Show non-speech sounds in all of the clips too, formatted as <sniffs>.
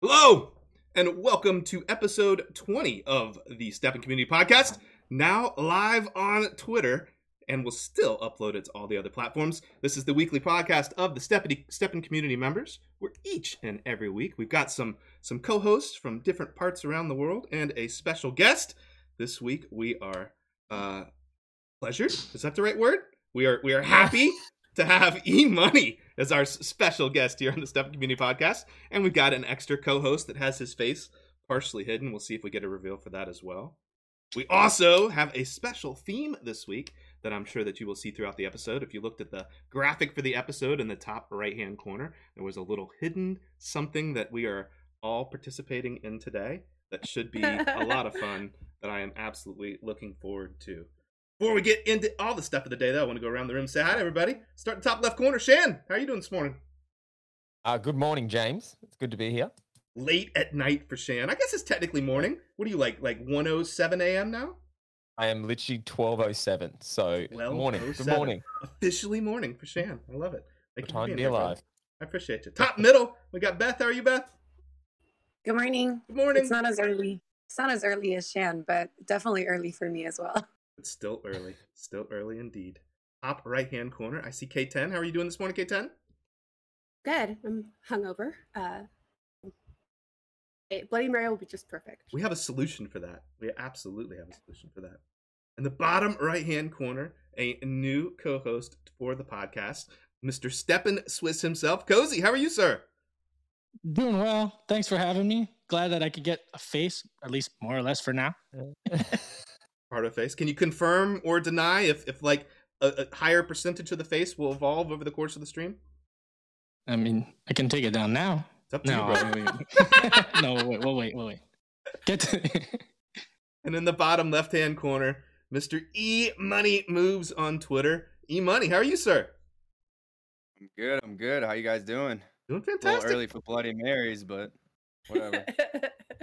Hello, and welcome to episode 20 of the STEPN Community Podcast, now live on Twitter, and will still upload it to all the other platforms. This is the weekly podcast of the STEPN, STEPN Community members, where each and every week we've got some, some co hosts from different parts around the world and a special guest. This week we are uh, pleasured. Is that the right word? We are we are happy to have <laughs> E Money as our special guest here on the STEPN Community Podcast, and we've got an extra co-host that has his face partially hidden. We'll see if we get a reveal for that as well. We also have a special theme this week that I'm sure that you will see throughout the episode. If you looked at the graphic for the episode in the top right-hand corner, there was a little hidden something that we are all participating in today that should be a lot of <laughs> fun that I am absolutely looking forward to. Before we get into all the stuff of the day, though, I want to go around the room and say hi to everybody. Start in the top left corner. Shan, how are you doing this morning? Uh, good morning, James. It's good to be here. Late at night for Shan. I guess it's technically morning. What are you like, like 107 a.m. now? I am literally 12.07, so Well, morning. Good morning. Officially morning for Shan. I love it. Thank Good you for time to be here, alive. I appreciate you. Top middle, we got Beth. How are you, Beth? Good morning. Good morning. It's not as early. It's not as early as Shan, but definitely early for me as well. It's still early. Still early indeed. Top right hand corner, I see K10. How are you doing this morning, K10? Good. I'm hungover. Uh, Bloody Mary will be just perfect. We have a solution for that. We absolutely have a solution for that. In the bottom right hand corner, a new co host for the podcast, Mr. STEPN Swiss himself. Kozy, how are you, sir? Doing well. Thanks for having me. Glad that I could get a face, at least more or less for now. <laughs> Part of face. Can you confirm or deny if, if like a, a higher percentage of the face will evolve over the course of the stream? I mean, I can take it down now. It's up to No, you, bro. I mean- <laughs> <laughs> no, wait, wait, wait, wait, wait. Get to <laughs> And in the bottom left hand corner, Mr. E Money moves on Twitter. E Money, how are you, sir? I'm good. I'm good. How you guys doing? Doing A little fantastic. early for Bloody Marys, but whatever.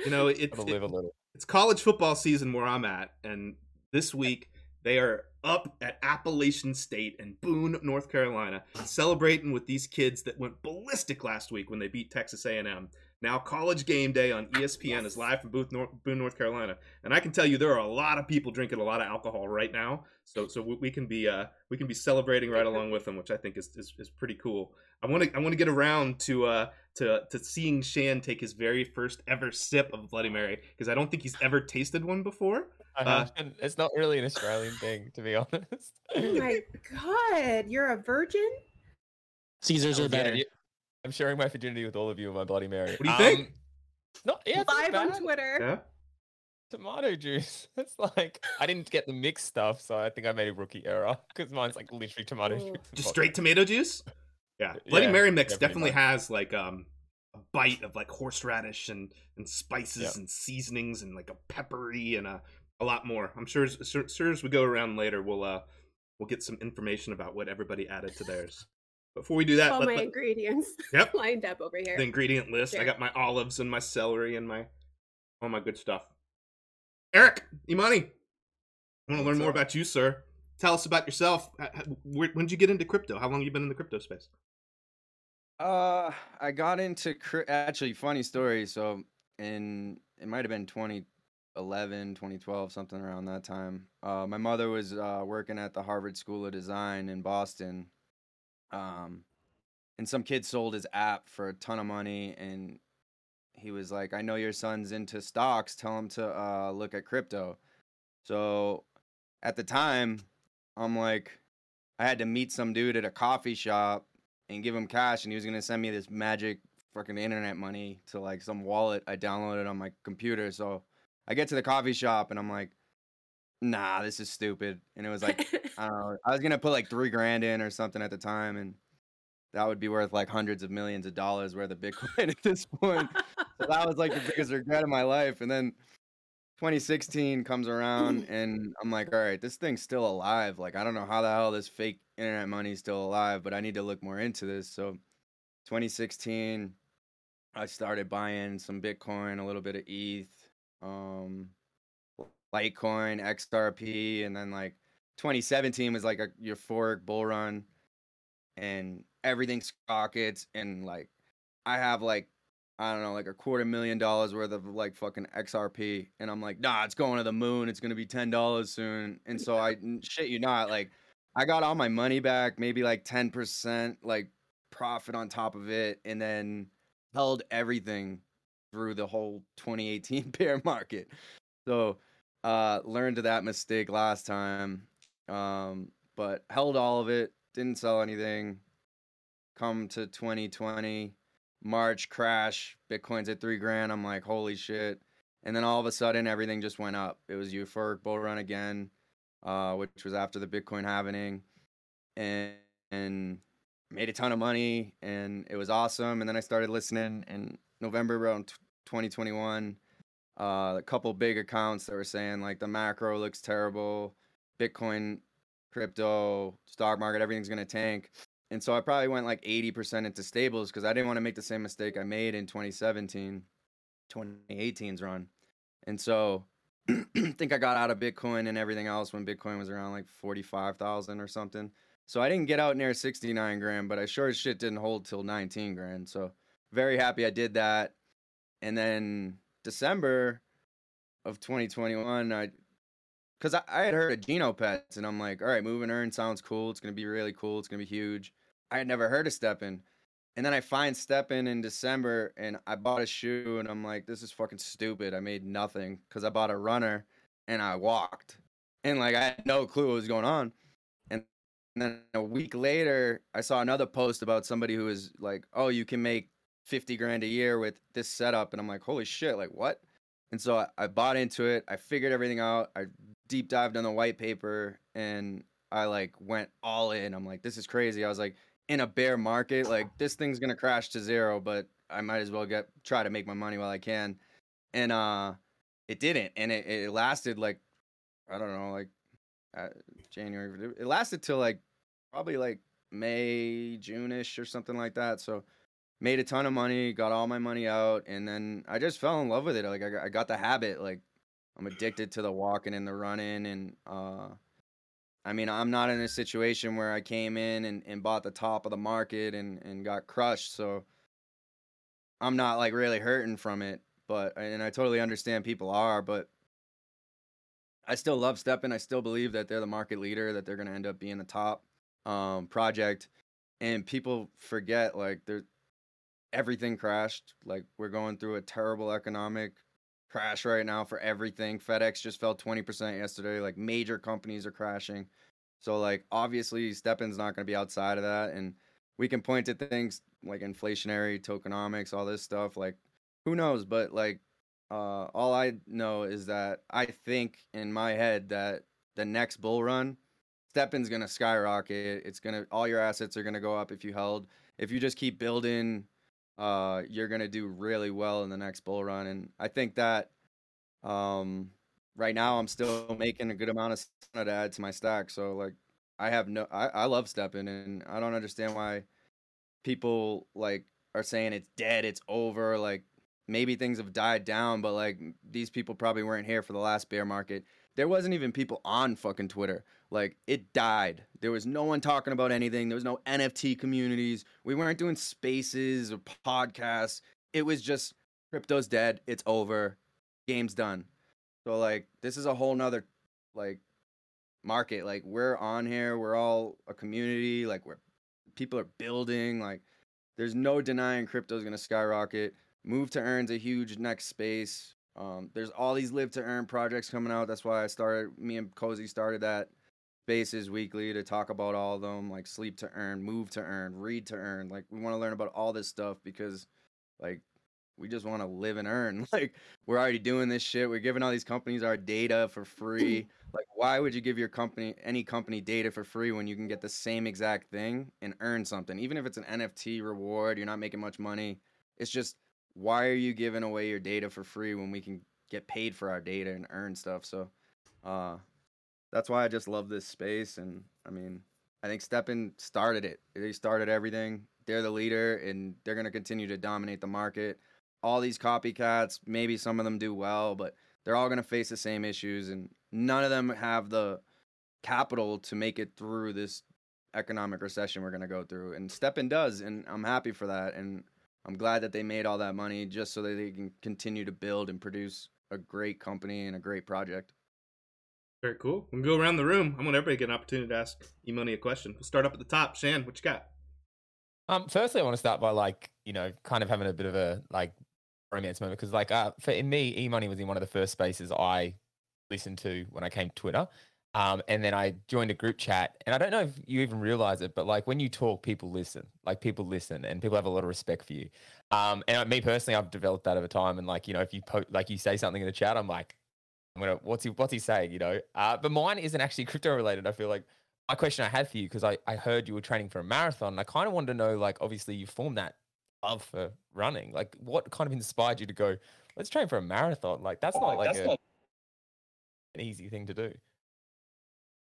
You know, it's Gotta live a little. It's college football season where I'm at, and this week they are up at Appalachian State in Boone, North Carolina, celebrating with these kids that went ballistic last week when they beat Texas A&M. Now, College Game Day on ESPN is live from Booth, North, Boone, North Carolina, and I can tell you there are a lot of people drinking a lot of alcohol right now. So, so we- we can be uh, we can be celebrating right <laughs> along with them, which I think is is, is pretty cool. I want to I want to get around to uh to to seeing Shan take his very first ever sip of Bloody Mary because I don't think he's ever tasted one before. I Uh, it's not really an Australian thing, to be <laughs> honest. oh my god, you're a virgin? Caesars are better. you- I'm sharing my virginity with all of you in my Bloody Mary. What do you think? Um, Not, yeah, it's not Live on. Twitter. Yeah. Tomato juice. <laughs> It's like I didn't get the mixed stuff, so I think I made a rookie error because mine's like literally tomato Oh. juice. and Just straight tomato juice. Yeah, Bloody Yeah, Mary mix yeah, definitely much. has like um a bite of like horseradish and and spices Yeah. and seasonings and like a peppery and a a lot more. I'm sure as sure, sure as we go around later, we'll uh we'll get some information about what everybody added to theirs. Before we do that, All let- my let- ingredients <laughs> Yep. lined up over here. the ingredient list. I got my olives and my celery and my all my good stuff. Eric, Imani, I want to learn What's more about you, sir. Tell us about yourself. Uh, uh, when did you get into crypto? How long have you been in the crypto space? Uh, I got into actually funny story. So in it might have been 2011, 2012, something around that time. Uh, my mother was uh, working at the Harvard School of Design in Boston. Um, and some kid sold his app for a ton of money, and he was like, "I know your son's into stocks. Tell him to uh, look at crypto." So at the time, I'm like, I had to meet some dude at a coffee shop and give him cash, and he was gonna send me this magic fucking internet money to like some wallet I downloaded on my computer. So I get to the coffee shop and I'm like, nah, this is stupid. And it was like, I don't know, I was gonna put like three grand in or something at the time, and that would be worth like hundreds of millions of dollars worth of Bitcoin <laughs> at this point. so that was like the biggest regret of my life. And then 2016 comes around and I'm like, all right, this thing's still alive. Like, I don't know how the hell this fake internet money is still alive, but I need to look more into this. So 2016, I started buying some Bitcoin, a little bit of ETH, um, Litecoin, XRP, and then like 2017 was like a euphoric bull run and everything skyrockets and like I have like I don't know, like a quarter million dollars worth of like fucking XRP, and I'm like, nah, it's going to the moon. It's gonna be ten dollars soon. And so I, shit you not, like, I got all my money back, maybe like ten percent like profit on top of it, and then held everything through the whole 2018 <laughs> bear market. So uh learned to that mistake last time. Um but held all of it, didn't sell anything. Come to 2020, March crash, Bitcoin's at three grand. I'm like, holy shit. And then all of a sudden everything just went up. It was euphoric bull run again, uh, which was after the Bitcoin halving. And and made a ton of money and it was awesome. And then I started listening in November around 2021. Uh, a couple big accounts that were saying like the macro looks terrible, Bitcoin, crypto, stock market, everything's gonna tank. And so I probably went like 80% into stables because I didn't want to make the same mistake I made in 2017, 2018's run. And so I <clears throat> think I got out of Bitcoin and everything else when Bitcoin was around like 45,000 or something. So I didn't get out near 69 grand, but I sure as shit didn't hold till 19 grand. So very happy I did that. And then December of 2021, I because I, I had heard of Genopets and I'm like, all right, moving earn sounds cool. It's gonna be really cool. It's gonna be huge. I had never heard of STEPN. And then I find STEPN in December and I bought a shoe and I'm like, this is fucking stupid. I made nothing because I bought a runner and I walked. And like I had no clue what was going on. And then a week later, I saw another post about somebody who was like, "Oh, you can make 50 grand a year with this setup." And I'm like, "Holy shit, like what?" And so I, I bought into it. I figured everything out. I deep dived on the white paper and I like went all in. I'm like, "This is crazy." I was like, in a bear market, like this thing's to crash to zero, but I might as well get try to make my money while I can. And uh it didn't. And it, it lasted like I don't know, like uh, January. It lasted till like probably like May, June-ish or something like that. So made a ton of money, got all my money out, and then I just fell in love with it. Like I, got- I got the habit. Like I'm addicted to the walking and the running, and uh, I mean I'm not in a situation where I came in and, and bought the top of the market and and got crushed. So I'm not like really hurting from it. But and I totally understand people are, but I still love STEPN. I still believe that they're the market leader, that they're going to end up being the top um, project. And people forget like there, everything crashed. Like we're going through a terrible economic crash right now for everything. FedEx just fell 20% yesterday. Like major companies are crashing. So like obviously STEPN's not going to be outside of that. And we can point to things like inflationary tokenomics, all this stuff. Like who knows? But like uh, all I know is that I think in my head that the next bull run, STEPN's gonna skyrocket. It's gonna all your assets are gonna go up if you held. If you just keep building, uh, you're gonna do really well in the next bull run. And I think that um, right now I'm still making a good amount of Solana to add to my stack. So like I have no, I, I love STEPN, and I don't understand why people like are saying it's dead, it's over. Like maybe things have died down, but like these people probably weren't here for the last bear market. There wasn't even people on fucking Twitter. Like it died. There was no one talking about anything. There was no NFT communities. We weren't doing spaces or podcasts. It was just crypto's dead. It's over. Game's done. So like this is a whole nother like market. Like we're on here. We're all a community. Like we're people are building. Like there's no denying crypto's gonna skyrocket. Move to Earn's a huge next space. Um, there's all these live to earn projects coming out. That's why I started. Me and Kozy started that spaces weekly to talk about all of them, like sleep to earn, move to earn, read to earn. Like we want to learn about all this stuff because, like, we just want to live and earn. <laughs> Like we're already doing this shit. We're giving all these companies our data for free. <clears throat> like why would you give your company any company data for free when you can get the same exact thing and earn something? Even if it's an NFT reward, you're not making much money. It's just why are you giving away your data for free when we can get paid for our data and earn stuff? So uh that's why I just love this space and I mean I think STEPN started it. They started everything. They're the leader and they're gonna continue to dominate the market. All these copycats, maybe some of them do well, but they're all gonna face the same issues and none of them have the capital to make it through this economic recession we're gonna go through. And STEPN does, and I'm happy for that. And I'm glad that they made all that money just so that they can continue to build and produce a great company and a great project. Very cool. We can go around the room. I want everybody to get an opportunity to ask E-Money a question. We'll start up at the top. Shan, what you got? Um, firstly, I want to start by like you know, kind of having a bit of a like romance moment because like uh, for me, E Money was in one of the first spaces I listened to when I came to Twitter. Um, and then I joined a group chat, and I don't know if you even realize it, but like when you talk, people listen. Like people listen, and people have a lot of respect for you. Um, and me personally, I've developed that over time. And like you know, if you po- like you say something in the chat, I'm like, I'm gonna what's he what's he saying? You know. Uh, but mine isn't actually <laughs> crypto related. I feel like my question I had for you because I I heard you were training for a marathon. And I kind of wanted to know like obviously you formed that love for running. Like what kind of inspired you to go? Let's train for a marathon. Like that's not like That's a, not- an easy thing to do.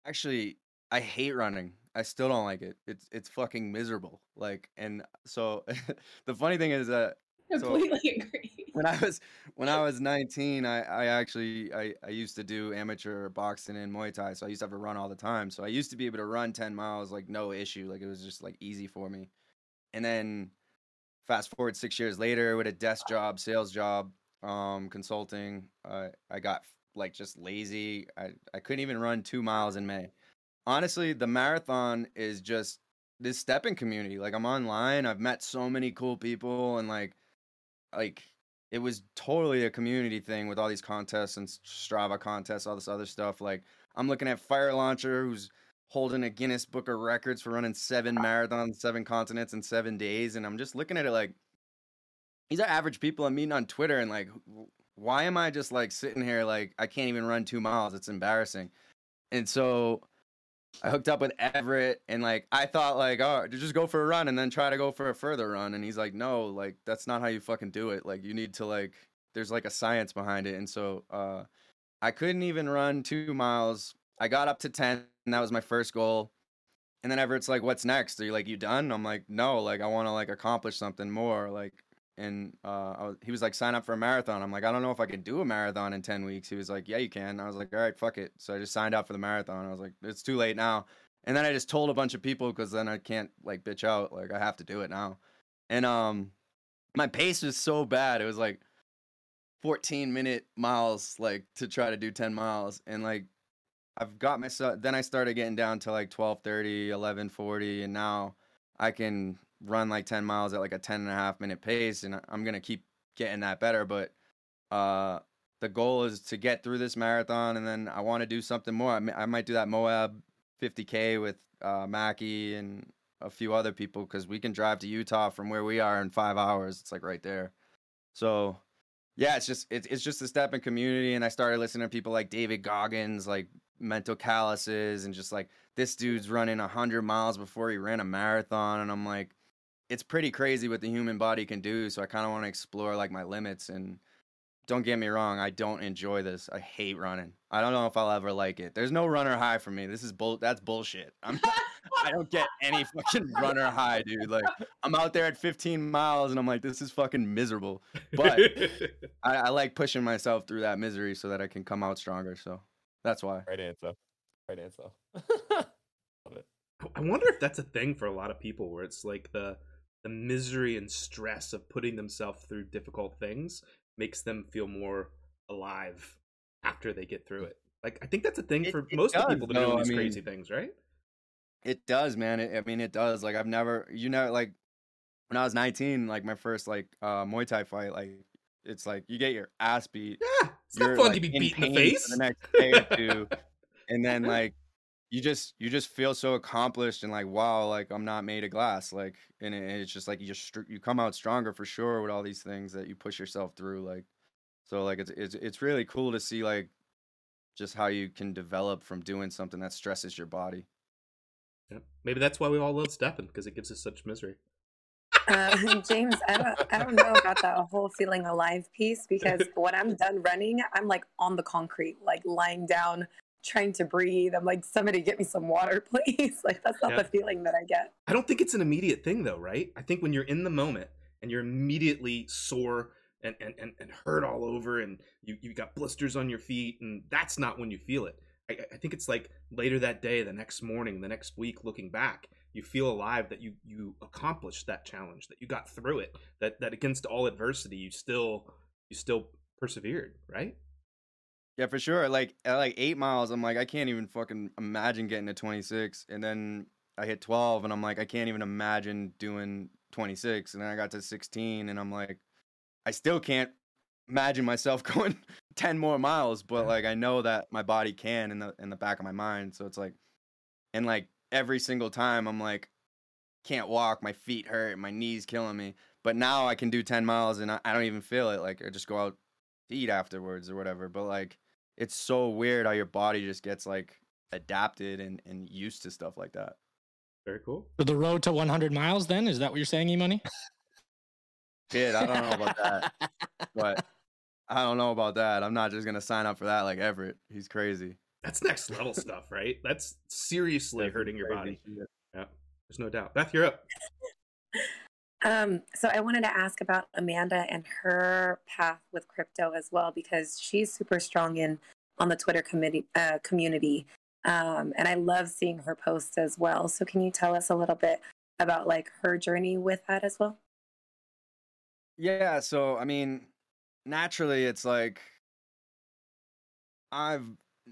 Actually, I hate running. I still don't like it. It's it's fucking miserable. Like, and so <laughs> the funny thing is that So- Completely <laughs> agree. When I was when I was 19, I, I actually I, I used to do amateur boxing and Muay Thai, so I used to have to run all the time. So I used to be able to run 10 miles like no issue, like it was just like easy for me. And then fast forward six years later with a desk job, sales job, um, consulting, uh, I got like just lazy. I I couldn't even run two miles in May. Honestly, the marathon is just this STEPN community. Like I'm online, I've met so many cool people, and like like it was totally a community thing with all these contests and Strava contests, all this other stuff. Like I'm looking at Fire Launcher, who's holding a Guinness Book of Records for running seven marathons, seven continents in seven days, and I'm just looking at it like these are average people I'm meeting on Twitter, and like, why am I just like sitting here like I can't even run two miles? It's embarrassing. And so I hooked up with Everett and like I thought like, oh, just go for a run and then try to go for a further run. And he's like, no, like that's not how you fucking do it. Like you need to like there's like a science behind it. And so uh I couldn't even run two miles. I got up to ten and that was my first goal. And then Everett's like, what's next? Are you like you done? I'm like, no, like I want to like accomplish something more. Like and uh, was, he was like, sign up for a marathon. I'm like, I don't know if I can do a marathon in 10 weeks. He was like, yeah, you can. I was like, all right, fuck it. So I just signed up for the marathon. I was like, it's too late now. And then I just told a bunch of people because then I can't like bitch out. Like I have to do it now. And um, my pace was so bad. It was like 14 minute miles, like to try to do 10 miles. And like, I've got myself, then I started getting down to like 1230, 1140. And now I can run like 10 miles at like a 10 and a half minute pace and i'm going to keep getting that better but uh the goal is to get through this marathon and then i want to do something more. I, I might do that moab 50k with uh mackie and a few other people because we can drive to utah from where we are in five hours. It's like right there. So yeah it's just it's, it's just a STEPN community and i started listening to people like david goggins like mental calluses and just like this dude's running 100 miles before he ran a marathon and i'm like it's pretty crazy what the human body can do so i kind of want to explore like my limits and don't get me wrong i don't enjoy this i hate running i don't know if i'll ever like it there's no runner high for me this is bull that's bullshit <laughs> i'm i don't get any fucking runner high dude like i'm out there at 15 miles and i'm like this is fucking miserable but <laughs> I, I like pushing myself through that misery so that i can come out stronger so that's why Great answer. Great answer. <laughs> Love it. I wonder if that's a thing for a lot of people where it's like the the misery and stress of putting themselves through difficult things makes them feel more alive after they get through it. Like I think that's a thing It- for it most of does, people to doing though, I these mean- crazy things, right? It does, man. It, I mean, it does. Like I've never, you know, like when I was 19, like my first like uh Muay Thai fight, like it's like you get your ass beat. Yeah, it's not fun like, to be beat in the face. the next day or two, and then <laughs> like you just you just feel so accomplished and like wow, like I'm not made of glass. Like and it, it's just like you just you come out stronger for sure with all these things that you push yourself through. Like so, like it's it's it's really cool to see like just how you can develop from doing something that stresses your body. Yeah. Maybe that's why we all love STEPN because it gives us such misery. Uh, <laughs> James, I don't, I don't know about that whole feeling alive piece because <laughs> when I'm done running, I'm like on the concrete, like lying down, trying to breathe. I'm like, somebody get me some water, <laughs> please. Like, that's not Yeah. the feeling that I get. I don't think it's an immediate thing though, right? I think when you're in the moment and you're immediately sore and, and, and, and hurt all over and you, you got blisters on your feet and that's not when you feel it. I, I think it's like later that day, the next morning, the next week looking back you feel alive that you you accomplished that challenge that you got through it that that against all adversity you still you still persevered right Yeah, for sure. Like at like eight miles, I'm like, I can't even fucking imagine getting to 26. And then I hit 12, and I'm like, I can't even imagine doing 26. And then I got to 16, and I'm like, I still can't imagine myself <laughs> going 10 more miles. But Yeah. like, I know that my body can in the in the back of my mind. So it's like, and like every single time, I'm like, can't walk, my feet hurt, my knees killing me. But now I can do 10 miles, and I, I don't even feel it. Like I just go out eat afterwards or whatever. But like it's so weird how your body just gets like adapted and, and used to stuff like that. very cool So the road to 100 miles, then is that what you're saying, E Money? <laughs> Kid, I don't know about that, <laughs> but I don't know about that. I'm not just gonna sign up for that like Everett. He's crazy. that's next level stuff right that's seriously That's hurting your body shit. yeah there's no doubt beth you're up <laughs> Um, so I wanted to ask about Amanda and her path with crypto as well because she's super strong in on the Twitter committee uh, community, um, and I love seeing her posts as well. So can you tell us a little bit about like her journey with that as well? Yeah, so I mean, naturally it's like I've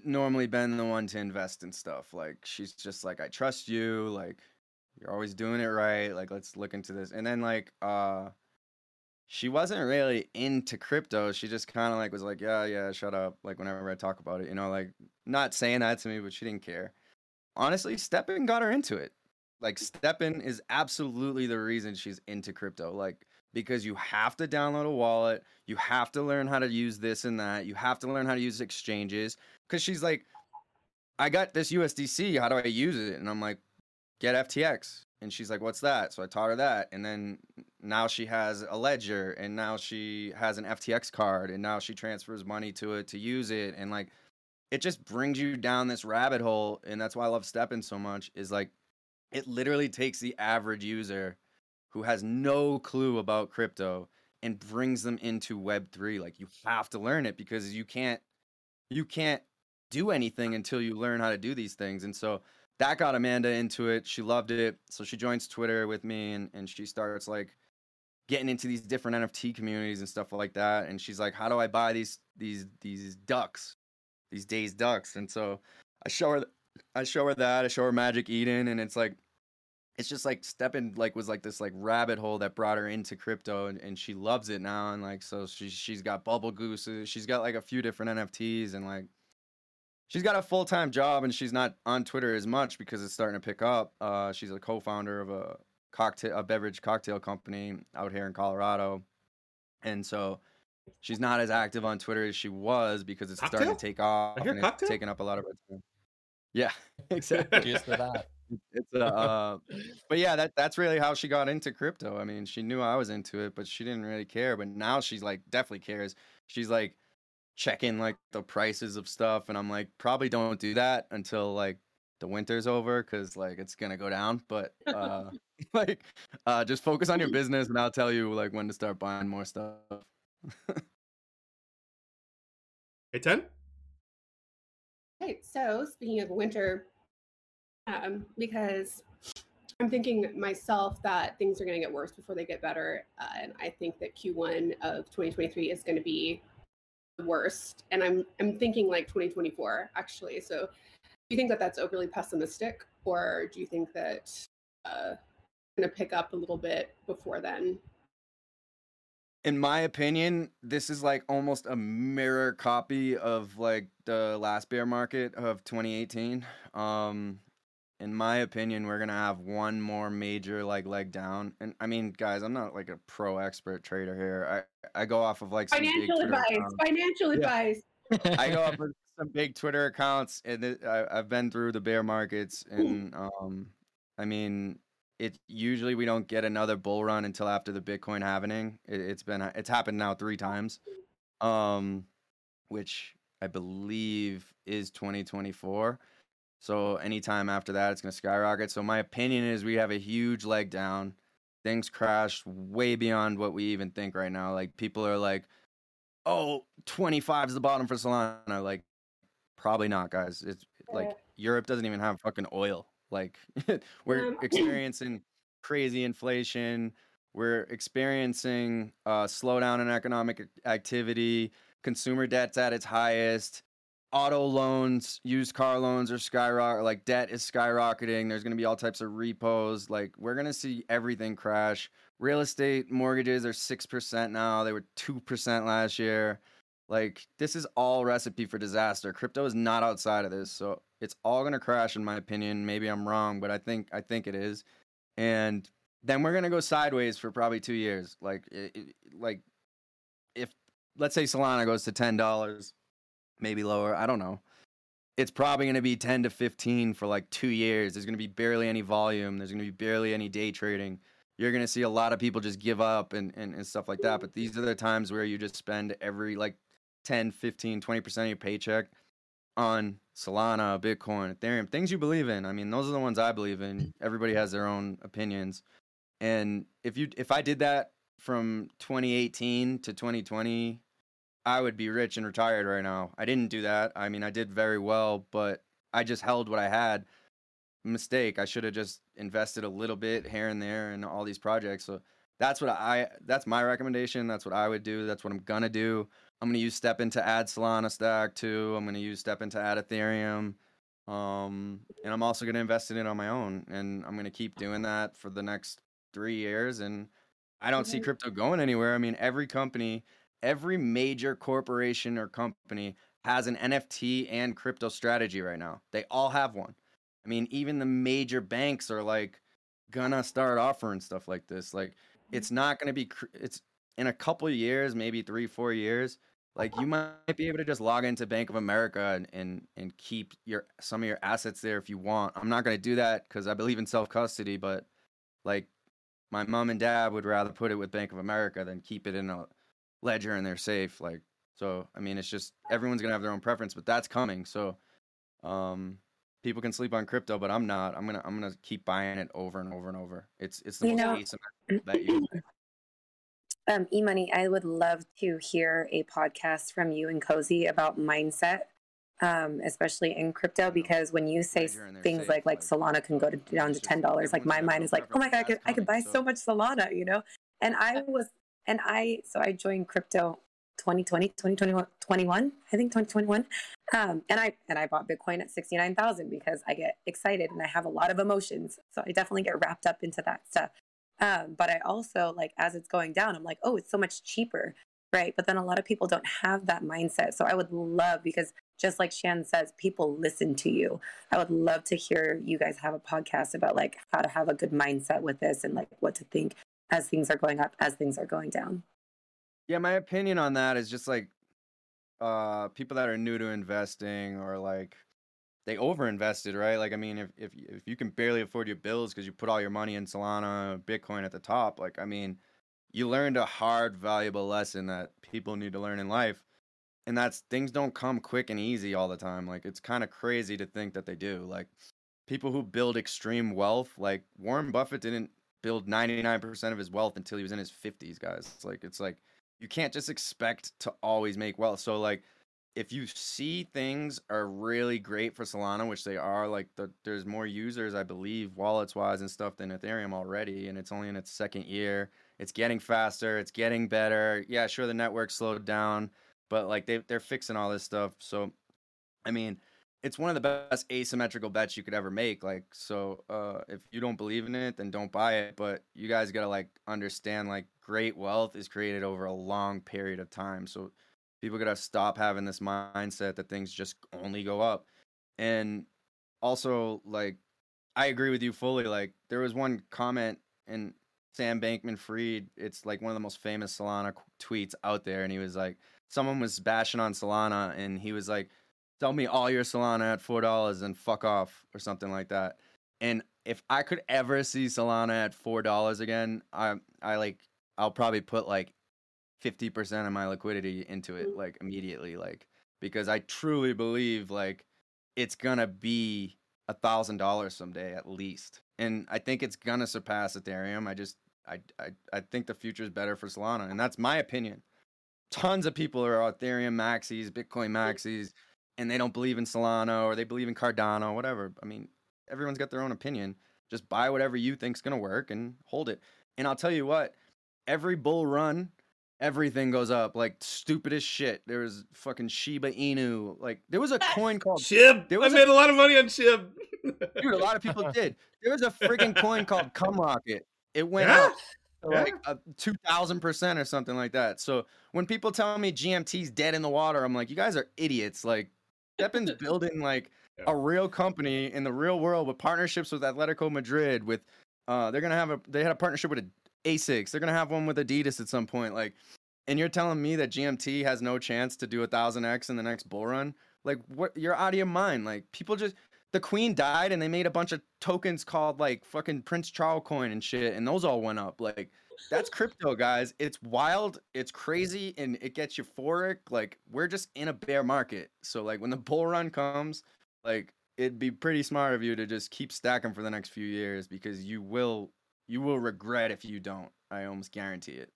normally been the one to invest in stuff. Like she's just like I trust you, like you're always doing it right. Like let's look into this. And then like uh she wasn't really into crypto. She just kind of like was like, "Yeah, yeah, shut up." Like whenever I talk about it, you know, like not saying that to me, but she didn't care. Honestly, STEPN got her into it. Like STEPN is absolutely the reason she's into crypto. Like because you have to download a wallet, you have to learn how to use this and that, you have to learn how to use exchanges. Because she's like, I got this USDC, how do I use it? And I'm like, get FTX. And she's like, what's that? So I taught her that. And then now she has a ledger and now she has an FTX card and now she transfers money to it to use it. And like, it just brings you down this rabbit hole. And that's why I love STEPN so much is like, it literally takes the average user who has no clue about crypto and brings them into web3 like you have to learn it because you can't you can't do anything until you learn how to do these things and so that got amanda into it. She loved it. So she joins twitter with me and, and she starts like getting into these different nft communities and stuff like that. And she's like how do i buy these these these ducks these days ducks? And so i show her i show her that. I show her magic eden and it's like it's just like STEPN like was like this like rabbit hole that brought her into crypto and, and she loves it now. And like so she's she's got bubble gooses. She's got like a few different nfts and like she's got a full-time job and she's not on twitter as much because it's starting to pick up. Uh she's a co-founder of a cocktail a beverage cocktail company out here in colorado. And so she's not as active on twitter as she was because it's starting to take off I hear and it's cocktail? taking up a lot of her time. Yeah <laughs> <laughs> exactly. Cheers for that. it's a uh, but yeah that that's really how she got into crypto. I mean she knew i was into it but she didn't really care. But now she's like definitely cares. She's like checking like the prices of stuff and i'm like probably don't do that until like the winter's over because like it's gonna go down but uh <laughs> <laughs> like uh just focus on your <laughs> business and i'll tell you like when to start buying more stuff. K10 Okay, so speaking of winter, um, because I'm thinking myself that things are going to get worse before they get better, uh, and I think that Q1 of 2023 is going to be worst, and I'm I'm thinking like 2024 actually. So, do you think that that's overly pessimistic, or do you think that uh, going to pick up a little bit before then? in my opinion, this is like almost a mirror copy of like the last bear market of 2018. Um, in my opinion, we're gonna have one more major like leg down. And I mean, guys, I'm not like a pro expert trader here. I I go off of like some big Financial advice. accounts. Financial Yeah. advice. I go off <laughs> of some big Twitter accounts, and it, I, I've been through the bear markets, and um, I mean, it usually we don't get another bull run until after the Bitcoin halving. It, it's been it's happened now three times, um, which I believe is 2024. So anytime after that, it's gonna skyrocket. So my opinion is we have a huge leg down. Things crash way beyond what we even think right now. Like people are like, oh, 25 is the bottom for Solana. Like, probably not, guys. It's like Yeah. Europe doesn't even have fucking oil. Like <laughs> we're Um, <clears throat> experiencing crazy inflation. We're experiencing a slowdown in economic activity. Consumer debt's at its highest. Auto loans, used car loans are skyrocketing. Like debt is skyrocketing. There's going to be all types of repos. Like we're going to see everything crash. Real estate mortgages are 6% now. They were 2% last year. Like this is all recipe for disaster. Crypto is not outside of this. So it's all going to crash in my opinion. Maybe I'm wrong, but I think I think it is. And then we're going to go sideways for probably 2 years. Like it, it- like if let's say Solana goes to $10, maybe lower, I don't know. It's probably going to be 10 to 15 for like 2 years. There's going to be barely any volume. There's going to be barely any day trading you're going to see a lot of people just give up and, and, and stuff like that. But mm. these are the times where you just spend every like 10, 15, 20% of your paycheck on Solana, Bitcoin, Ethereum, things you believe in. I mean, those are the ones I believe in. Everybody has their own opinions. And if you if I did that from 2018 to 2020, I would be rich and retired right now. I didn't do that. I mean, I did very well, but I just held what I had mistake. I should have just invested a little bit here and there in all these projects. So that's what I that's my recommendation. That's what I would do. That's what I'm gonna do. I'm gonna use STEPN to add Solana stack too. I'm gonna use STEPN to add Ethereum. Um, and I'm also gonna invest in it on my own. And I'm gonna keep doing that for the next three years. And I don't see crypto going anywhere. I mean, every company, every major corporation or company has an NFT and crypto strategy right now. They all have one. I mean, even the major banks are like gonna start offering stuff like this. Like, it's not gonna be. It's in a couple of years, maybe three, four years. Like, you might be able to just log into Bank of America and and, and keep your some of your assets there if you want. I'm not gonna do that because I believe in self custody, but like, my mom and dad would rather put it with Bank of America than keep it in a ledger and they're safe. Like, so I mean, it's just everyone's gonna have their own preference, but that's coming. So, um, people can sleep on crypto, but I'm not. I'm gonna I'm gonna keep buying it over and over and over. It's it's the You most know- bet you. <clears throat> Um, E Money, I would love to hear a podcast from you and Kozy about mindset, um, especially in crypto, because when you say Right, you're in there things safe, like like like, Solana can go to, down to ten dollars, like my mind is like, oh my god, I could I could buy so so- much Solana, you know. And I was, and I so I joined crypto 2020, 2021, 21, I think 2021. Um, and I and I bought Bitcoin at 69,000 because I get excited and I have a lot of emotions. So I definitely get wrapped up into that stuff. Um, but I also like as it's going down, I'm like, oh, it's so much cheaper, right? But then a lot of people don't have that mindset. So I would love because just like Shan says, people listen to you. I would love to hear you guys have a podcast about like how to have a good mindset with this and like what to think as things are going up, as things are going down. Yeah, my opinion on that is just like uh people that are new to investing or like they over invested, right? Like I mean if if if you can barely afford your bills because you put all your money in Solana, Bitcoin at the top, like I mean, you learned a hard, valuable lesson that people need to learn in life. And that's things don't come quick and easy all the time. Like it's kind of crazy to think that they do. Like people who build extreme wealth, like Warren Buffett didn't build 99% of his wealth until he was in his 50s, guys. It's like it's like you can't just expect to always make wealth. So like if you see things are really great for Solana, which they are, like the, there's more users, I believe, wallets wise and stuff than Ethereum already, and it's only in its second year. It's getting faster, it's getting better. Yeah, sure, the network slowed down, but like they they're fixing all this stuff. So, I mean, it's one of the best asymmetrical bets you could ever make. Like, so uh, if you don't believe in it, then don't buy it. But you guys gotta like understand, like, great wealth is created over a long period of time. So people gotta stop having this mindset that things just only go up. And also, like, I agree with you fully. Like, there was one comment in Sam Bankman Fried. It's like one of the most famous Solana qu- tweets out there, and he was like, someone was bashing on Solana, and he was like, "Sell me all your Solana at four dollars and fuck off," or something like that. And if I could ever see Solana at four dollars again, I I like I'll probably put like fifty percent of my liquidity into it mm. like immediately, like because I truly believe like it's gonna be a thousand dollars someday at least, and I think it's gonna surpass Ethereum. I just I I I think the future is better for Solana, and that's my opinion. Tons of people are Ethereum maxis, Bitcoin mm. maxis, and they don't believe in Solana or they believe in Cardano, whatever. I mean, everyone's got their own opinion. Just buy whatever you think's gonna work and hold it. And I'll tell you what, every bull run, everything goes up like stupidest shit. There was fucking Shiba Inu. Like there was a <laughs> coin called Shib. There I was a- made a lot of money on Shib. dude. A lot of people <laughs> did. There was a freaking coin called Cum Rocket. It went Yeah, up to yeah. like two thousand percent or something like that. So when people tell me GMT's dead in the water, I'm like, you guys are idiots. Like STEPN's <laughs> building like Yeah. a real company in the real world with partnerships with Atletico Madrid. With uh, they're gonna have a they had a partnership with a Asics. They're gonna have one with Adidas at some point. Like, and you're telling me that GMT has no chance to do a thousand X in the next bull run? Like, what? You're out of your mind. Like, people just the Queen died and they made a bunch of tokens called like fucking Prince Charles coin and shit, and those all went up. Like, that's <laughs> crypto, guys. It's wild, it's crazy, and it gets euphoric. Like, we're just in a bear market. So, like, when the bull run comes, like, it'd be pretty smart of you to just keep stacking for the next few years because you will you will regret if you don't. I almost guarantee it.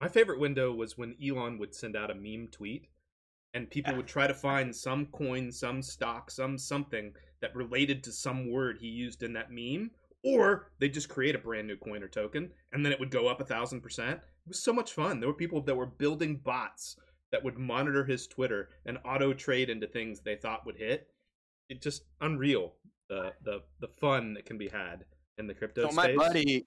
My favorite window was when Elon would send out a meme tweet and people would try to find some coin, some stock, some something that related to some word he used in that meme, or they just create a brand new coin or token and then it would go up a thousand percent. It was so much fun. There were people that were building bots that would monitor his Twitter and auto trade into things they thought would hit. It just unreal the the the fun that can be had in the crypto So my space. buddy,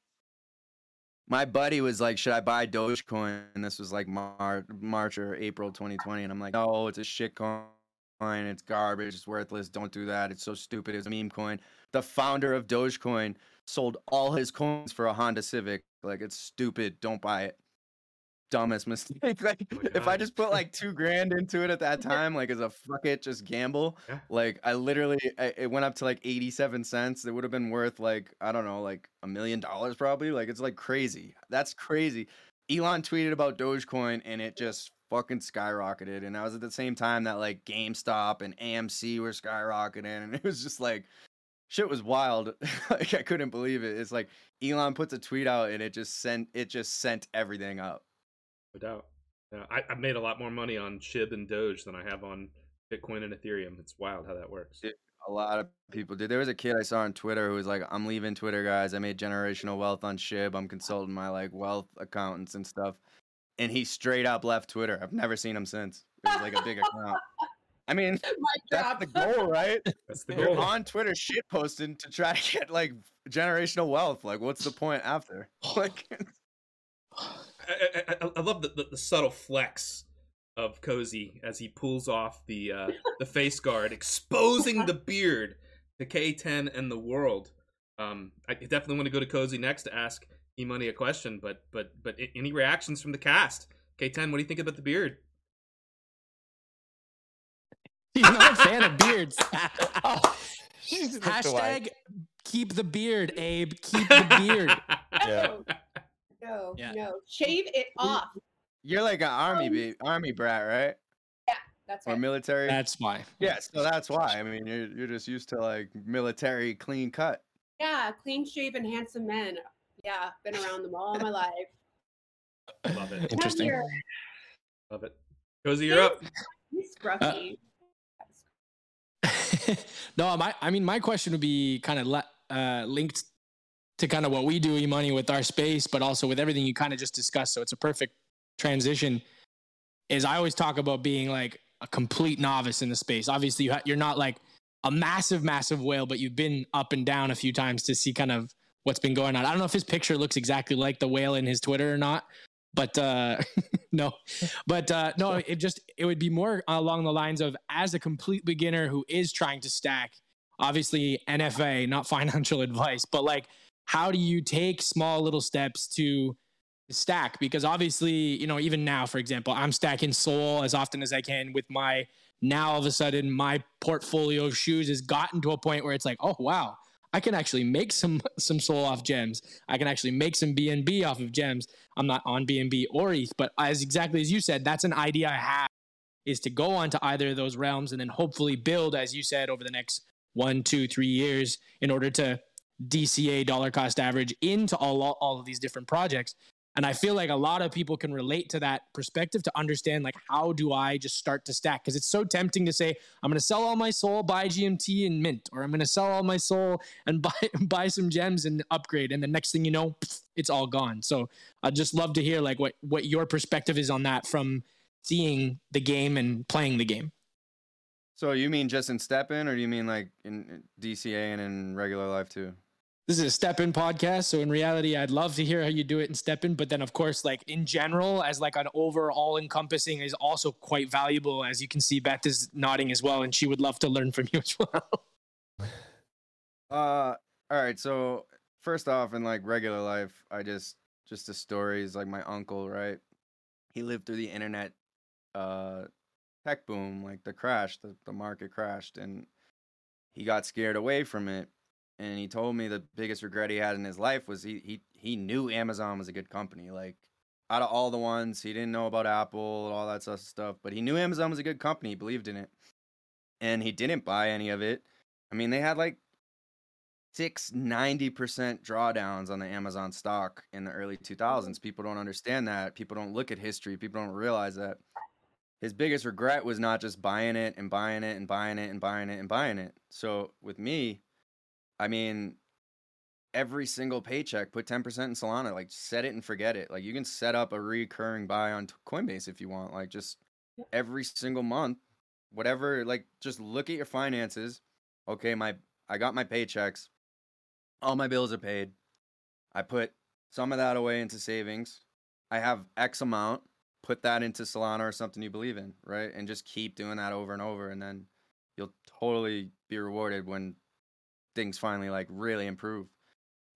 my buddy was like, "Should I buy Dogecoin?" And this was like Mar- March or April 2020, and I'm like, "No, it's a shit coin. It's garbage. It's worthless. Don't do that. It's so stupid. It's a meme coin." The founder of Dogecoin sold all his coins for a Honda Civic. Like, it's stupid. Don't buy it. Dumbest mistake. <laughs> Like, Oh if I just put like <laughs> two grand into it at that time, like as a fuck it, just gamble. Yeah. Like I literally, I, it went up to like eighty-seven cents. It would have been worth like I don't know, like a million dollars probably. Like it's like crazy. That's crazy. Elon tweeted about Dogecoin and it just fucking skyrocketed. And that was at the same time that like GameStop and AMC were skyrocketing, <laughs> and it was just like shit was wild. <laughs> like I couldn't believe it. It's like Elon puts a tweet out and it just sent it just sent everything up. No doubt. Yeah, I, I've made a lot more money on SHIB and Doge than I have on Bitcoin and Ethereum. It's wild how that works. A lot of people did. There was a kid I saw on Twitter who was like, "I'm leaving Twitter, guys. I made generational wealth on Shib. I'm consulting my like wealth accountants and stuff." And he straight up left Twitter. I've never seen him since. It was like a big account. I mean, <laughs> Mic that's the goal, right? That's the You're on Twitter shit posting to try to get like generational wealth. Like, what's the point after? <laughs> Like, I, I, I- I love the, the, the subtle flex of Kozy as he pulls off the uh, the face guard, exposing the beard to K10 and the world. Um, I definitely want to go to Kozy next to ask E Money a question, but but but any reactions from the cast? K10, what do you think about the beard? He's not a fan of beards. oh, she just looked away. Hashtag keep the beard, Abe. Keep the beard. <laughs> Yeah. No, Yeah. no. Shave it off. you're like an army um, be- army brat, right? Yeah, that's Or right. military? That's why. yeah, so that's why. I mean, you're you're just used to like military clean cut. Yeah, clean shaven, handsome men. Yeah, been around them all my life. Love it. Interesting. here. Love it. Kozy, you're up. He's scruffy. <laughs> no, my I mean my question would be kind of le- uh, linked to kind of what we do, e-money, with our space, but also with everything you kind of just discussed. So it's a perfect transition. Is I always talk about being like a complete novice in the space. Obviously, you ha- you're not like a massive, massive whale, but you've been up and down a few times to see kind of what's been going on. I don't know if his picture looks exactly like the whale in his Twitter or not, but uh, <laughs> no, but uh, no, it just it would be more along the lines of as a complete beginner who is trying to stack. Obviously, NFA, not <laughs> financial advice, but like, how do you take small little steps to stack? Because obviously, you know, even now, for example, I'm stacking SOL as often as I can with my. Now all of a sudden, my portfolio of shoes has gotten to a point where it's like, oh wow, I can actually make some <laughs> some SOL off gems. I can actually make some BNB off of gems. I'm not on BNB or ETH, but as exactly as you said, that's an idea I have is to go onto either of those realms and then hopefully build, as you said, over the next one, two, three years in order to DCA dollar cost average into all all of these different projects. And I feel like a lot of people can relate to that perspective to understand like how do I just start to stack? Because it's so tempting to say, I'm gonna sell all my SOL, buy GMT and mint, or I'm gonna sell all my SOL and <laughs> buy buy some gems and upgrade. And the next thing you know, it's all gone. So I'd just love to hear like what what your perspective is on that from seeing the game and playing the game. So you mean just in STEPN, or do you mean like in DCA and in regular life too? This is a STEPN podcast, so in reality, I'd love to hear how you do it in STEPN But then, of course, like in general, as like an overall encompassing is also quite valuable. As you can see, Beth is nodding as well, and she would love to learn from you as well. <laughs> Uh, all right. So first off, in like regular life, I just just the stories like my uncle, right? He lived through the internet uh tech boom, like the crash, the, the market crashed and he got scared away from it. And he told me the biggest regret he had in his life was he he he knew Amazon was a good company. Like out of all the ones, he didn't know about Apple and all that of stuff, but he knew Amazon was a good company, he believed in it. And he didn't buy any of it. I mean, they had like six ninety percent drawdowns on the Amazon stock in the early 2000s. People don't understand that. People don't look at history. People don't realize that. His biggest regret was not just buying it and buying it and buying it and buying it and buying it. So with me, I mean, every single paycheck, put 10% in Solana, like set it and forget it. Like you can set up a recurring buy on Coinbase if you want. Like just every single month, whatever, like just look at your finances. Okay, my I got my paychecks all my bills are paid. I put some of that away into savings. I have X amount, put that into Solana or something you believe in, right? And just keep doing that over and over. And then you'll totally be rewarded when things finally like really improve.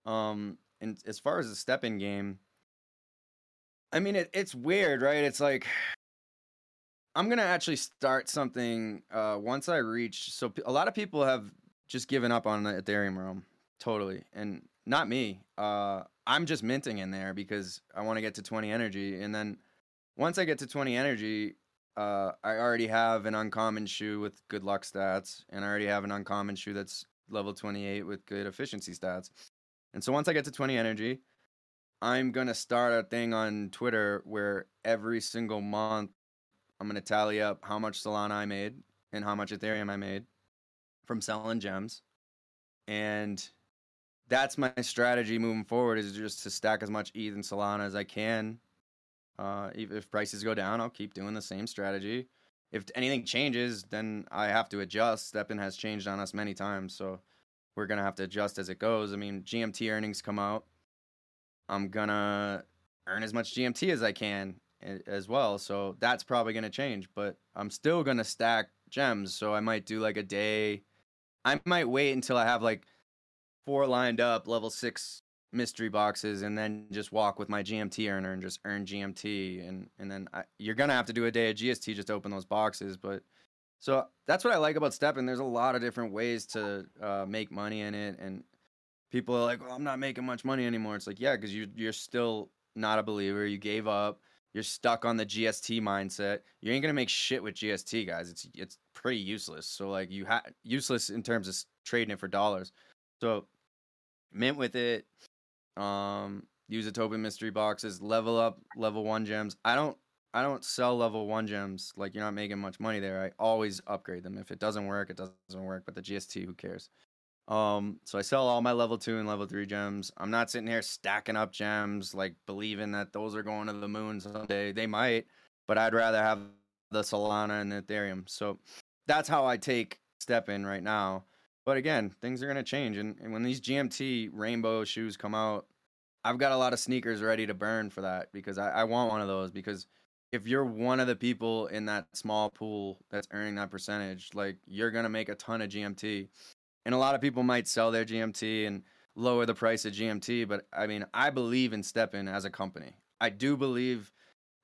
Um, and as far as the STEPN game, I mean, it, it's weird, right? It's like, I'm gonna actually start something uh, once I reach. So a lot of people have just given up on the Ethereum realm Totally. And not me. Uh, I'm just minting in there because I want to get to 20 energy. And then once I get to 20 energy, uh, I already have an uncommon shoe with good luck stats, and I already have an uncommon shoe that's level 28 with good efficiency stats. And so once I get to 20 energy, I'm going to start a thing on Twitter where every single month I'm going to tally up how much Solana I made and how much Ethereum I made from selling gems. And that's my strategy moving forward is just to stack as much ETH and Solana as I can. Uh, if, if prices go down, I'll keep doing the same strategy. If anything changes, then I have to adjust. STEPN has changed on us many times, so we're gonna have to adjust as it goes. I mean, GMT earnings come out. I'm gonna earn as much GMT as I can as well, so that's probably gonna change. But I'm still gonna stack gems, so I might do like a day. I might wait until I have like four lined up level six mystery boxes and then just walk with my GMT earner and just earn GMT and and then I, you're gonna have to do a day of GST just to open those boxes. But so that's what I like about STEPN. There's a lot of different ways to uh, make money in it, and people are like, "Well, I'm not making much money anymore." It's like, yeah, because you you're still not a believer. You gave up. You're stuck on the GST mindset. You ain't gonna make shit with GST, guys. It's it's pretty useless. So like you have useless in terms of trading it for dollars. So mint with it. Um, use the token mystery boxes. Level up level one gems. I don't I don't sell level one gems. Like you're not making much money there. I always upgrade them. If it doesn't work, it doesn't work. But the GST, who cares? Um, so I sell all my level two and level three gems. I'm not sitting here stacking up gems, like believing that those are going to the moon someday. They might, but I'd rather have the Solana and the Ethereum. So that's how I take STEPN right now. But again, things are going to change. And, and when these GMT rainbow shoes come out, I've got a lot of sneakers ready to burn for that because I, I want one of those. Because if you're one of the people in that small pool that's earning that percentage, like you're going to make a ton of GMT. And a lot of people might sell their GMT and lower the price of GMT. But I mean, I believe in STEPN as a company. I do believe,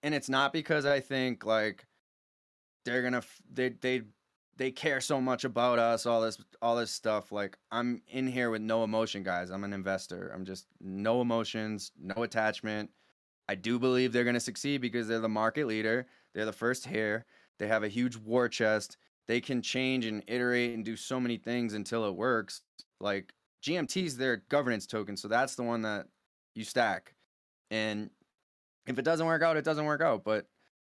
and it's not because I think like they're gonna they they they care so much about us, all this all this stuff. Like I'm in here with no emotion, guys. I'm an investor. I'm just no emotions, no attachment. I do believe they're gonna succeed because they're the market leader. They're the first here. They have a huge war chest. They can change and iterate and do so many things until it works. Like GMT is their governance token, so that's the one that you stack. And if it doesn't work out, it doesn't work out. But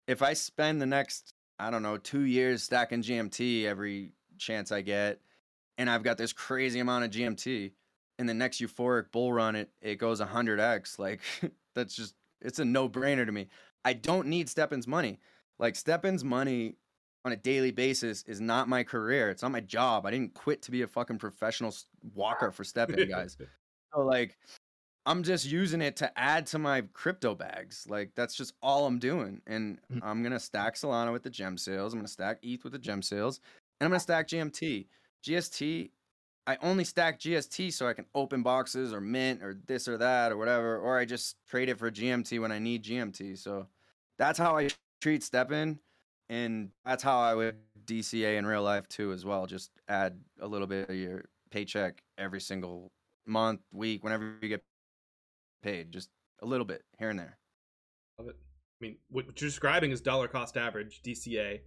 if I spend the next, I don't know, two years stacking GMT every chance I get, and I've got this crazy amount of GMT, and the next euphoric bull run, it it goes 100x. Like <laughs> that's just it's a no brainer to me. I don't need STEPN's money. Like STEPN's money on a daily basis is not my career. It's not my job. I didn't quit to be a fucking professional walker for STEPN, guys. <laughs> So like I'm just using it to add to my crypto bags. Like that's just all I'm doing. And Mm. I'm gonna stack Solana with the gem sales. I'm gonna stack ETH with the gem sales. And I'm gonna stack GMT. GST, I only stack GST so I can open boxes or mint or this or that or whatever. Or I just trade it for GMT when I need GMT. So that's how I treat STEPN. And that's how I would DCA in real life too, as well. Just add a little bit of your paycheck every single month, week, whenever you get paid, just a little bit here and there. Love it. I mean, what you're describing is dollar cost average (DCA).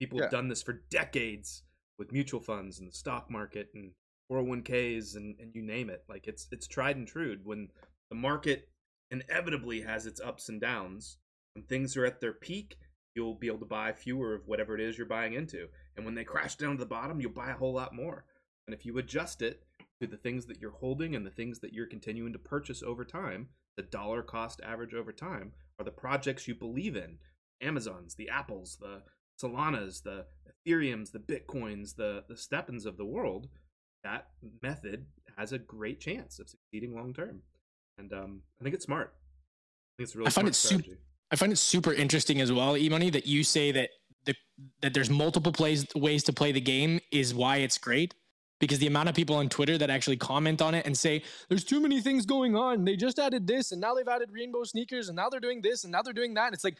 People have done this for decades with mutual funds and the stock market and 401ks and, and you name it. Like it's it's tried and true. When the market inevitably has its ups and downs, when things are at their peak, you'll be able to buy fewer of whatever it is you're buying into. And when they crash down to the bottom, you'll buy a whole lot more. And if you adjust it to the things that you're holding and the things that you're continuing to purchase over time, the dollar cost average over time are the projects you believe in. Amazons, the Apples, the Solanas, the Ethereums, the Bitcoins, the the STEPNs of the world. That method has a great chance of succeeding long term, and um, I think it's smart. I think it's a really I find smart it strategy. I find it super interesting as well, E-Money, that you say that the that there's multiple plays ways to play the game is why it's great. Because the amount of people on Twitter that actually comment on it and say, there's too many things going on. They just added this and now they've added rainbow sneakers and now they're doing this and now they're doing that. It's like,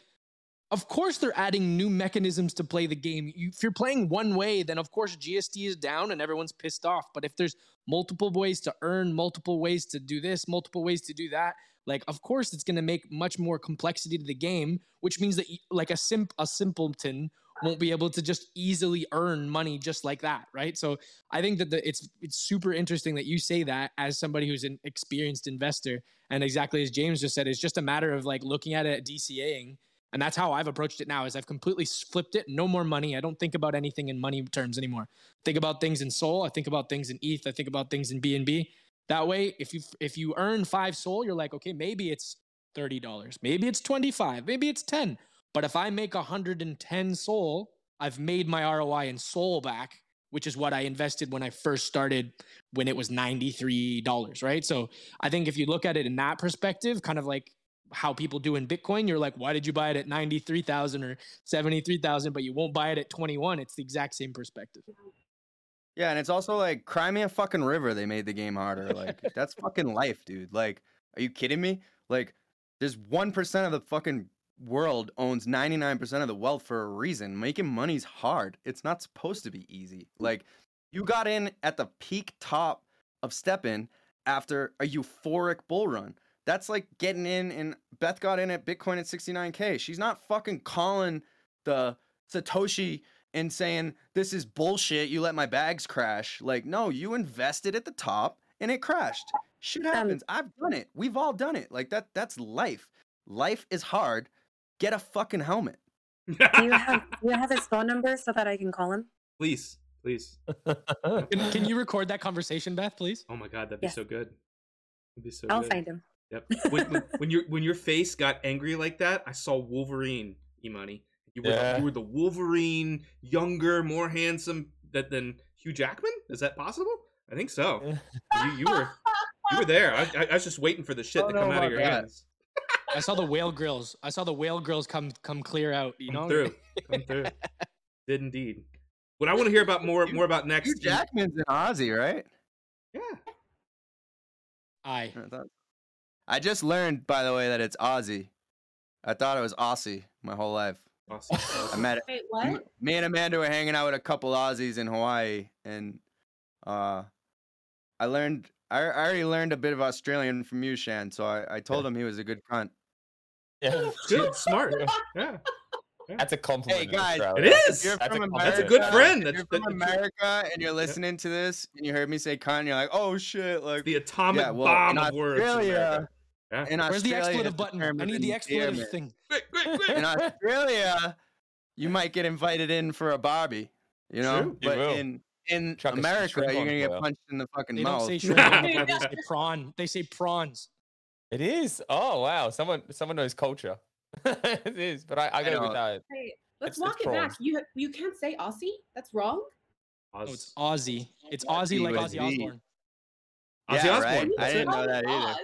of course they're adding new mechanisms to play the game. If you're playing one way, then of course GST is down and everyone's pissed off. But if there's multiple ways to earn, multiple ways to do this, multiple ways to do that, like of course it's going to make much more complexity to the game, which means that like a simp a simpleton won't be able to just easily earn money just like that, right? So I think that the, it's it's super interesting that you say that as somebody who's an experienced investor, and exactly as James just said, it's just a matter of like looking at it at DCAing and that's how I've approached it now is I've completely flipped it. No more money. I don't think about anything in money terms anymore. Think about things in SOL. I think about things in ETH. I think about things in BNB. That way, if you if you earn five SOL, you're like, okay, maybe it's thirty dollars, maybe it's twenty five, maybe it's ten. But if I make hundred and ten SOL, I've made my ROI in SOL back, which is what I invested when I first started when it was ninety three dollars, right? So I think if you look at it in that perspective, kind of like how people do in Bitcoin, you're like, why did you buy it at 93,000 or 73,000, but you won't buy it at 21? It's the exact same perspective. Yeah, and it's also like cry me a fucking river. They made the game harder. Like <laughs> that's fucking life, dude. Like, are you kidding me? Like, there's one percent of the fucking world owns ninety nine percent of the wealth for a reason. Making money's hard. It's not supposed to be easy. Like, you got in at the peak top of STEPN after a euphoric bull run. That's like getting in, and Beth got in at Bitcoin at 69k. She's not fucking calling the Satoshi and saying this is bullshit you let my bags crash like no you invested at the top and it crashed shit um, happens i've done it we've all done it like that that's life life is hard get a fucking helmet Do you have <laughs> do you have his phone number so that I can call him? please, please. <laughs> Can, can you record that conversation, Beth, please? Oh my god, that'd be Yes. so good. That'd be so I'll good. find him. Yep. When, when, when your when your face got angry like that, I saw Wolverine, money. You were the, Yeah. you were the Wolverine, younger, more handsome that than Hugh Jackman. Is that possible? I think so. You, you were you were there. I, I, I was just waiting for the shit Don't to come know out of your that. hands. I saw the whale grills. I saw the whale grills come come clear out. You Come know, through. <laughs> Come through. Did indeed. What I want to hear about more more about next. Hugh jackman's an aussie right Yeah. Aye. I, thought- I just learned by the way that it's aussie i thought it was aussie my whole life Awesome. i met Wait, what? me and Amanda were hanging out with a couple Aussies in Hawaii, and uh, I learned I, I already learned a bit of Australian from you, Shan. So I, I told him he was a good cunt. Yeah. <laughs> Good, smart. <laughs> Yeah. That's a compliment. in guys, It is! If you're That's from a- America, that's a good friend. That's- you're from that- America and you're listening to this and you heard me say cunt, you're like, oh shit, like The atomic yeah, well, bomb of words. Australia, Yeah. In Where's the expletive it's button? I need the expletive endearment. thing. <laughs> Quick, quick, quick. In Australia, you might get invited in for a Barbie, you know. True. You But will. in in Chuck America, you're gonna get punched in the fucking They mouth. don't say shrimp on the Barbie, they say prawn. They say prawns. It is. Oh wow, someone someone knows culture. <laughs> it is, but I, I go know. with that. Hey, let's It's- walk it's it back. You you can't say Aussie. That's wrong. Oh, it's Aussie. It's Aussie like Aussie Ozzy Z. Osbourne. Ozzy Yeah, Osbourne. right? I didn't know that either. Oz,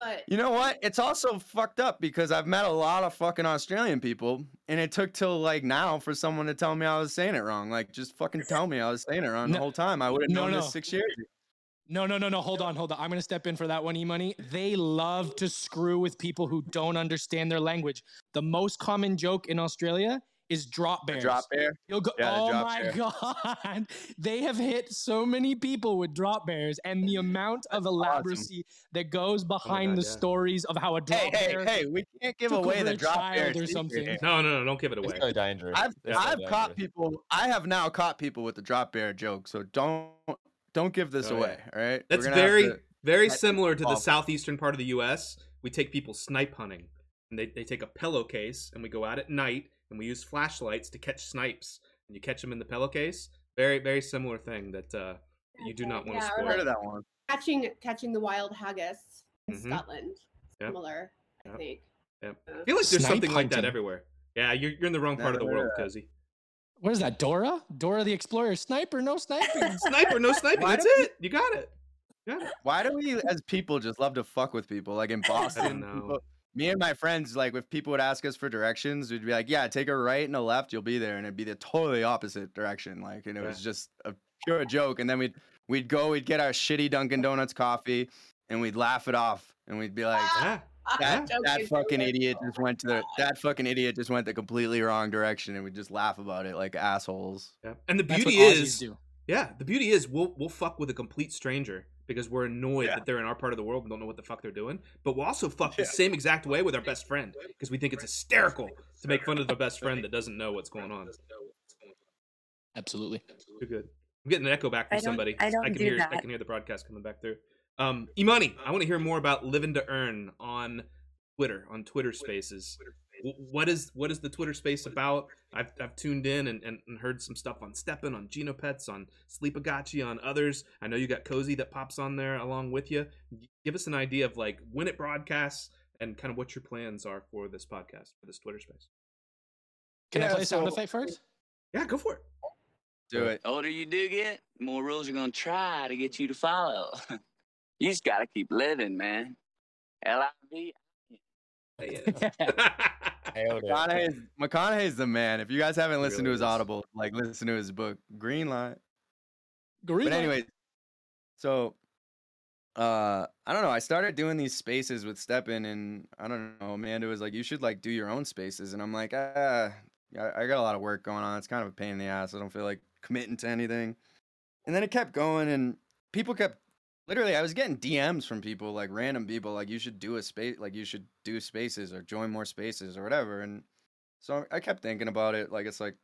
But You know what? It's also fucked up because I've met a lot of fucking Australian people, and it took till like now for someone to tell me I was saying it wrong. Like, just fucking tell me I was saying it wrong the whole time. I would have no, known no. this six years. Ago. No, no, no, no. Hold on, hold on. I'm gonna step in for that one, E-money. They love to screw with people who don't understand their language. The most common joke in Australia is drop The bears. drop bear. You'll go, Yeah, oh my bear. god! <laughs> They have hit so many people with drop bears, and the amount of elaboracy that goes oh behind God, the yeah. stories of how a drop Hey, hey, bear hey! We can't give took away the drop bear child or something. No, no, no, don't give it away. It's so dangerous. I've It's I've caught dangerous. people. I have now caught people with the drop bear joke. So don't don't give this Oh, away. All right. That's very, to- very that's similar to the southeastern part of the U.S. We take people snipe hunting, and they, they take a pillowcase, and we go out at night, and we use flashlights to catch snipes, and you catch them in the pillowcase. Very, very similar thing that uh, you do not want to Yeah, or spoil. I've heard of that one. catching catching the wild haggis in Mhm. Scotland. Yep. Similar, I Yep. think. Yep. Uh, I feel like there's Snipe something like that everywhere. Yeah, you're, you're in the wrong part of the world, of Kozy. What is that? Dora? Dora the Explorer? Sniper? No sniping. <laughs> Sniper, no sniping. Why That's we- it. You got it. You got it. Why do we, as people, just love to fuck with people? Like in <laughs> Boston, people- me and my friends, like if people would ask us for directions, we'd be like, "Yeah, take a right and a left, you'll be there," and it'd be the totally opposite direction. Like, and it was just a pure joke. And then we'd we'd go, we'd get our shitty Dunkin' Donuts coffee, and we'd laugh it off, and we'd be like, Yeah. "That <laughs> that fucking idiot just went to the that fucking idiot just went the completely wrong direction," and we just laugh about it like assholes. yeah. And the beauty is, yeah, the beauty is we'll we'll fuck with a complete stranger because we're annoyed Yeah. that they're in our part of the world and don't know what the fuck they're doing. But we'll also fuck the same exact way with our best friend because we think it's hysterical to make fun of the best friend that doesn't know what's going on. Absolutely. Too good. I'm getting an echo back from I somebody. I don't can do hear I can hear the broadcast coming back through. Um, E-Money, I want to hear more about living to earn on Twitter, on Twitter Spaces. What is what is the Twitter space about? I've, I've tuned in and, and, and heard some stuff on STEPN, on Genopets, on Sleepagotchi, on others. I know you got Kozy that pops on there along with you. Give us an idea of like when it broadcasts and kind of what your plans are for this podcast, for this Twitter space. Can I Yeah, play a sound effect first? Yeah, go for it. Do it. The older you do get, more rules you're gonna try to get you to follow. <laughs> you just gotta keep living, man. L I V. <laughs> Nailed it. McConaughey's, McConaughey's the man. If you guys haven't listened really to his is. Audible, like listen to his book, Green Light. Green but light. anyway, so uh I don't know. I started doing these spaces with STEPN and I don't know, Amanda was like, you should like do your own spaces. And I'm like, ah, I, I got a lot of work going on. It's kind of a pain in the ass. I don't feel like committing to anything. And then it kept going and people kept literally I was getting DMs from people, like random people, like you should do a space like you should do spaces or join more spaces or whatever. And so I kept thinking about it. Like it's like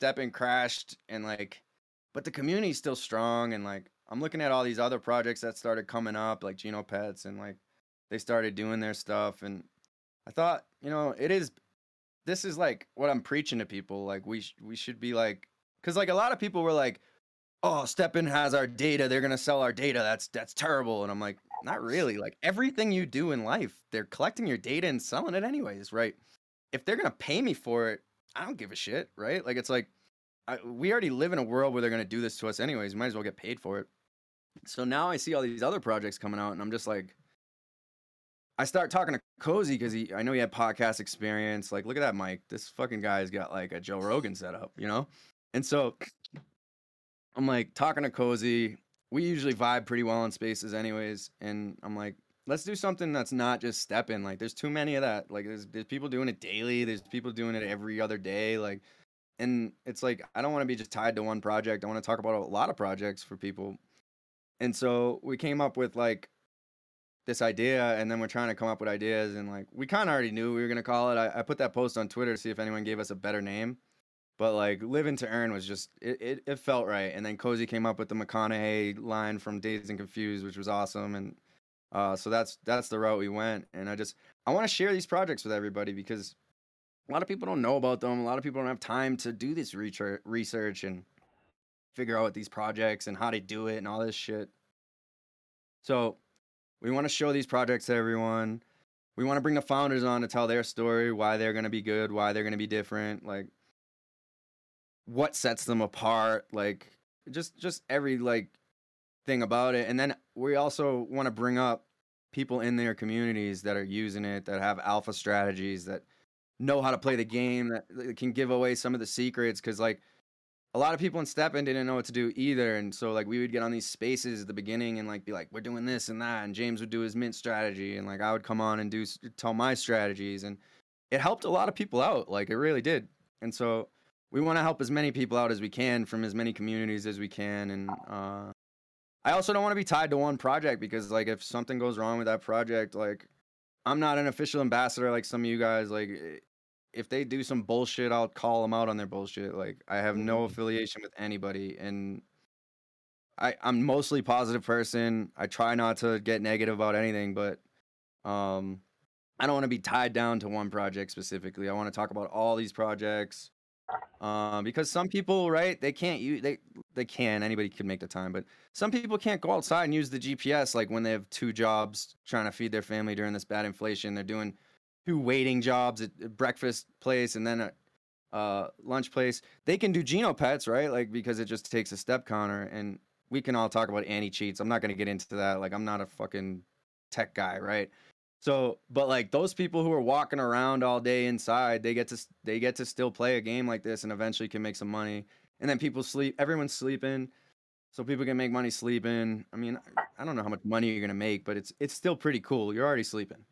STEPN crashed and like but the community's still strong and like i'm looking at all these other projects that started coming up like Genopets and like they started doing their stuff and i thought you know it is this is like what i'm preaching to people like we sh- we should be like because like a lot of people were like oh STEPN has our data they're gonna sell our data that's that's terrible and i'm like not really like everything you do in life they're collecting your data and selling it anyways right if they're gonna pay me for it i don't give a shit right like it's like I, we already live in a world where they're going to do this to us anyways. Might as well get paid for it. So now I see all these other projects coming out, and I'm just like, I start talking to Kozy because he, I know he had podcast experience. Like, look at that mic. This fucking guy's got like a Joe Rogan setup, you know? And so I'm like talking to Kozy. We usually vibe pretty well in spaces, anyways. And I'm like, let's do something that's not just stepping. Like, there's too many of that. Like, there's, there's people doing it daily. There's people doing it every other day. Like, and it's like I don't want to be just tied to one project. I want to talk about a lot of projects for people. And so we came up with like this idea, and then we're trying to come up with ideas, and like we kind of already knew we were gonna call it. I, I put that post on Twitter to see if anyone gave us a better name, but like "Living to Earn" was just it, it, it felt right. And then Kozy came up with the McConaughey line from Dazed and Confused, which was awesome, and Uh, so that's that's the route we went, and I just I want to share these projects with everybody because a lot of people don't know about them. A lot of people don't have time to do this research and figure out these projects and how to do it and all this shit. So we want to show these projects to everyone. We want to bring the founders on to tell their story, why they're going to be good, why they're going to be different, like what sets them apart, like just just every like thing about it. And then we also want to bring up people in their communities that are using it, that have alpha strategies, that know how to play the game, that, that can give away some of the secrets. Because like a lot of people in STEPN didn't know what to do either, and so like we would get on these spaces at the beginning and like be like, we're doing this and that, and James would do his mint strategy, and like I would come on and do tell my strategies, and it helped a lot of people out. Like it really did. And so we want to help as many people out as we can from as many communities as we can and uh, i also don't want to be tied to one project because like if something goes wrong with that project like i'm not an official ambassador like some of you guys like if they do some bullshit i'll call them out on their bullshit like i have no Mm-hmm. affiliation with anybody and I, I'm mostly positive person. I try not to get negative about anything, but um, I don't want to be tied down to one project specifically. I want to talk about all these projects um, because some people, right? They can't use they they can anybody can make the time, but some people can't go outside and use the GPS like when they have two jobs trying to feed their family during this bad inflation. They're doing two waiting jobs at at breakfast place and then a lunch place. They can do Genopets, right? Like because it just takes a step counter, and we can all talk about anti cheats. I'm not gonna get into that. Like I'm not a fucking tech guy, right? So, but like those people who are walking around all day inside, they get to they get to still play a game like this and eventually can make some money. And then people sleep. Everyone's sleeping, so people can make money sleeping. I mean, I- don't know how much money you're gonna make, but it's it's still pretty cool. You're already sleeping,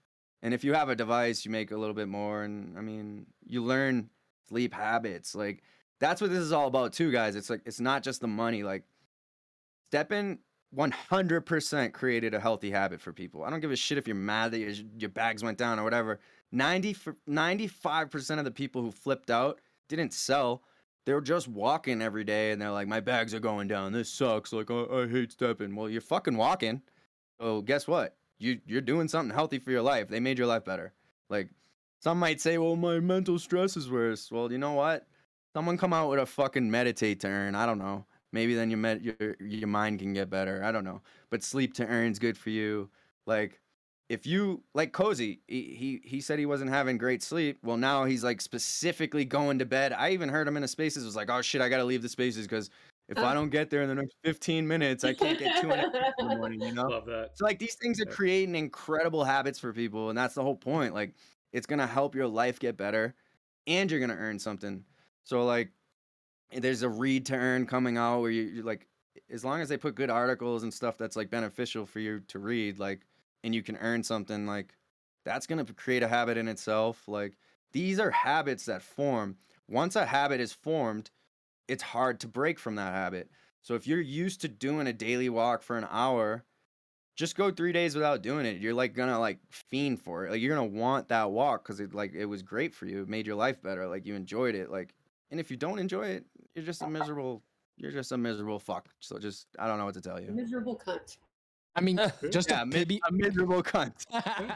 and if you have a device, you make a little bit more. And I mean, you learn sleep habits. Like that's what this is all about too, guys. It's like it's not just the money. Like STEPN 100% created a healthy habit for people. I don't give a shit if you're mad that your, your bags went down or whatever. 90 95% of the people who flipped out didn't sell. They were just walking every day and they're like, my bags are going down. This sucks. Like, I, I hate stepping. Well, you're fucking walking. So guess what? You, you're doing something healthy for your life. They made your life better. Like, some might say, well, my mental stress is worse. Well, you know what? Someone come out with a fucking meditate turn. I don't know. Maybe then your med- your your mind can get better. I don't know. But sleep to earn's good for you. Like if you like Kozy, he, he he said he wasn't having great sleep. Well, now he's like specifically going to bed. I even heard him in the spaces was like, "Oh shit, I got to leave the spaces because if I Oh. don't get there in the next 15 minutes, I can't get two and a <laughs> half in the morning." You know. Love that. So like these things are creating incredible habits for people, and that's the whole point. Like it's gonna help your life get better, and you're gonna earn something. So like there's a read to earn coming out where you you like as long as they put good articles and stuff that's like beneficial for you to read, like and you can earn something like that's gonna create a habit in itself. Like these are habits that form. Once a habit is formed, it's hard to break from that habit. So if you're used to doing a daily walk for an hour, just go three days without doing it. You're like gonna like fiend for it. Like you're gonna want that walk because it like it was great for you. It made your life better. Like you enjoyed it. Like and if you don't enjoy it, you're just a ah, ah. miserable. You're just a miserable fuck. So just I don't know what to tell you. Miserable cunt. I mean, just Yeah, to mi- piggy- a miserable cunt.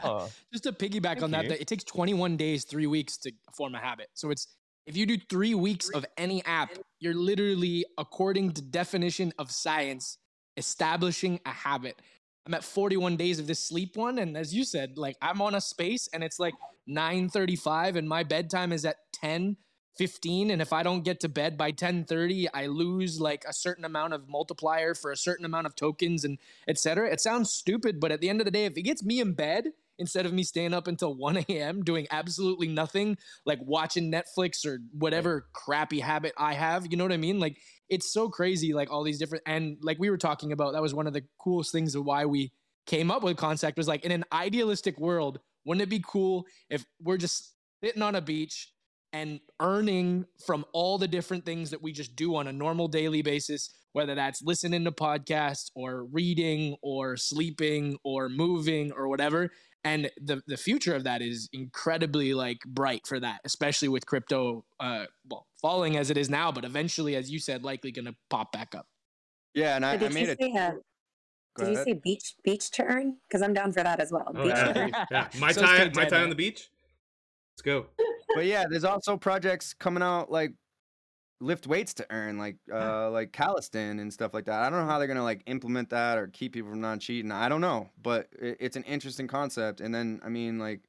Oh, <laughs> just to piggyback Thank on that, that, it takes 21 days, three weeks to form a habit. So it's if you do three weeks of any app, you're literally, according to definition of science, establishing a habit. I'm at 41 days of this sleep one, and as you said, like I'm on a space and it's like 9:35, and my bedtime is at 10. 15 and if i don't get to bed by 10:30 i lose like a certain amount of multiplier for a certain amount of tokens and etc it sounds stupid but at the end of the day if it gets me in bed instead of me staying up until 1 a.m doing absolutely nothing like watching netflix or whatever crappy habit i have you know what i mean? Like it's so crazy like all these different and like we were talking about that was one of the coolest things of why we came up with concept was like in an idealistic world wouldn't it be cool if we're just sitting on a beach and earning from all the different things that we just do on a normal daily basis, whether that's listening to podcasts or reading or sleeping or moving or whatever. And the, the future of that is incredibly like bright for that, especially with crypto, uh, well, falling as it is now, but eventually, as you said, likely going to pop back up. Yeah, and I, I Did made you it. say uh, Did you ahead. say beach beach to earn? Because I'm down for that as well. Oh, beach yeah. to earn. yeah. My So tie, my Ted, tie on the beach. Let's go. But yeah, there's also projects coming out like lift weights to earn, like uh like Caliston and stuff like that. I don't know how they're gonna like implement that or keep people from not cheating. I don't know, but it, it's an interesting concept. And then I mean, like,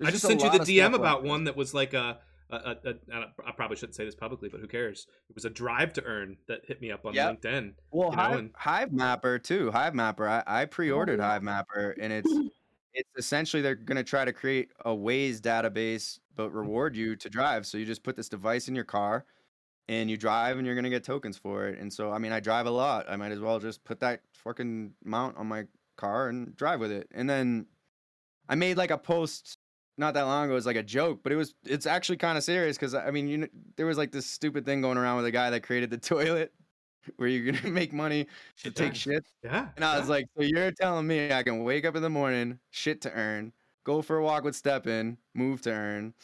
I just just sent you the DM stuff like about one that was like a, a, a, a. I probably shouldn't say this publicly, but who cares? It was a drive to earn that hit me up on Yep. LinkedIn. well, You know, Hive, and- Hivemapper too. Hivemapper. I, I pre-ordered yeah. Hivemapper, and it's <laughs> it's essentially they're gonna try to create a Waze database, but reward you to drive. So you just put this device in your car, and you drive, and you're gonna get tokens for it. And so I mean, I drive a lot. I might as well just put that fucking mount on my car and drive with it. And then I made like a post not that long ago. It was like a joke, but it was it's actually kind of serious because I mean, you know, there was like this stupid thing going around with a guy that created the <laughs> toilet. <laughs> Where you're gonna <laughs> make money to take shit Yeah. and I was like, so you're telling me I can wake up in the morning, shit to earn, go for a walk with STEPN, move to earn,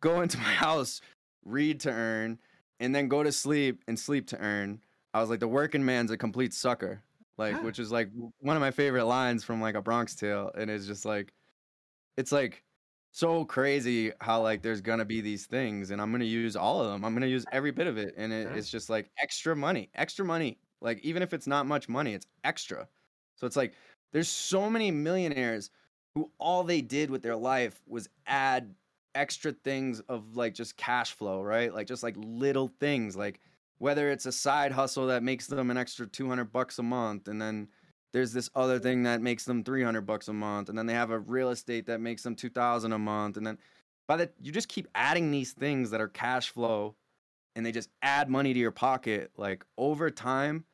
go into my <laughs> house, read to earn, and then go to sleep and sleep to earn. I was like, the working man's a complete sucker. Like, Yeah. which is like one of my favorite lines from like a Bronx Tale. And it's just like, it's like so crazy how like there's gonna be these things and I'm gonna use all of them. I'm gonna use every bit of it. And it, it's just like extra money, extra money. Like even if it's not much money, it's extra. So it's like there's so many millionaires who all they did with their life was add extra things of like just cash flow, right? Like just like little things, like whether it's a side hustle that makes them an extra 200 bucks a month and then there's this other thing that makes them 300 bucks a month and then they have a real estate that makes them 2000 a month and then by the you just keep adding these things that are cash flow and they just add money to your pocket like over time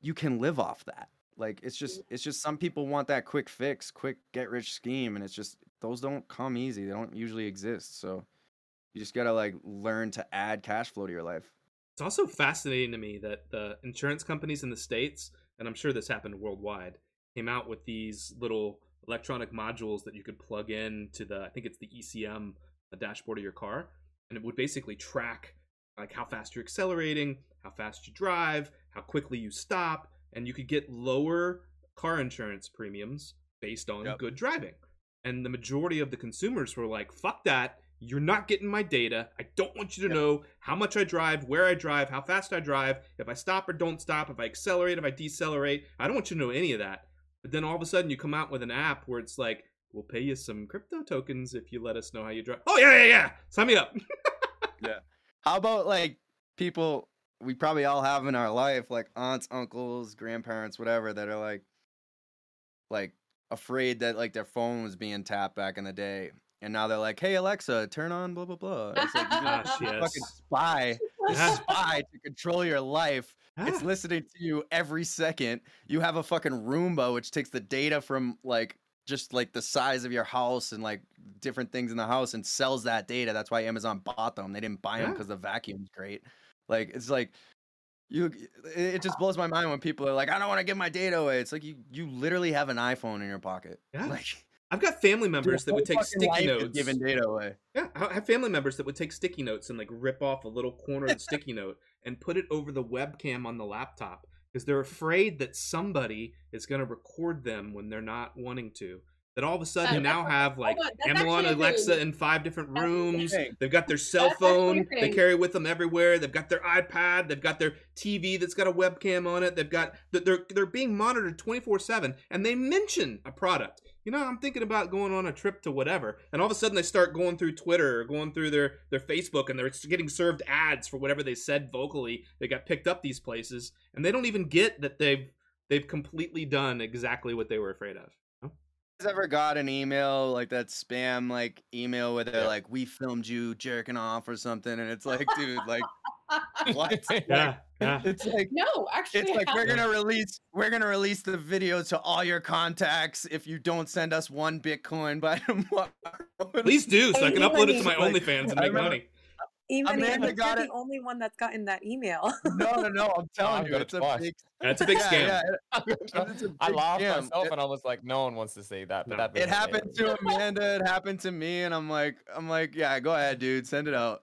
you can live off that. Like it's just it's just some people want that quick fix quick get rich scheme and it's just those don't come easy. They don't usually exist so you just gotta like learn to add cash flow to your life. It's also fascinating to me that the insurance companies in the states, and I'm sure this happened worldwide, came out with these little electronic modules that you could plug in to the I think it's the ECM the dashboard of your car, and it would basically track like how fast you're accelerating, how fast you drive, how quickly you stop, and you could get lower car insurance premiums based on Yep. good driving. And the majority of the consumers were like, "Fuck that." You're not getting my data. I don't want you to Yep. know how much I drive, where I drive, how fast I drive, if I stop or don't stop, if I accelerate, if I decelerate. I don't want you to know any of that. But then all of a sudden you come out with an app where it's like, we'll pay you some crypto tokens if you let us know how you drive. Oh, yeah, yeah, yeah. Sign me up. <laughs> Yeah. How about like people we probably all have in our life, like aunts, uncles, grandparents, whatever, that are like like afraid that like their phone was being tapped back in the day. And now they're like, hey Alexa, turn on blah blah blah. It's like you got Gosh, this yes. fucking spy, <laughs> this Yeah. spy to control your life. It's Ah. listening to you every second. You have a fucking Roomba which takes the data from like just like the size of your house and like different things in the house and sells that data. That's why Amazon bought them. They didn't buy them Yeah. because the vacuum's great. Like it's like you it it just ah. blows my mind when people are like, I don't want to give my data away. It's like you you literally have an iPhone in your pocket. Yeah. <laughs> Like I've got family members that would take sticky notes. giving data away. Yeah, I have family members that would take sticky notes and like rip off a little corner of the sticky note and put it over the webcam on the laptop because they're afraid that somebody is going to record them when they're not wanting to. That all of a sudden Uh, you now have like on, that's Amazon Alexa in five different That's the rooms. They've got their cell That's actually a phone they carry with them everywhere. They've got their iPad. They've got their TV that's got a webcam on it. They've got they're they're being monitored twenty four seven, and they mention a product. You know, I'm thinking about going on a trip to whatever, and all of a sudden they start going through Twitter or going through their their Facebook, and they're getting served ads for whatever they said vocally. They got picked up these places, and they don't even get that they've they've completely done exactly what they were afraid of. guys ever got an email like that spam like email where they're Yeah. like, "We filmed you jerking off" or something, and it's <laughs> like, dude, like what? <laughs> Yeah, yeah. It's like no, actually, it's like we're gonna release we're gonna release the video to all your contacts if you don't send us one Bitcoin by <laughs> tomorrow. Please do, so I can upload it to my Like, OnlyFans and make money. Even Amanda you're got the it. only one that's gotten that email. <laughs> no, no, no. I'm telling I've you, it's a twice. big. That's a big scam. Yeah, it- it's a I big laughed scam. myself It- and I was like, no one wants to see that. But No. that It happened to Amanda. It happened to me, and I'm like, I'm like, yeah, go ahead, dude, send it out.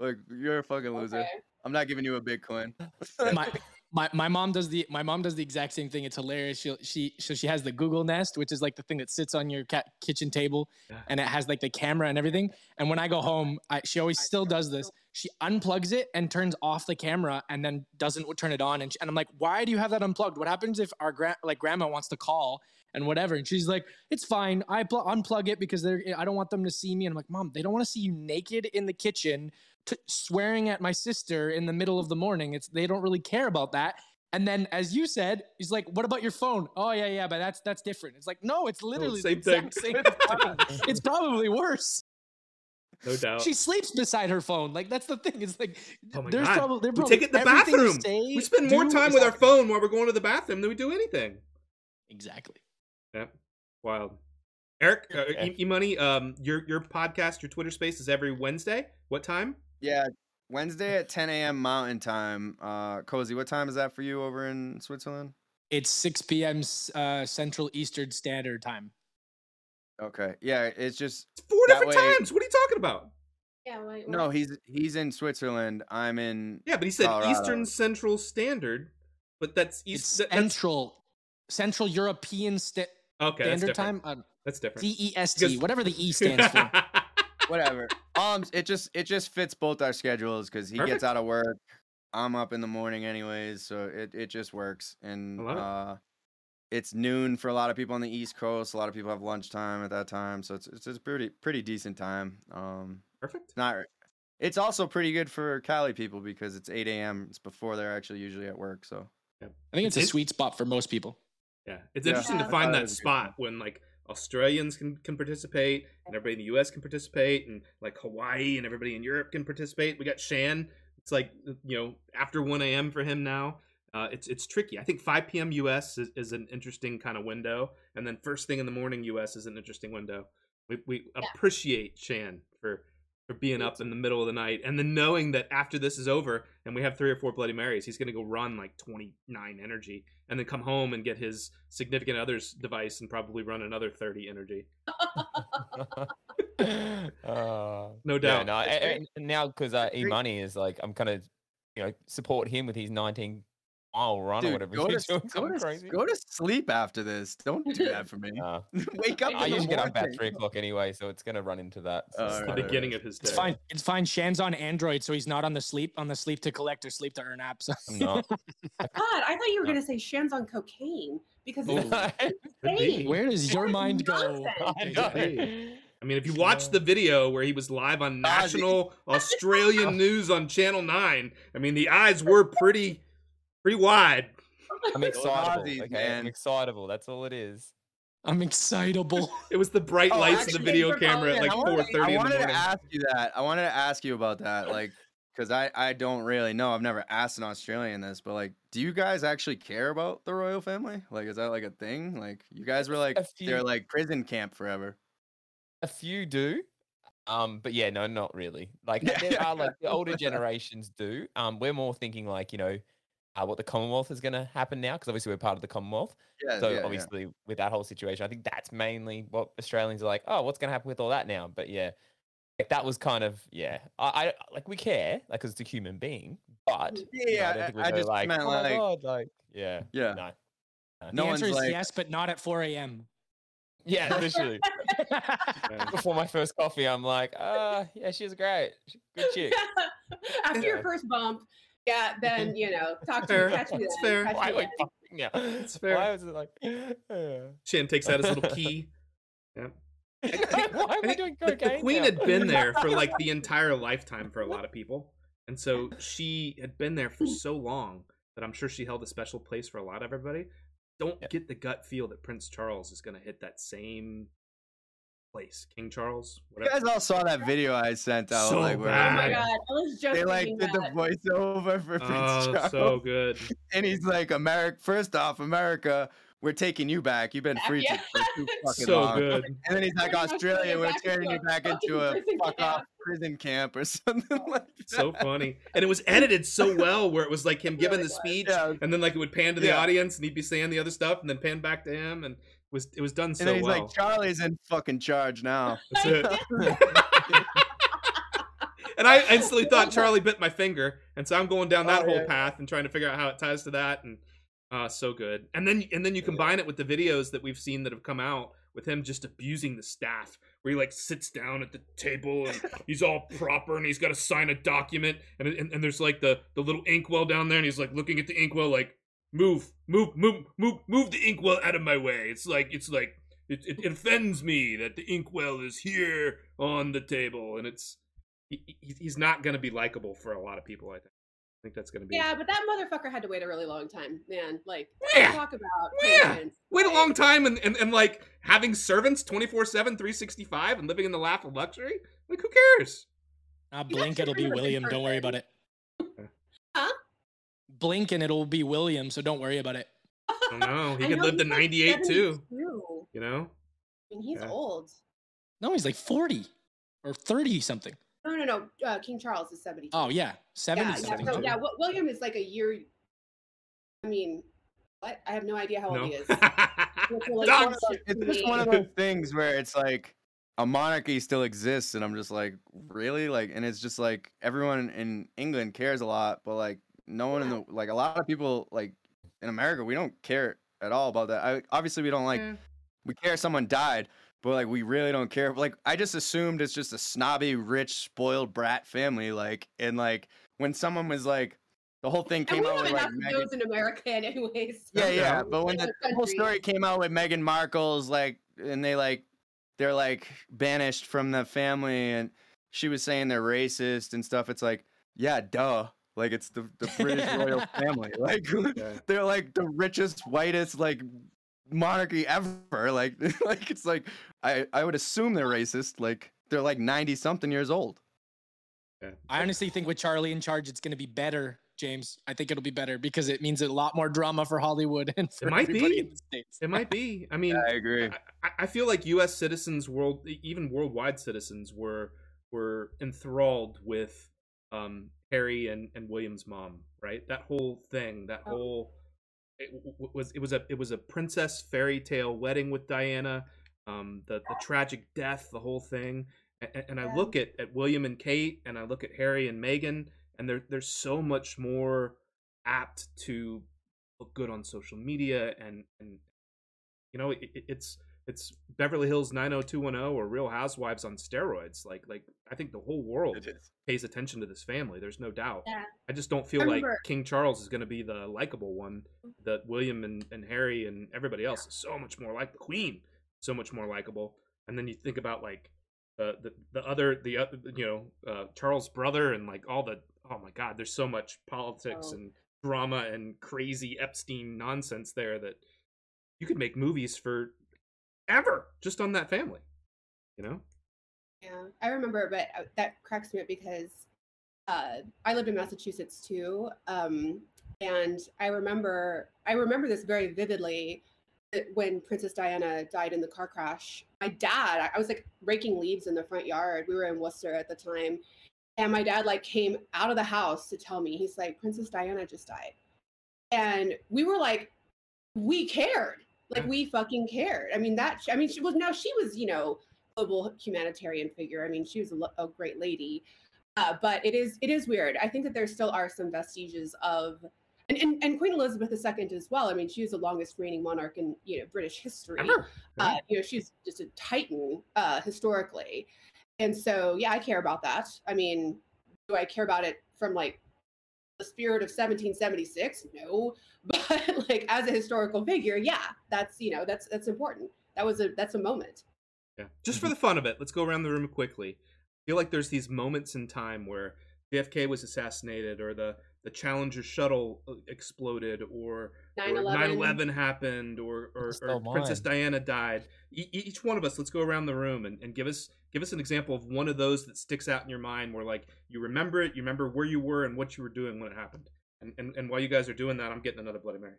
Like, you're a fucking loser. Okay. I'm not giving you a Bitcoin. <laughs> my my, my mom does the my mom does the exact same thing. It's hilarious. She she so she has the Google Nest, which is like the thing that sits on your ca- kitchen table, and it has like the camera and everything. And when I go home, I, she always still does this. She unplugs it and turns off the camera, and then doesn't turn it on. And, she, and I'm like, why do you have that unplugged? What happens if our gra- like grandma wants to call and whatever? And she's like, it's fine. I pl- unplug it because they're I don't want them to see me. And I'm like, mom, they don't want to see you naked in the kitchen. T- swearing at my sister in the middle of the morning. It's they don't really care about that. And then, as you said, he's like, "What about your phone?" Oh yeah, yeah, but that's that's different. It's like, no, it's literally same the exact thing. same <laughs> thing. It's probably worse. No doubt. She sleeps beside her phone. Like that's the thing. It's like Oh there's God. probably they're we take it the bathroom. say, we spend more time with our phone while we're going to the bathroom than we do anything. Exactly. Yeah, wild. Eric, uh, Okay. E Money, um, your your podcast, your Twitter Space is every Wednesday. What time? Yeah, Wednesday at 10 a.m. Mountain Time. Uh, Kozy, what time is that for you over in Switzerland? It's 6 p.m. uh, Central Eastern Standard Time. Okay, yeah, it's just It's four different way- times. What are you talking about? Yeah, wait, no, he's he's in Switzerland. I'm in. Yeah, but he said Colorado. Eastern Central Standard, but that's It's East. that- that's, Central Central European sta- okay, Standard. Time. Uh, That's different. DEST, whatever the E <laughs> stands for. Whatever. Um, it just it just fits both our schedules because he Perfect. gets out of work. I'm up in the morning anyways, so it it just works. And I it. uh, it's noon for a lot of people on the East Coast. A lot of people have lunchtime at that time, so it's it's a pretty pretty decent time. Um, Perfect. it's not. It's also pretty good for Cali people because it's 8 a.m. It's before they're actually usually at work. So Yep. I think it's a sweet spot for most people. Yeah, it's Yeah. interesting to find that it's a good spot when like Australians can can participate and everybody in the U.S. can participate and like Hawaii and everybody in Europe can participate. We got Shan. It's like you know after 1 a.m. for him now. Uh, it's it's tricky. I think 5 p.m. U.S. is, is an interesting kind of window, and then first thing in the morning U.S. is an interesting window. We we Yeah. appreciate Shan for for being up in the middle of the night, and then knowing that after this is over and we have three or four Bloody Marys, he's going to go run like 29 energy, and then come home and get his significant other's device and probably run another 30 energy. <laughs> uh, No yeah, doubt. no, It's a- great. a- now because uh, e money is like, I'm kind of, you know, support him with his 19 mile run or Dude, whatever <laughs> go he's to, doing. go, to, crazy. go to sleep after this. Don't do that <laughs> for me. Uh, <laughs> Wake up. I usually get up at three o'clock anyway, so it's gonna run into that. So Oh, it's It's the kinda- beginning of his day. It's fine. It's fine. Shan's on Android, so he's not on the sleep on the sleep to collect or sleep to earn app. So I'm not. God, I thought you were No. gonna say Shan's on cocaine because it's be. where does your mind go? I I mean, if you watch the video where he was live on national Australian news on Channel 9, I mean, the eyes were pretty pretty wide. <laughs> I'm excitable. Aussies, okay, man. I'm excitable. That's all it is. I'm excitable. <laughs> It was the bright Oh, lights actually, of the video camera at like 4:30 I in the wanted to ask you that. I wanted to ask you about that, like, because I I don't really know. I've never asked an Australian this, but like, do you guys actually care about the royal family? Like, is that like a thing? Like, you guys were like, A they're like prison camp forever. A few do. Um, but yeah, no, not really. Like <laughs> there are like the older generations do. Um, we're more thinking like, you know, uh, what the Commonwealth is gonna happen now, because obviously we're part of the Commonwealth. Yeah, So yeah, yeah. obviously with that whole situation, I think that's mainly what Australians are like, oh, what's gonna happen with all that now? But yeah. Like that was kind of yeah. I, I like we care, like 'cause it's a human being, but Yeah, you know, I don't think I- we I just like, meant, oh my like- god, like yeah, Yeah. no, The No answer is like- yes, but not at 4 a.m. yeah, literally. <laughs> <laughs> Before my first coffee, I'm like, uh, yeah, she's great, good chick. <laughs> After your first bump, yeah, then you know, <laughs> talk to Fair. me, catch me It's then, fair. catch Why me are we then. fucking now? It's fair. Why <laughs> was it like? Yeah. Shan takes out his little <laughs> key. Yeah. Why am I I think doing the, the queen now? had been there for like the entire lifetime for a lot of people, and so she had been there for so long that I'm sure she held a special place for a lot of everybody. Don't Yeah. get the gut feel that Prince Charles is going to hit that same place, King Charles. You guys all saw that video I sent out, So like where Oh my god, I was just they like thinking did the voiceover for Prince Oh, Charles, so good. <laughs> and he's like, "America, first off, America, we're taking you back. You've been free yeah. for too <laughs> fucking So long." good. And then he's like, Turning Australia, Australia we're back turning you back into a prison fuck off prison camp or <laughs> something like that. So funny. And it was edited so well where it was like him giving the speech Yeah. and then like it would pan to the Yeah. audience and he'd be saying the other stuff and then pan back to him and it was it was done so And then he's well. like, Charlie's in fucking charge now. <laughs> That's it. <laughs> and I instantly thought Charlie bit my finger, and so I'm going down that Oh, whole yeah. path and trying to figure out how it ties to that, and uh, so good. And then and then you combine it with the videos that we've seen that have come out with him just abusing the staff, where he like sits down at the table and <laughs> he's all proper and he's got to sign a document, and, and and there's like the the little inkwell down there, and he's like looking at the inkwell like move, move, move, move, move the inkwell out of my way. It's like it's like it, it, it offends me that the inkwell is here on the table, and it's he, he- he's not going to be likable for a lot of people. I think. I think that's going to be. Yeah, but that motherfucker had to wait a really long time, man. Like, Yeah. talk about Yeah. patience. Wait a long time and, and, and like having servants 24 7, 365 and living in the lap of luxury? Like, who cares? You blink, got it'll be treatment of a William. Don't worry about it. Huh? Blink and it'll be William, so don't worry about it. I don't know. He I could know, live to he's like 98 too. You know? I mean, he's Yeah. old. No, he's like 40 or 30 something. No, no, no. Uh, King Charles is 70. Oh, yeah. 70 yeah, yeah, something. so, yeah. Wi- William is like a year. I mean, what? I have no idea how old he is. <laughs> It's like Dog one of those It's just one of those things where it's like a monarchy still exists, and I'm just like, really? Like, and it's just like everyone in England cares a lot, but like no one in the like a lot of people like in America, we don't care at all about that. I obviously we don't like Yeah. we care someone died, but like we really don't care. Like I just assumed it's just a snobby, rich, spoiled brat family. Like and like when someone was like the whole thing And came we out with like enough of Meghan. those in America, <laughs> anyways. Yeah, yeah. But when the the whole story came out with Meghan Markle's like, and they like, they're like banished from the family, and she was saying they're racist and stuff. It's like, yeah, duh. Like it's the the British royal <laughs> family. <laughs> Like Yeah. <laughs> they're like the richest, whitest like monarchy ever. Like like it's like I I would assume they're racist. Like they're like ninety something years old. Yeah. I honestly think with Charlie in charge, it's going to be better, James. I think it'll be better because it means a lot more drama for Hollywood and for might everybody be. in the States. It might be. I mean, I agree. I, I- I feel like U.S. citizens, world even worldwide citizens, were were enthralled with um, Harry and, and William's mom. Right, that whole thing, that Oh. whole it w- was it was a it was a princess fairy tale wedding with Diana, um, the the tragic death, the whole thing. And, and I look at, at William and Kate, and I look at Harry and Meghan, and they're they're so much more apt to look good on social media and and you know it- it's it's Beverly Hills 90210 or Real Housewives on steroids. Like like I think the whole world pays attention to this family. There's no doubt. Yeah. I just don't feel like King Charles is going to be the likable one that William and, and Harry and everybody else is so much more like the Queen, so much more likable. And then you think about like the the, the other the other you know uh, Charles' brother and like all the oh my god, there's so much politics Oh. and drama and crazy Epstein nonsense there that you could make movies for ever just on that family. You know? Yeah, I remember, but uh, that cracks me up because uh, I lived in Massachusetts too, um, and I remember I remember this very vividly. When Princess Diana died in the car crash, my dad, I was like raking leaves in the front yard. We were in Worcester at the time, and my dad like came out of the house to tell me he's like Princess Diana just died, and we were like, we cared, like we fucking cared. I mean that. I mean she was now she was you know global humanitarian figure. I mean, she was a, a great lady, uh, but it is it is weird. I think that there still are some vestiges of, and, and and Queen Elizabeth II as well. I mean, she was the longest reigning monarch in you know British history. Ever. Uh, you know, she's just a titan uh, historically, and so yeah, I care about that. I mean, do I care about it from like the spirit of 1776? No, <laughs> but like as a historical figure, yeah, that's you know that's that's important. That was a that's a moment. Yeah. Just for the fun of it, let's go around the room quickly. I feel like there's these moments in time where JFK was assassinated, or the the Challenger shuttle uh, exploded, or 9/11. 9/11 happened, or or, or Princess. Diana died. E- each one of us, let's go around the room and, and give us give us an example of one of those that sticks out in your mind, where like you remember it, you remember where you were and what you were doing when it happened. And and, and while you guys are doing that, I'm getting another Bloody Mary.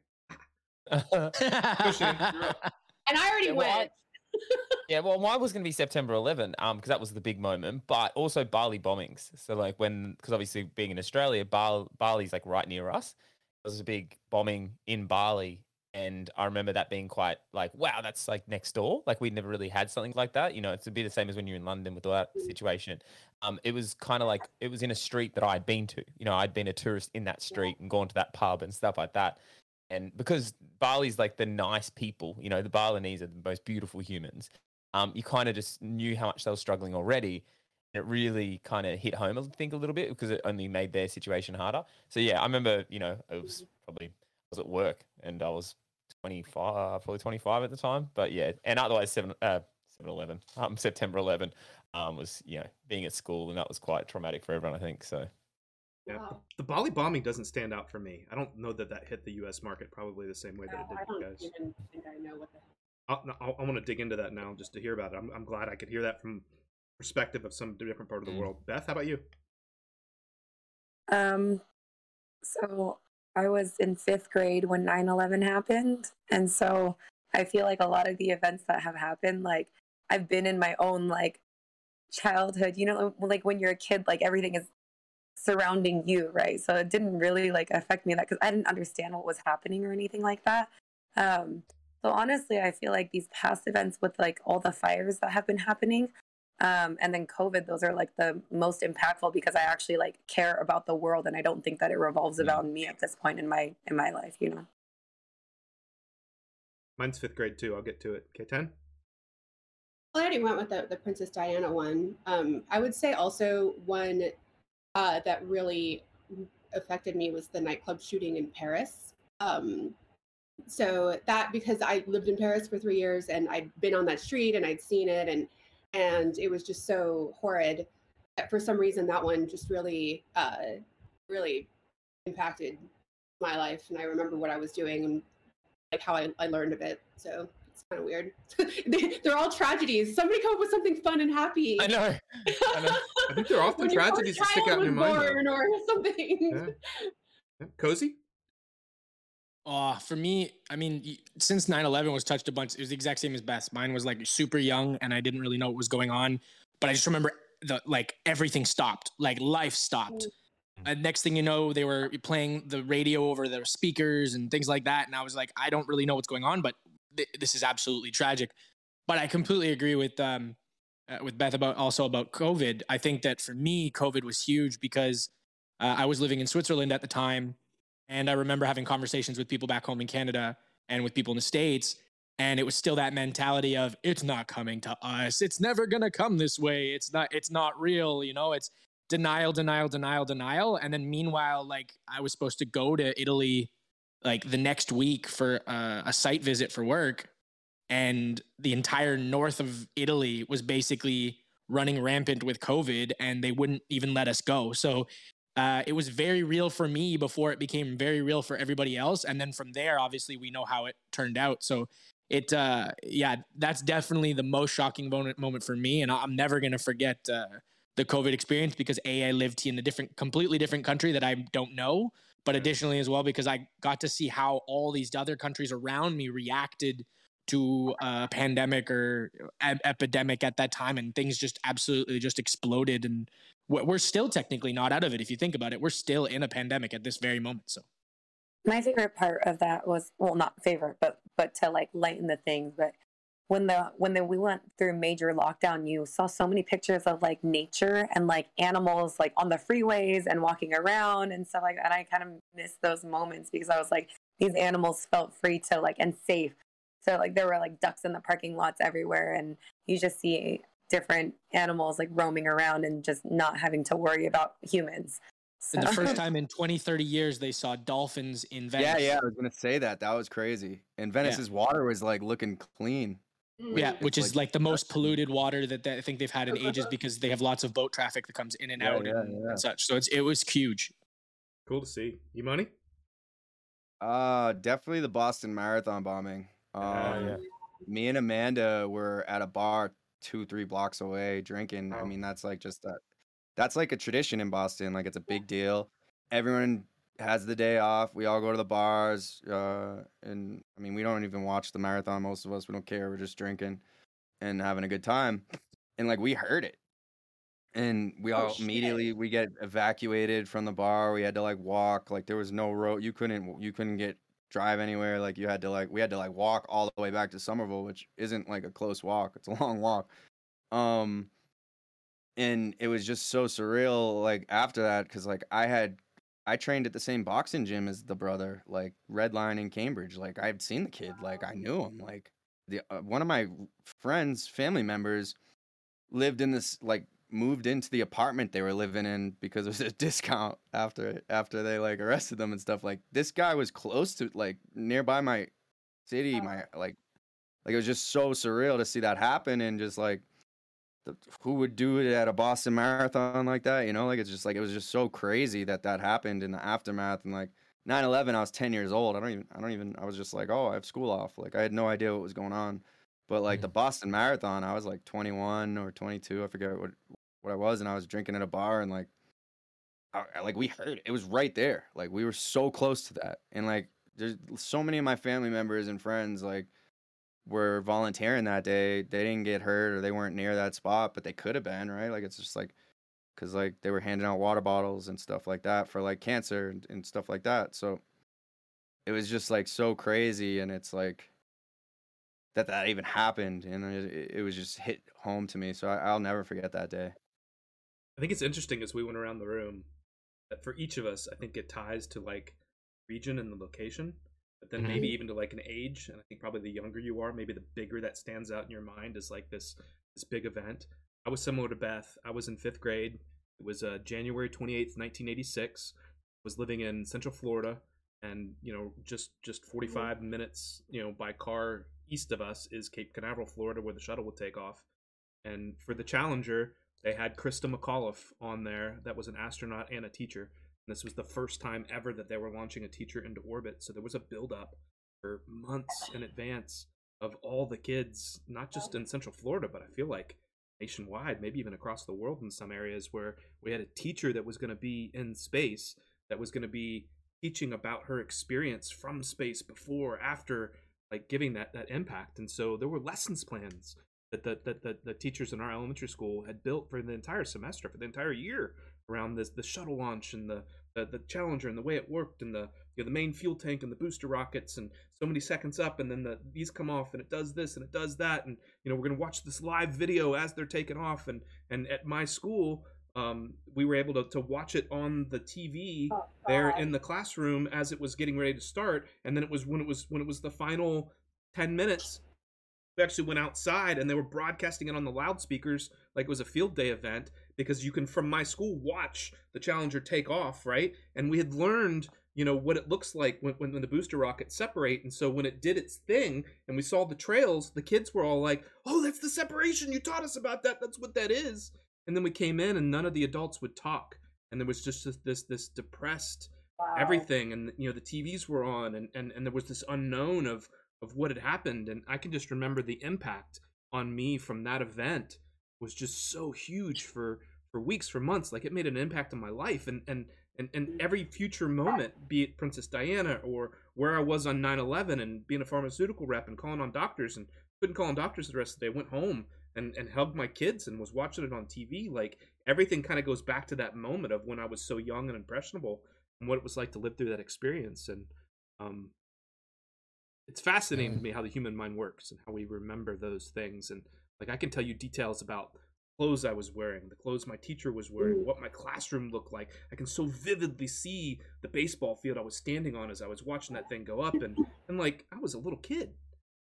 <laughs> Pushing, <laughs> you're up. And I already Yeah, well, I- went. Yeah, well, mine was going to be September 11, um, because that was the big moment, but also Bali bombings. So, like, when, because obviously being in Australia, Bali, Bali's like right near us. There was a big bombing in Bali And I remember that being quite like, wow, that's like next door. Like we'd never really had something like that. You know, it's a bit the same as when you're in London with all that situation. Um, it was kind of like it was in a street that I'd been to. You know, I'd been a tourist in that street and gone to that pub and stuff like that. And because Bali's like the nice people, you know, the Balinese are the most beautiful humans. Um, you kind of just knew how much they were struggling already. And it really kind of hit home, I think, a little bit because it only made their situation harder. So yeah, I remember, you know, it was probably I was at work and I was 25, probably 25 at the time. But yeah, and otherwise, 7 uh, 7 11, um, September 11 um, was, you know, being at school and that was quite traumatic for everyone, I think. So Yeah, Wow. the Bali bombing doesn't stand out for me. I don't know that that hit the U.S. market probably the same way that it did I for you don't guys. even think I know what the I'll, I'll- I want to dig into that now just to hear about it. I'm, I'm glad I could hear that from perspective of some different part of the Mm. world. Beth, how about you? Um, so I was in fifth grade when 9 11 happened. And so I feel like a lot of the events that have happened, like I've been in my own like childhood, you know, like when you're a kid, like everything is surrounding you, right? So it didn't really like affect me that because I didn't understand what was happening or anything like that. Um, so honestly, I feel like these past events with like all the fires that have been happening, um, and then covid those are like the most impactful because i actually like care about the world and i don't think that it revolves Mm. around me at this point in my in my life you know Mine's fifth grade too. I'll get to it. Okay, 10? I already went with the, the Princess Diana one. Um, I would say also one uh, that really affected me was the nightclub shooting in Paris. Um, so that because I lived in Paris for three years and I'd been on that street and I'd seen it and and it was just so horrid. For some reason, that one just really, uh, really impacted my life, and I remember what I was doing and like how I, I learned of it. So of weird. <laughs> they, they're all tragedies. Somebody come up with something fun and happy. I know. I know. I think they're <laughs> often When tragedies that stick out in your was mind. though. born or <laughs> something. Yeah. Yeah. Kozy? Uh, for me, I mean, since 9 11 was touched a bunch, it was the exact same as Beth. Mine was like super young and I didn't really know what was going on. But I just remember the like everything stopped, like life stopped. And next thing you know, they were playing the radio over the speakers and things like that. And I was like, I don't really know what's going on, but th- this is absolutely tragic. But I completely agree with um, uh, with Beth about also about COVID. I think that for me, COVID was huge because uh, I was living in Switzerland at the time, and I remember having conversations with people back home in Canada and with people in the states, and it was still that mentality of it's not coming to us. It's never gonna come this way. It's not. It's not real. You know. It's denial, denial, denial, denial. And then meanwhile, like I was supposed to go to Italy like the next week for uh, a site visit for work, and the entire north of Italy was basically running rampant with COVID, and they wouldn't even let us go. So uh, it was very real for me before it became very real for everybody else, and then from there, obviously, we know how it turned out. So it, uh, yeah, that's definitely the most shocking moment moment for me, and I'm never gonna forget. Uh, the COVID experience because a I lived in a different, completely different country that I don't know, but additionally as well because I got to see how all these other countries around me reacted to a pandemic or e- epidemic at that time, and things just absolutely just exploded. And we're we're still technically not out of it. If you think about it, we're still in a pandemic at this very moment. So my favorite part of that was well not favorite but but to like lighten the things but when the when the, we went through major lockdown you saw so many pictures of like nature and like animals like on the freeways and walking around and stuff like that and i kind of missed those moments because i was like these animals felt free to like and safe so like there were like ducks in the parking lots everywhere and you just see different animals like roaming around and just not having to worry about humans so and the first <laughs> time in 20, 30 years they saw dolphins in Venice. Yeah, yeah, I was gonna say that. That was crazy. And Venice's water was like looking clean. Yeah, which is like like the most polluted water that they, I think they've had in ages because they have lots of boat traffic that comes in and Yeah, out yeah, and, yeah. and such. So it's it was huge. Cool to see. You money? Uh definitely the Boston Marathon bombing. Um, Oh, yeah. me and Amanda were at a bar two, three blocks away drinking. I mean, that's like just that. That's like a tradition in Boston. Like it's a big deal. Everyone has the day off. We all go to the bars. Uh, and I mean, we don't even watch the marathon. Most of us, we don't care. We're just drinking and having a good time. And like we heard it, and we Oh, all immediately we get evacuated from the bar. We had to like walk. Like there was no road. You couldn't. You couldn't get drive anywhere. Like you had to like we had to like walk all the way back to Somerville, which isn't like a close walk. It's a <laughs> long walk. Um and it was just so surreal like after that cuz like I had I trained at the same boxing gym as the brother, like Redline in Cambridge. Like I had seen the kid, like I knew him. Like the uh, one of my friends, family members lived in this like moved into the apartment they were living in because it was a <laughs> discount after after they like arrested them and stuff like this guy was close to like nearby my city my like like it was just so surreal to see that happen and just like the, who would do it at a Boston marathon like that you know like it's just like it was just so crazy that that happened in the aftermath and like 9/11 I was 10 years old I don't even I don't even I was just like oh I have school off like I had no idea what was going on but like the Boston Marathon, I was like 21 or 22. I forget what what I was, and I was drinking at a bar, and like, I, like we heard it. it was right there. Like we were so close to that, and like there's so many of my family members and friends like were volunteering that day. They didn't get hurt or they weren't near that spot, but they could have been, right? Like it's just like because like they were handing out water bottles and stuff like that for like cancer and, and stuff like that. So it was just like so crazy, and it's like that that even happened, and it, it was just hit home to me. So I, I'll never forget that day. I think it's interesting as we went around the room that for each of us, I think it ties to like region and the location, but then Mm-hmm. maybe even to like an age. And I think probably the younger you are, maybe the bigger that stands out in your mind is like this this big event. I was similar to Beth. I was in fifth grade. It was uh, January twenty eighth, nineteen eighty six. Was living in Central Florida, and you know just just forty five minutes you know by car east of us is Cape Canaveral, Florida, where the shuttle would take off. And for the Challenger, they had Christa McAuliffe on there that was an astronaut and a teacher. This was the first time ever that they were launching a teacher into orbit. So there was a build-up for months in advance of all the kids, not just in Central Florida, but I feel like nationwide, maybe even across the world in some areas where we had a teacher that was going to be in space, that was going to be teaching about her experience from space before, after, like giving that that impact. And so there were lessons plans that the, that the, the teachers in our elementary school had built for the entire semester, for the entire year, around this the shuttle launch and the, the the Challenger and the way it worked and the you know, the main fuel tank and the booster rockets and so many seconds up and then the these come off and it does this and it does that and you know we're gonna watch this live video as they're taking off and and at my school um, we were able to, to watch it on the TV there in the classroom as it was getting ready to start and then it was when it was when it was the final 10 minutes we actually went outside and they were broadcasting it on the loudspeakers like it was a field day event because you can from my school watch the challenger take off right? And we had learned you know what it looks like when, when, when the booster rockets separate. And so when it did its thing and we saw the trails the kids were all like oh that's the separation. You taught us about that. That's what that is. And then we came in and none of the adults would talk. And there was just this this, this depressed everything. And you know the tvs were on and, and and there was this unknown of of what had happened. And i can just remember the impact on me from that event was just so huge for for weeks for months like it made an impact on my life and and and, and every future moment be it princess diana or where i was on 9-11 and being a pharmaceutical rep and calling on doctors and couldn't call on doctors the rest of the day went home and and hugged my kids and was watching it on tv like everything kind of goes back to that moment of when i was so young and impressionable and what it was like to live through that experience and um it's fascinating to me how the human mind works and how we remember those things and like i can tell you details about clothes i was wearing the clothes my teacher was wearing mm. what my classroom looked like. I can so vividly see the baseball field i was standing on as i was watching that thing go up and and like i was a little kid.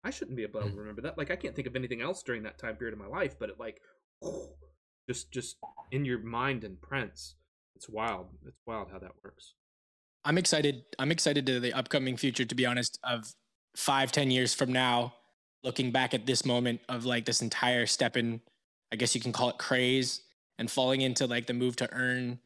I shouldn't be able to mm. remember that. Like i can't think of anything else during that time period of my life but it like <sniffs> just just in your mind and prints. It's wild. It's wild how that works. I'm excited. I'm excited to the upcoming future, to be honest, of five, ten years from now, looking back at this moment of like this entire STEPN, I guess you can call it craze and falling into like the move to earn,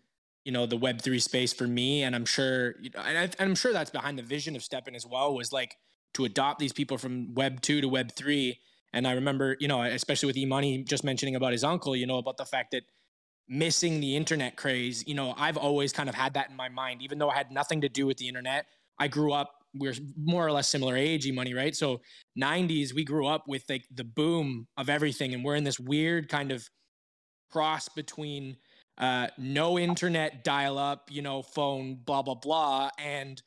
you know, the web three space for me. And I'm sure, you know, and, I, and I'm sure that's behind the vision of STEPN as well was like to adopt these people from web two to web three. And I remember, you know, especially with E-Money just mentioning about his uncle, you know, about the fact that missing the internet craze. You know, I've always kind of had that in my mind, even though I had nothing to do with the internet. I grew up, we are more or less similar age, money, right? So 90s, we grew up with like the boom of everything. And we're in this weird kind of cross between uh, no internet, dial up, you know, phone, blah, blah, blah, and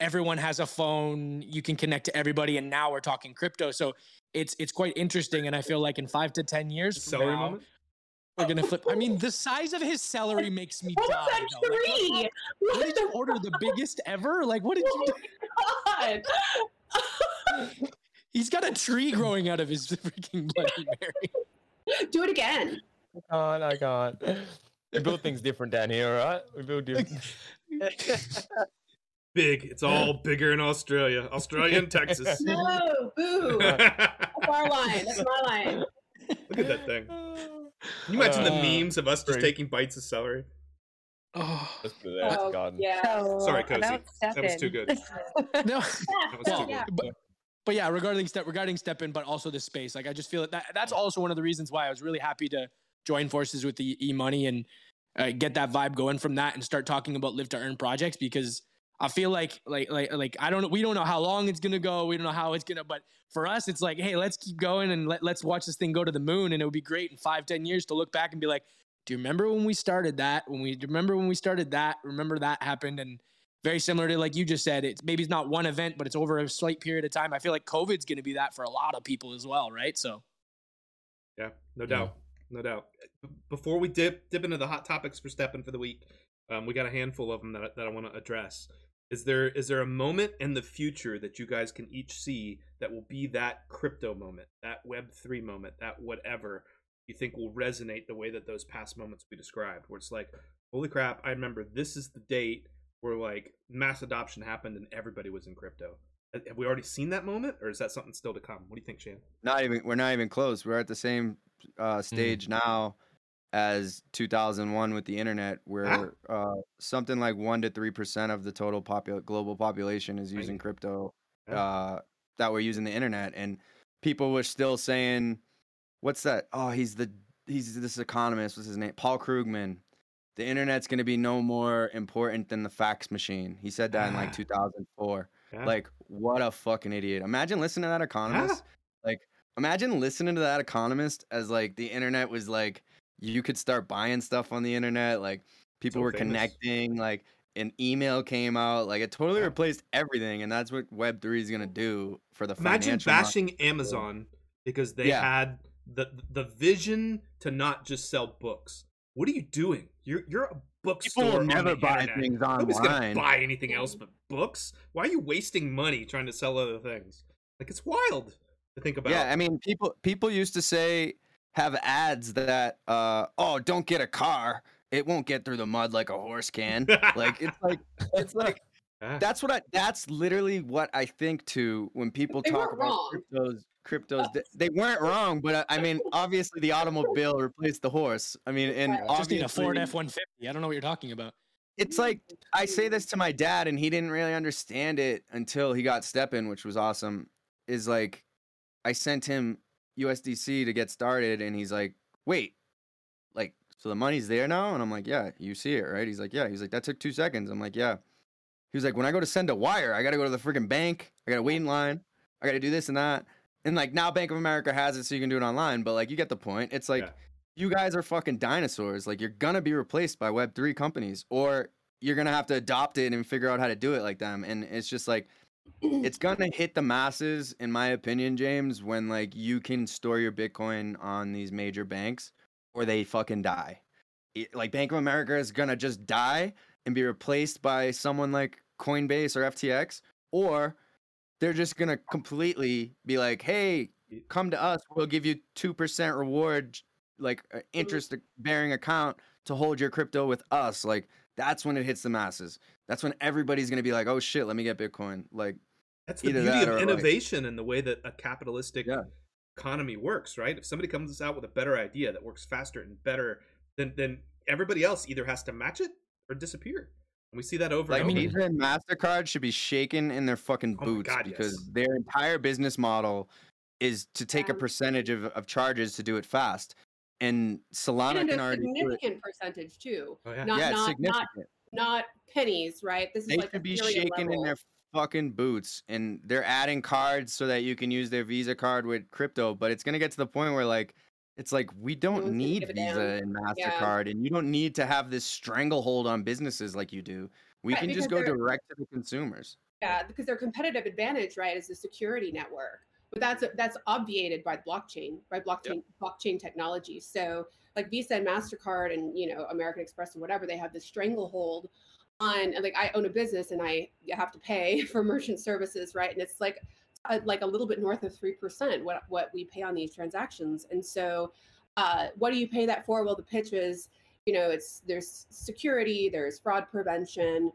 everyone has a phone, you can connect to everybody, and now we're talking crypto. So it's it's quite interesting, and I feel like in five to ten years from now, moment. We're gonna flip. I mean, the size of his celery makes me What die. was that though. Like, what- tree? what- What what did you the order? The biggest ever? Like, what did you oh do? God? <laughs> He's got a tree growing out of his <laughs> freaking Bloody Mary. Do it again. I can't. I can't. We build things different down here, all right? We build different. <laughs> Big. It's all bigger in Australia. Australia and Texas. No, boo. That's our line. That's my line. Look at that thing. Can you imagine the Uh, memes of us just great. taking bites of celery? Oh Let's put Oh, to garden. yeah. So Sorry, Kozy. That was too good. <laughs> no. That was Well, too yeah. good. but, but yeah, regarding step regarding STEPN, but also the space. Like I just feel that, that that's also one of the reasons why I was really happy to join forces with the e money and uh, get that vibe going from that and start talking about live to earn projects because I feel like like like like I don't know we don't know how long it's gonna go we don't know how it's gonna but for us it's like hey let's keep going and let, let's watch this thing go to the moon and it would be great in five ten years to look back and be like do you remember when we started that when we remember when we started that remember that happened and very similar to like you just said it's maybe it's not one event but it's over a slight period of time I feel like COVID's gonna be that for a lot of people as well right so Yeah, no doubt, no doubt. Before we dip dip into the hot topics for STEPN for the week, um, we got a handful of them that that I want to address. Is there is there a moment in the future that you guys can each see that will be that crypto moment, that Web three moment, that whatever you think will resonate the way that those past moments we described, where it's like, holy crap, I remember this is the date where like mass adoption happened and everybody was in crypto. Have we already seen that moment, or is that something still to come? What do you think, Shan? Not even we're not even close. We're at the same uh, stage now as 2001 with the internet, where uh, something like one to three percent of the total popul- global population is using crypto. Uh, that were using the internet, and people were still saying, "What's that? Oh, he's the he's this economist. What's his name? Paul Krugman." The internet's going to be no more important than the fax machine. He said that in like Ah. 2004. Yeah. Like, what a fucking idiot. Imagine listening to that <laughs> economist. Like, imagine listening to that economist as like the internet was like you could start buying stuff on the internet. Like people So were famous. connecting, like an email came out, like it totally Yeah. replaced everything, and that's what Web three is gonna do for the Imagine financial market. bashing Amazon because they Yeah. had the the vision to not just sell books. What are you doing? You're you're a bookstore. People will never buy internet. things Nobody's gonna buy anything else but books. Why are you wasting money trying to sell other things? Like it's wild to think about. Yeah, I mean, people people used to say have ads that uh oh don't get a car it won't get through the mud like a horse can like it's like it's like <laughs> Ah, that's what I that's literally what I think too when people They talk about wrong. cryptos cryptos they weren't wrong but I mean obviously the automobile replaced the horse I mean and Right. just need a Ford F one fifty I don't know what you're talking about it's like I say this to my dad, and he didn't really understand it until he got STEPN, which was awesome. Is like I sent him USDC to get started, and he's like, "Wait, like so the money's there now?" And I'm like, "Yeah, you see it, right?" He's like, "Yeah." He's like, "That took two seconds." I'm like, "Yeah." He was like, "When I go to send a wire, I got to go to the freaking bank. I got to wait in line. I got to do this and that." And like now, Bank of America has it, so you can do it online. But like, you get the point. It's like Yeah. you guys are fucking dinosaurs. Like you're gonna be replaced by Web three companies, or you're gonna have to adopt it and figure out how to do it like them. And it's just like it's <clears throat> gonna hit the masses, in my opinion, James, when like you can store your Bitcoin on these major banks, or they fucking die. It- like Bank of America is gonna just die and be replaced by someone like Coinbase or FTX, or they're just gonna completely be like, "Hey, come to us. We'll give you two percent reward, like uh, interest bearing account to hold your crypto with us." Like that's when it hits the masses. That's when everybody's gonna be like, "Oh shit, let me get Bitcoin." Like That's the beauty that of or, like- innovation and the way that a capitalistic Yeah. economy works, right? If somebody comes out with a better idea that works faster and better, then then everybody else either has to match it or disappear. And we see that over Like and over. Visa and Mastercard should be shaken in their fucking Oh boots God, because yes. their entire business model is to take a percentage of, of charges to do it fast. And Solana and can a already do significant percentage too. Oh, yeah. Not yeah, not not significant. not pennies, right? This is they like should be shaking shaken in their fucking boots and they're adding cards so that you can use their Visa card with crypto. But it's gonna get to the point where like it's like we don't one's gonna need Visa damn. and Yeah. MasterCard and you don't need to have this stranglehold on businesses like you do. We Right, can just go direct to the consumers. Yeah, because their competitive advantage, right, is the security network. But that's that's obviated by blockchain, by blockchain blockchain technology. So like Visa and Mastercard and you know American Express and whatever, they have this stranglehold on. Like I own a business and I have to pay <laughs> for merchant services, right? And it's like uh, like a little bit north of three percent what what we pay on these transactions. And so, uh, what do you pay that for? Well, the pitch is you know it's there's security, there's fraud prevention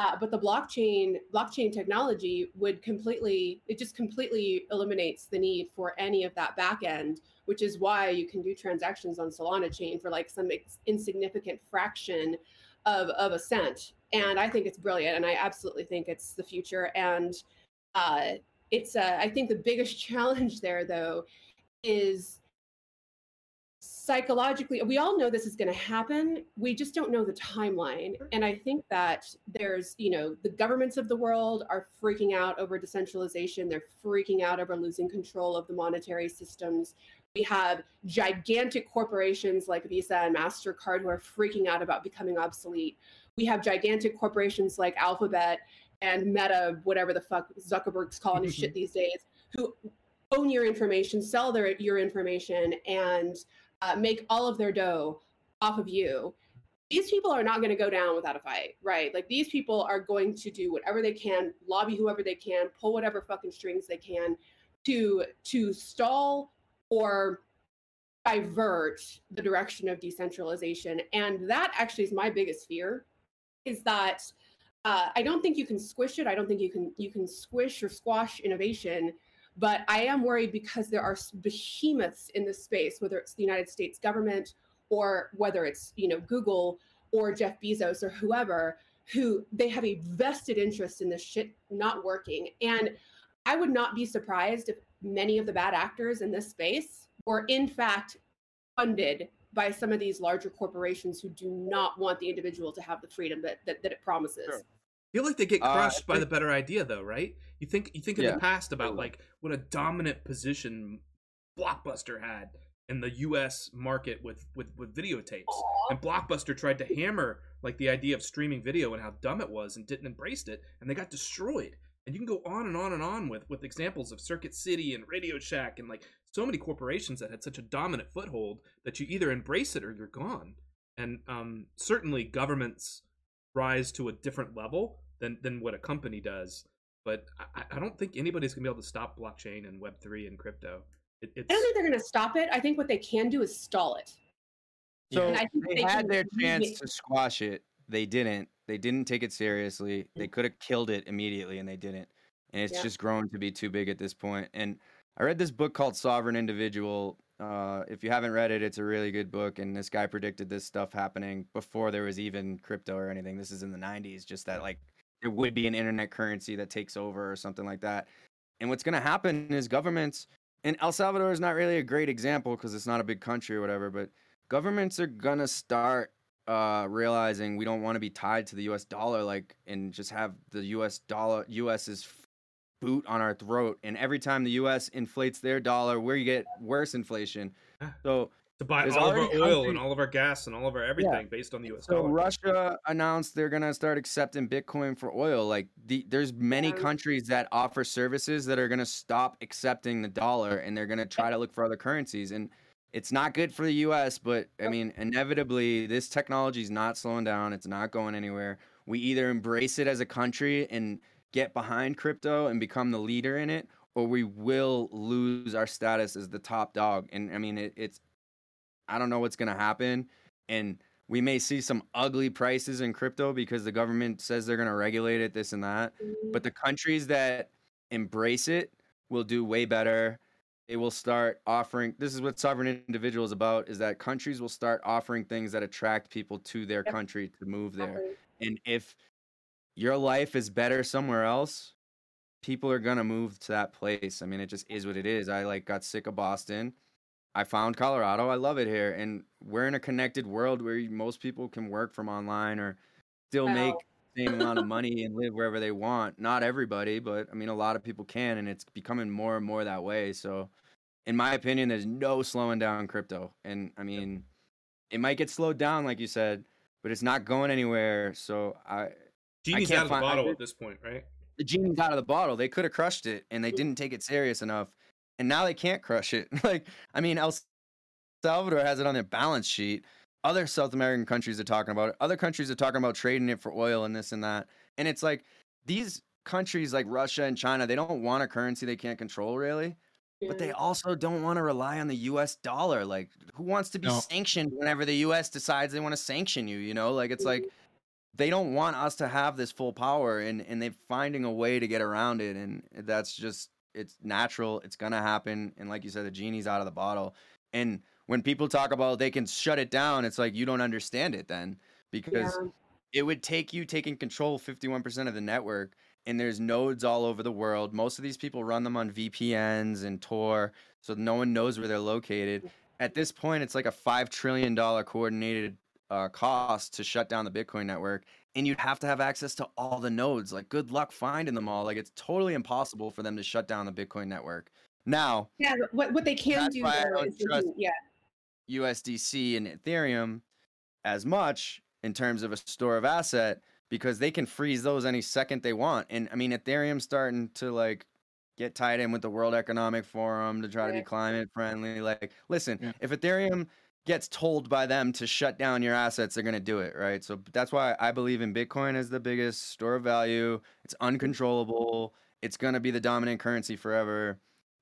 uh, but the blockchain blockchain technology would completely it just completely eliminates the need for any of that back end which is why you can do transactions on solana chain for like some insignificant fraction of, of a cent. And i think it's brilliant and i absolutely think it's the future. And uh, it's uh, i think the biggest <laughs> challenge there though is psychologically we all know this is going to happen. We just don't know the timeline. And i think that there's you know the governments of the world are freaking out over decentralization. They're freaking out over losing control of the monetary systems. We have gigantic corporations like visa and mastercard who are freaking out about becoming obsolete. We have gigantic corporations like alphabet and meta whatever the fuck zuckerberg's calling his mm-hmm. shit these days who own your information sell their your information and uh, make all of their dough off of you these people are not going to go down without a fight right? Like these people are going to do whatever they can lobby whoever they can pull whatever fucking strings they can to to stall or divert the direction of decentralization. And that actually is my biggest fear is that uh, i don't think you can squish it. I don't think you can you can squish or squash innovation but I am worried because there are behemoths in this space, whether it's the United States government or whether it's you know Google or Jeff Bezos or whoever, who they have a vested interest in this shit not working. And I would not be surprised if many of the bad actors in this space were in fact funded by some of these larger corporations who do not want the individual to have the freedom that that, that it promises. Sure feel like they get Uh, crushed I by the better idea though, right? You think you think in Yeah, the past about totally. like what a dominant position Blockbuster had in the US market with with with videotapes. And Blockbuster tried to hammer like the idea of streaming video and how dumb it was and didn't embrace it and they got destroyed. And you can go on and on and on with with examples of Circuit City and Radio Shack and like so many corporations that had such a dominant foothold that you either embrace it or you're gone. And um, certainly governments rise to a different level than than what a company does. But I, I don't think anybody's gonna be able to stop blockchain and Web three and crypto. It, it's I don't think they're going to stop it. I think what they can do is stall it. So And I think they they had their chance make- to squash it. They didn't. They didn't take it seriously. They Mm. could have killed it immediately, and they didn't. And it's Yeah. just grown to be too big at this point. And I read this book called Sovereign Individual. Uh, if you haven't read it, it's a really good book. And this guy predicted this stuff happening before there was even crypto or anything. This is in the 90s, just that like there would be an internet currency that takes over or something like that. And what's going to happen is governments, and El Salvador is not really a great example because it's not a big country or whatever, but governments are going to start uh, realizing we don't want to be tied to the US dollar, like, and just have the US dollar, US's boot on our throat. And every time the US inflates their dollar, we get worse inflation. So, to buy There's all of our oil countries- and all of our gas and all of our everything based on the US so dollar. Russia announced they're gonna start accepting Bitcoin for oil. Like the, there's many Yeah. countries that offer services that are gonna stop accepting the dollar, and they're gonna try to look for other currencies. And it's not good for the U.S., but I mean, inevitably, this technology is not slowing down. It's not going anywhere. We either embrace it as a country and get behind crypto and become the leader in it, or we will lose our status as the top dog. And I mean, it, it's I don't know what's gonna happen, and we may see some ugly prices in crypto because the government says they're going to regulate it, this and that. Mm-hmm. But the countries that embrace it will do way better. They will start offering. This is what sovereign individual is about: is that countries will start offering things that attract people to their Yep. country to move there. And if your life is better somewhere else, people are gonna move to that place. I mean, it just is what it is. I like got sick of Boston. I found Colorado. I love it here, and we're in a connected world where most people can work from online or still Wow. make the same amount of money <laughs> and live wherever they want. Not everybody, but I mean, a lot of people can, and it's becoming more and more that way. So, in my opinion, there's no slowing down crypto, and I mean, it might get slowed down, like you said, but it's not going anywhere. So I, Genie's can't out of the find- bottle did- at this point, right? the genie's out of the bottle. They could have crushed it, and they didn't take it serious enough, and now they can't crush it. <laughs> like, I mean, El Salvador has it on their balance sheet. Other South American countries are talking about it. Other countries are talking about trading it for oil and this and that. And it's like these countries like Russia and China, they don't want a currency they can't control really. But they also don't want to rely on the US dollar. Like, who wants to be No. sanctioned whenever the US decides they want to sanction you? You know, like it's like mm-hmm. they don't want us to have this full power and and they're finding a way to get around it and that's just it's natural it's gonna happen and like you said the genie's out of the bottle. And when people talk about they can shut it down it's like you don't understand it then because Yeah. it would take you taking control 51% of the network and there's nodes all over the world. Most of these people run them on vpns and tor so no one knows where they're located. At this point it's like a $5 trillion coordinated uh, cost to shut down the bitcoin network and you'd have to have access to all the nodes like good luck finding them all like it's totally impossible for them to shut down the bitcoin network now Yeah, what what they can That's do though is they trust- yeah, USDC and Ethereum as much in terms of a store of asset because they can freeze those any second they want. And I mean, Ethereum's starting to like get tied in with the World Economic Forum to try to be climate friendly. Like, listen, Yeah. if Ethereum gets told by them to shut down your assets, they're going to do it, right? So that's why I believe in Bitcoin as the biggest store of value. It's uncontrollable. It's going to be the dominant currency forever.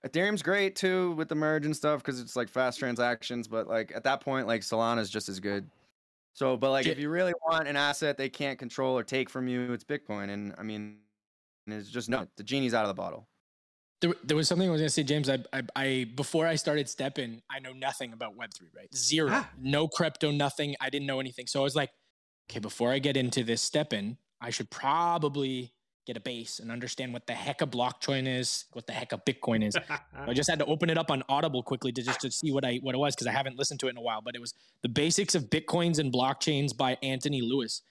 Ethereum's great too with the merge and stuff because it's like fast transactions, but like at that point, like Solana's just as good. So, but like if you really want an asset they can't control or take from you, it's Bitcoin. And I mean, it's just no, the genie's out of the bottle. There, there was something I was gonna say, James. I, I, I before I started stepping, I know nothing about Web three, right? Zero, Ah. no crypto, nothing. I didn't know anything. So I was like, okay, before I get into this STEPN, I should probably get a base and understand what the heck a blockchain is, what the heck a Bitcoin is. <laughs> I just had to open it up on Audible quickly to just to see what I what it was because I haven't listened to it in a while. But it was the basics of bitcoins and blockchains by Antony Lewis,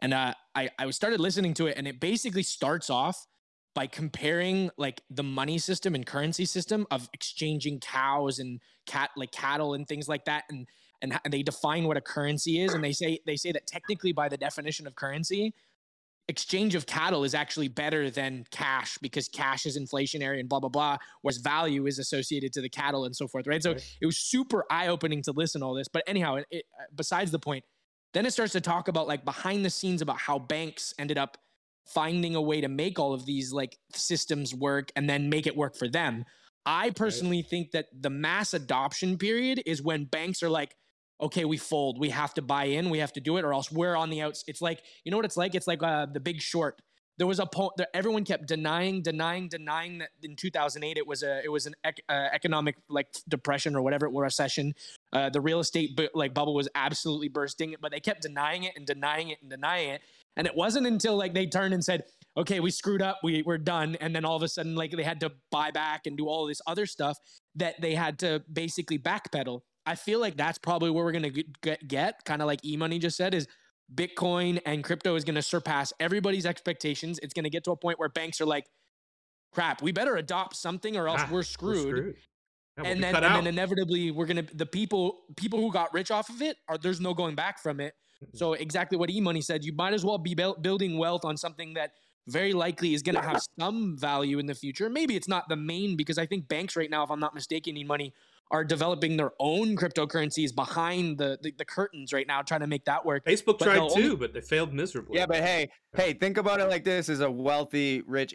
and uh, I I started listening to it, and it basically starts off by comparing like the money system and currency system of exchanging cows and cat like cattle and things like that, and and ho- they define what a currency is, and they say they say that technically by the definition of currency exchange of cattle is actually better than cash because cash is inflationary and blah blah blah whereas value is associated to the cattle and so forth right so Right. it was super eye-opening to listen to all this but anyhow it, it, besides the point then it starts to talk about like behind the scenes about how banks ended up finding a way to make all of these like systems work and then make it work for them i personally think that the mass adoption period is when banks are like okay, we fold. We have to buy in. We have to do it, or else we're on the outs. It's like you know what it's like. It's like uh, the Big Short. There was a point that everyone kept denying, denying, denying that in 2008 it was a it was an ec- uh, economic like depression or whatever it was recession. Uh, the real estate bu- like bubble was absolutely bursting, but they kept denying it and denying it and denying it. And it wasn't until like they turned and said, "Okay, we screwed up. We we're done." And then all of a sudden, like they had to buy back and do all this other stuff that they had to basically backpedal. I feel like that's probably where we're gonna get, get, get kind of like E Money just said is Bitcoin and crypto is gonna surpass everybody's expectations. It's gonna get to a point where banks are like, "Crap, we better adopt something or else Ah, we're screwed." Yeah, we'll and then and then inevitably we're gonna the people people who got rich off of it are there's no going back from it. Mm-hmm. So exactly what E Money said, you might as well be buil- building wealth on something that very likely is going to have some value in the future. Maybe it's not the main because I think banks right now, if I'm not mistaken, E Money are developing their own cryptocurrencies behind the, the the curtains right now, trying to make that work. Facebook but tried the only- too, but they failed miserably. Yeah, but hey, hey, think about it like this: as a wealthy, rich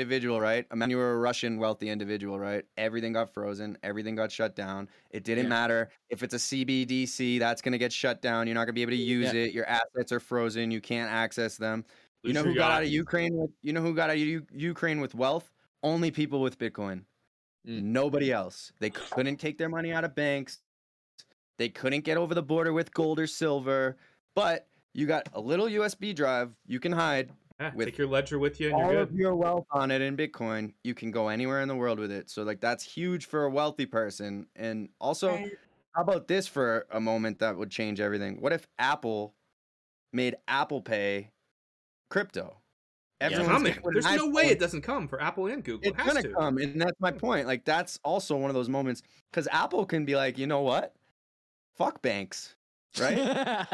individual, right? Imagine you were a Russian wealthy individual, right? Everything got frozen, everything got shut down. It didn't Yeah. matter if it's a CBDC, that's going to get shut down. You're not going to be able to use Yeah. it. Your assets are frozen. You can't access them. You know who got out of. Ukraine with? You know who got out of U- Ukraine with wealth? Only people with Bitcoin. Mm. Nobody else. They couldn't take their money out of banks. They couldn't get over the border with gold or silver. But you got a little USB drive you can hide Yeah, with take your ledger with you and all you're of your wealth on it in Bitcoin. You can go anywhere in the world with it. So like that's huge for a wealthy person. And also, Right. how about this for a moment that would change everything? What if Apple made Apple Pay crypto? It's Everyone's coming. There's no way iPhone. it doesn't come for Apple and Google. It's it has gonna to. come, and that's my hmm. point. Like that's also one of those moments because Apple can be like, you know what? Fuck banks. Right?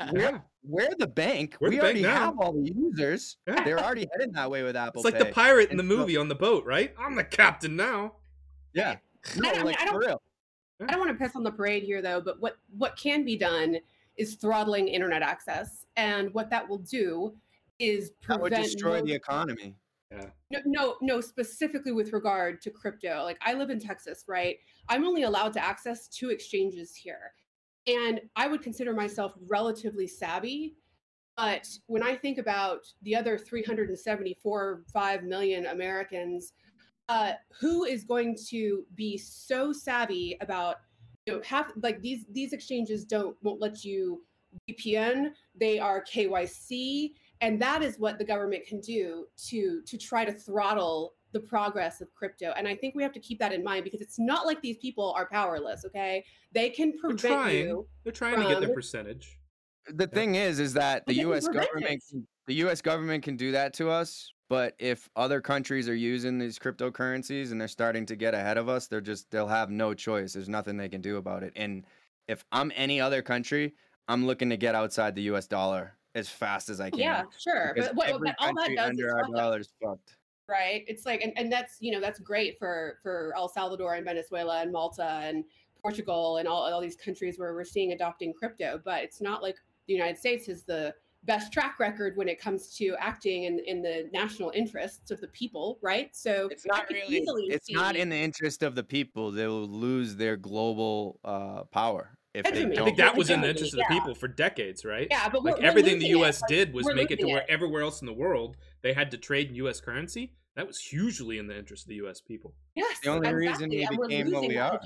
<laughs> We're, we're the bank. We're we bank already now. have all the users. Yeah. They're already heading that way with Apple It's like Pay. the pirate in And the so- movie on the boat, right? I'm the captain now. Yeah. No, I don't- like I don't- for real. I don't want to piss on the parade here, though. But what what can be done is throttling internet access, and what that will do is That would prevent destroy more- the economy. No, no, no, specifically with regard to crypto. Like I live in Texas, right? I'm only allowed to access two exchanges here. And I would consider myself relatively savvy. But when I think about the other 374, 5 million Americans, uh, who is going to be so savvy about, you know, have like these these exchanges don't won't let you VPN, they are KYC, and that is what the government can do to to try to throttle the progress of crypto and i think we have to keep that in mind because it's not like these people are powerless okay they can They're prevent trying. you They're trying to get their percentage. The thing is, is that the But they can U.S. government, it. can- the U.S. government can do that to us. But if other countries are using these cryptocurrencies and they're starting to get ahead of us, they're just they'll have no choice. There's nothing they can do about it. And if I'm any other country, I'm looking to get outside the U.S. dollar as fast as I oh, can. yeah sure because but what, every but all that country does is under our fuck dollar is fucked. Right it's like and, and that's you know that's great for for el salvador and venezuela and malta and portugal and all, all these countries where we're seeing adopting crypto but it's not like the united states has the best track record when it comes to acting in, in the national interests of the people right so It's not really. It's not in the interest of the people. They will lose their global uh, power if they I don't. think that was in the interest of the yeah. people for decades, right? yeah but Like we're, we're everything the losing it. U.S. Did was we're make it to losing where everywhere else in the world they had to trade in U.S. currency. That was hugely in the interest of the U.S. people. yes The only reason exactly, we and we're became what we are.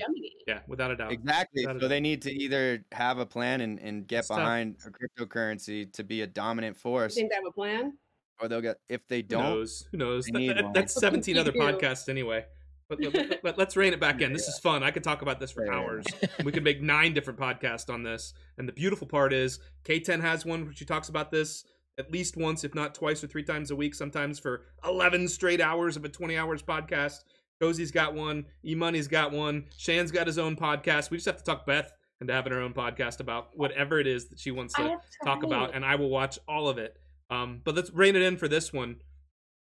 Yeah, without a doubt. Exactly. Without So doubt. they need to either have a plan and, and get It's tough. behind a cryptocurrency to be a dominant You force, think they have a plan or they'll get if they don't. knows? Who knows? That- that- that's That's 17 other podcasts anyway. But, but, but let's rein it back in. This Yeah. is fun. I could talk about this for Yeah. hours. <laughs> We could make nine different podcasts on this. And the beautiful part is K10 has one where she talks about this at least once, if not twice or three times a week, sometimes for 11 straight hours of a 20 hours podcast. Kozy's got one. E Money's got one. Shan's got his own podcast. We just have to talk Beth into having her own podcast about whatever it is that she wants I to have talk about, and I will watch all of it. Um, but let's rein it in for this one.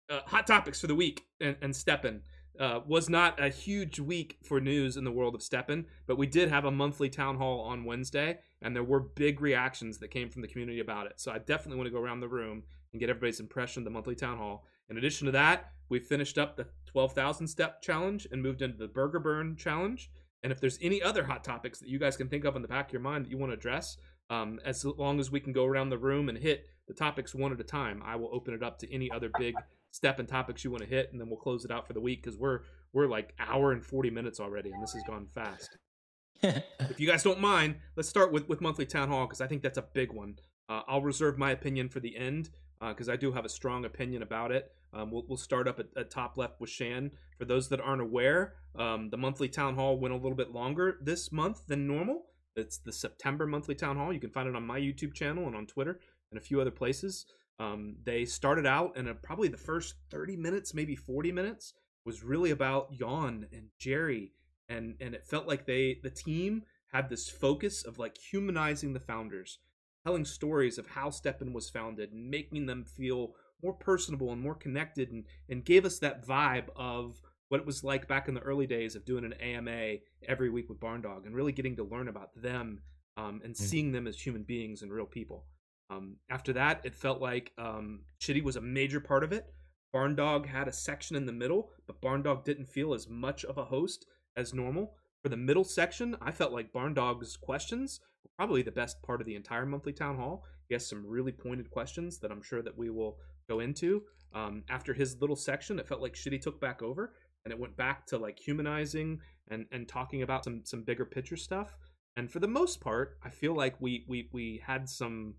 Uh, hot topics for the week and, and STEPN. Uh, was not a huge week for news in the world of STEPN, but we did have a monthly town hall on Wednesday, and there were big reactions that came from the community about it. So I definitely want to go around the room and get everybody's impression of the monthly town hall. In addition to that, we finished up the 12,000 step challenge and moved into the Burger Burn challenge. And if there's any other hot topics that you guys can think of in the back of your mind that you want to address, um, as long as we can go around the room and hit the topics one at a time, I will open it up to any other big STEPN topics you want to hit, and then we'll close it out for the week because we're we're like hour and 40 minutes already, and this has gone fast. <laughs> if you guys don't mind, let's start with with monthly town hall because I think that's a big one. Uh, I'll reserve my opinion for the end because I do have a strong opinion about it. Um, we'll, we'll start up at, at top left with Shan. For those that aren't aware, um, the monthly town hall went a little bit longer this month than normal. It's the September monthly town hall. You can find it on my YouTube channel and on Twitter and a few other places. Um, they started out, and probably the first 30 minutes, maybe 40 minutes, was really about Yawn and Jerry, and and it felt like they the team had this focus of like humanizing the founders, telling stories of how STEPN was founded, and making them feel more personable and more connected, and and gave us that vibe of what it was like back in the early days of doing an AMA every week with Barn Dog, and really getting to learn about them um, and Mm. seeing them as human beings and real people. Um, after that, it felt like um, Shiti was a major part of it. Barn Dog had a section in the middle, but Barn Dog didn't feel as much of a host as normal. For the middle section, I felt like Barn Dog's questions were probably the best part of the entire monthly town hall. He has some really pointed questions that I'm sure that we will go into. Um, after his little section, it felt like Shiti took back over, and it went back to like humanizing and and talking about some some bigger picture stuff. And for the most part, I feel like we we we had some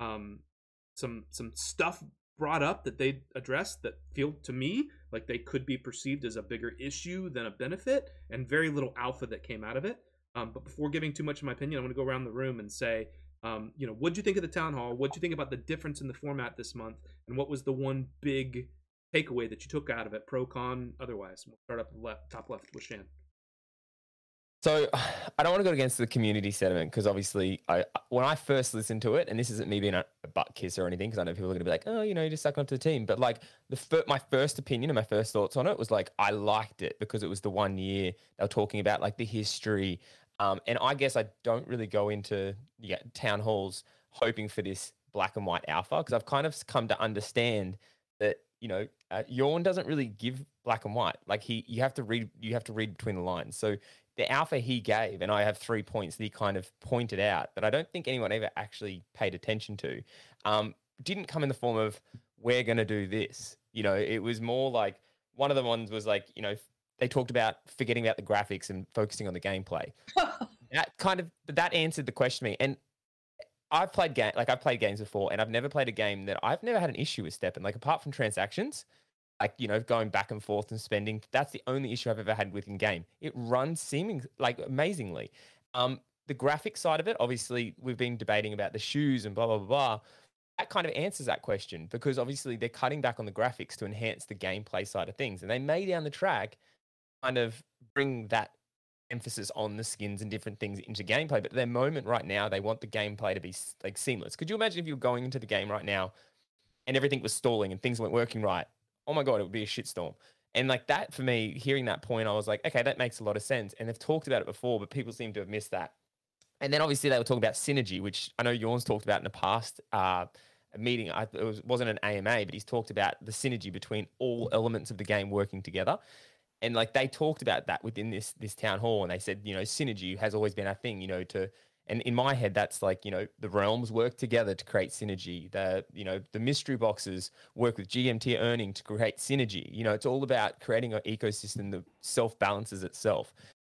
um some some stuff brought up that they addressed that feel to me like they could be perceived as a bigger issue than a benefit and very little alpha that came out of it. Um, but before giving too much of my opinion i'm going to go around the room and say um, you know what'd you think of the town hall? What'd you think about the difference in the format this month? And what was the one big takeaway that you took out of it pro con otherwise? We'll start up left top left with shan So <sighs> I don't want to go against the community sentiment because obviously, I when I first listened to it, and this isn't me being a, butt kiss or anything, because I know people are going to be like, "Oh, you know, you just suck up to the team." But like the fir- my first opinion and my first thoughts on it was like I liked it because it was the one year they were talking about like the history, um, and I guess I don't really go into yeah town halls hoping for this black and white alpha because I've kind of come to understand that you know uh, Yawn doesn't really give black and white. Like he, you have to read, you have to read between the lines. So the alpha he gave, and I have three points that he kind of pointed out that I don't think anyone ever actually paid attention to, um, didn't come in the form of we're going to do this. You know, it was more like one of the ones was like, you know, they talked about forgetting about the graphics and focusing on the gameplay. <laughs> that kind of that answered the question to me. And I've played game like I've played games before, and I've never played a game that I've never had an issue with stepping. Like apart from transactions, like you know going back and forth and spending that's the only issue i've ever had with in game it runs seeming like amazingly. Um the graphic side of it obviously we've been debating about the shoes and blah blah blah, blah. that kind of answers that question because obviously they're cutting back on the graphics to enhance the gameplay side of things and they may down the track kind of bring that emphasis on the skins and different things into gameplay but at their moment right now they want the gameplay to be like seamless. Could you imagine if you were going into the game right now and everything was stalling and things weren't working right oh my god, it would be a shitstorm. And like that for me, hearing that point, I was like, okay, that makes a lot of sense. And they've talked about it before, but people seem to have missed that. And then obviously they were talking about synergy, which I know Yawn's talked about in the past uh, meeting. I, it was, wasn't an AMA, but he's talked about the synergy between all elements of the game working together. And like they talked about that within this this town hall, and they said, you know, synergy has always been a thing, you know, to and in my head that's like you know the realms work together to create synergy. The you know the mystery boxes work with gmt earning to create synergy. You know it's all about creating an ecosystem that self balances itself.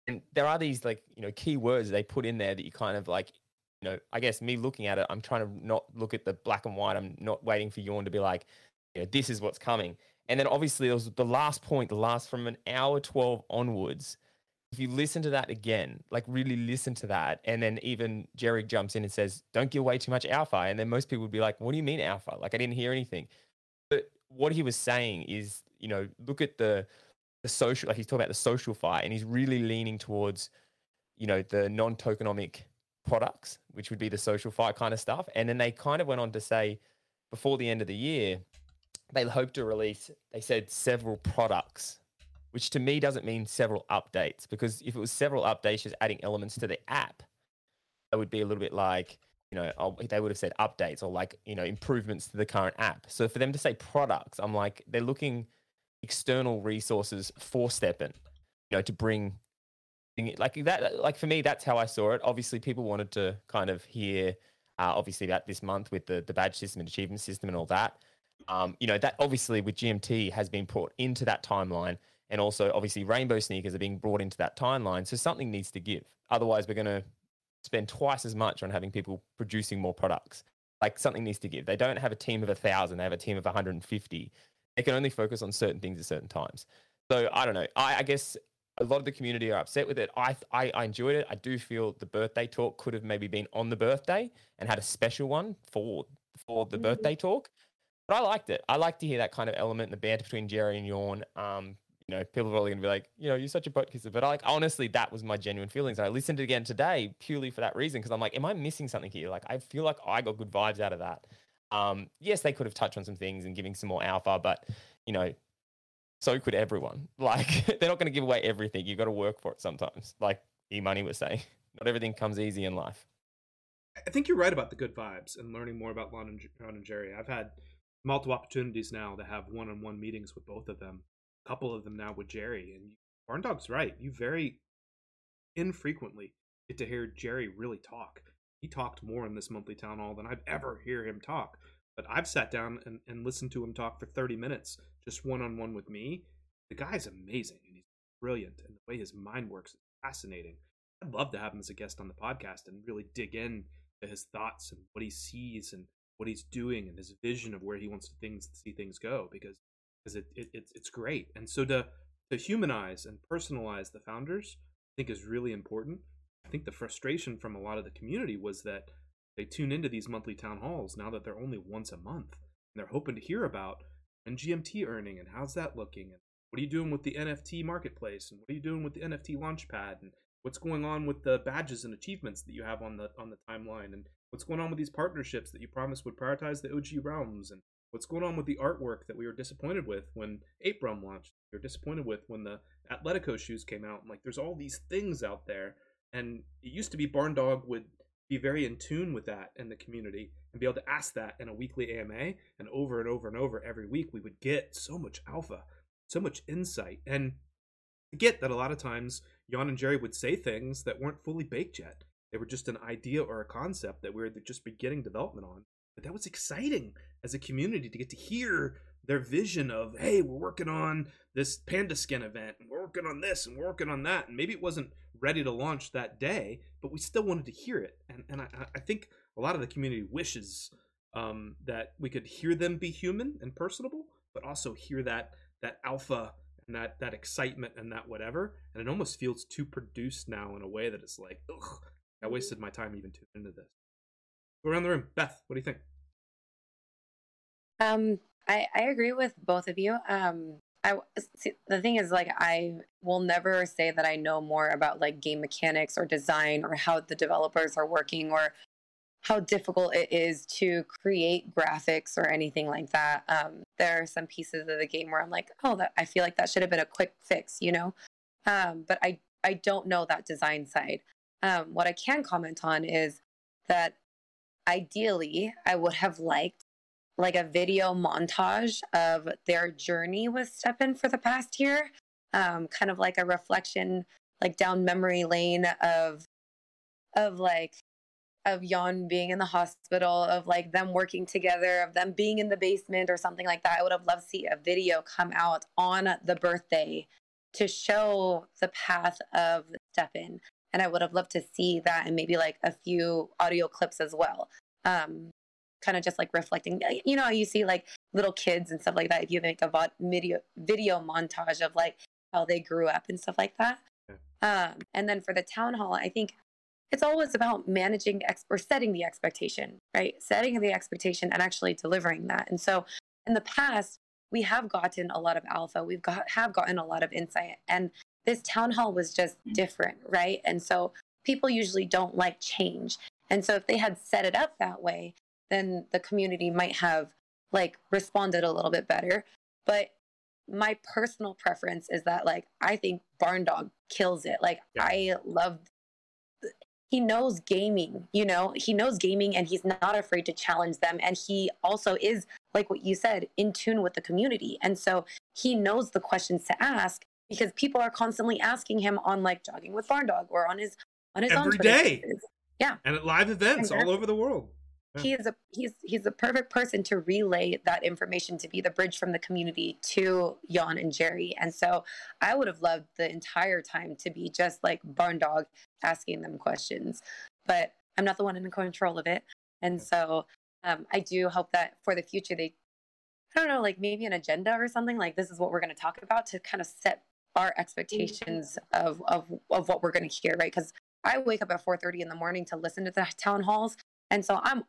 And there are these like you know key words they put in there that you kind of like you know i guess me looking at it i'm trying to not look at the black and white. I'm not waiting for yawn to be like you know this is what's coming. And then obviously there was the last point the last from an hour 12 onwards if you listen to that again, like really listen to that, and then even Jerry jumps in and says, "Don't give away too much alpha," and then most people would be like, "What do you mean alpha? Like I didn't hear anything." But what he was saying is, you know, look at the the social, like he's talking about the social fight, and he's really leaning towards, you know, the non-tokenomic products, which would be the social fight kind of stuff. And then they kind of went on to say, before the end of the year, they hope to release. They said several products which to me doesn't mean several updates because if it was several updates just adding elements to the app, it would be a little bit like, you know, oh, they would have said updates or like, you know, improvements to the current app. So for them to say products, I'm like, they're looking external resources for STEPN, you know, to bring like that. Like for me, that's how I saw it. Obviously, people wanted to kind of hear, uh, obviously, about this month with the, the badge system and achievement system and all that. Um, you know, that obviously with GMT has been put into that timeline and also, obviously, rainbow sneakers are being brought into that timeline. So something needs to give. Otherwise, we're going to spend twice as much on having people producing more products. Like something needs to give. They don't have a team of a thousand, they have a team of 150. They can only focus on certain things at certain times. So I don't know. I, I guess a lot of the community are upset with it. I, I, I enjoyed it. I do feel the birthday talk could have maybe been on the birthday and had a special one for for the mm-hmm. birthday talk. But I liked it. I like to hear that kind of element in the banter between Jerry and Yawn. Um, you know, people are probably gonna be like, you know, you're such a butt kisser. But I, like, honestly, that was my genuine feelings. I listened to it again today purely for that reason because I'm like, am I missing something here? Like, I feel like I got good vibes out of that. Um, yes, they could have touched on some things and giving some more alpha, but you know, so could everyone. <laughs> Like, <laughs> they're not going to give away everything. You've got to work for it sometimes. Like E Money was saying, <laughs> not everything comes easy in life. I think you're right about the good vibes and learning more about Lon and, Ron and Jerry. I've had multiple opportunities now to have one-on-one meetings with both of them couple of them now with Jerry. And Barn Dog's right. You very infrequently get to hear Jerry really talk. He talked more in this monthly town hall than I've ever hear him talk. But I've sat down and, and listened to him talk for 30 minutes, just one on one with me. The guy's amazing and he's brilliant, and the way his mind works is fascinating. I'd love to have him as a guest on the podcast and really dig in to his thoughts and what he sees and what he's doing and his vision of where he wants to things see things go because because it, it, it's it's great. And so to to humanize and personalize the founders, I think is really important. I think the frustration from a lot of the community was that they tune into these monthly town halls now that they're only once a month, and they're hoping to hear about and GMT earning and how's that looking and what are you doing with the NFT marketplace and what are you doing with the NFT launchpad and what's going on with the badges and achievements that you have on the on the timeline and what's going on with these partnerships that you promised would prioritize the OG realms and what's going on with the artwork that we were disappointed with when 8 Realm launched. We were disappointed with when the Atletico shoes came out. And Like there's all these things out there and it used to be Barn Dog would be very in tune with that in the community and be able to ask that in a weekly AMA and over and over and over every week we would get so much alpha, so much insight. And get that a lot of times Jan and Jerry would say things that weren't fully baked yet. They were just an idea or a concept that we were just beginning development on. But that was exciting as a community to get to hear their vision of, hey, we're working on this panda skin event, and we're working on this, and we're working on that. And maybe it wasn't ready to launch that day, but we still wanted to hear it. And and I, I think a lot of the community wishes um, that we could hear them be human and personable, but also hear that that alpha and that that excitement and that whatever. And it almost feels too produced now in a way that it's like, ugh, I wasted my time even tuning into this. Go around the room, Beth. What do you think? Um, I I agree with both of you. Um, I see, the thing is like I will never say that I know more about like game mechanics or design or how the developers are working or how difficult it is to create graphics or anything like that. Um, there are some pieces of the game where I'm like, oh, that I feel like that should have been a quick fix, you know. Um, but I I don't know that design side. Um, what I can comment on is that ideally I would have liked like a video montage of their journey with STEPN for the past year, um, kind of like a reflection, like down memory lane of of like of Jan being in the hospital, of like them working together, of them being in the basement or something like that. I would have loved to see a video come out on the birthday to show the path of STEPN. And I would have loved to see that and maybe like a few audio clips as well. Um, kind of just like reflecting you know you see like little kids and stuff like that? If you make a video video montage of like how they grew up and stuff like that? Um, and then for the town hall i think it's always about managing ex- or setting the expectation right? Setting the expectation and actually delivering that. And so in the past we have gotten a lot of alpha. We've got have gotten a lot of insight. And this town hall was just mm. different right and so people usually don't like change and so if they had set it up that way then the community might have like responded a little bit better. But my personal preference is that like I think Barn Dog kills it. Like yeah. I love he knows gaming, you know, he knows gaming and he's not afraid to challenge them. And he also is, like what you said, in tune with the community. And so he knows the questions to ask because people are constantly asking him on like jogging with Barn Dog or on his on his every day. Yeah. And at live events all over the world he is a he's he's the perfect person to relay that information to be the bridge from the community to Jan and Jerry. And so I would have loved the entire time to be just like barn dog asking them questions. But I'm not the one in control of it. And so um, I do hope that for the future they I don't know, like maybe an agenda or something like this is what we're going to talk about to kind of set our expectations of of of what we're going to hear, right? Because I wake up at 4:30 in the morning to listen to the <laughs> town halls, and so I'm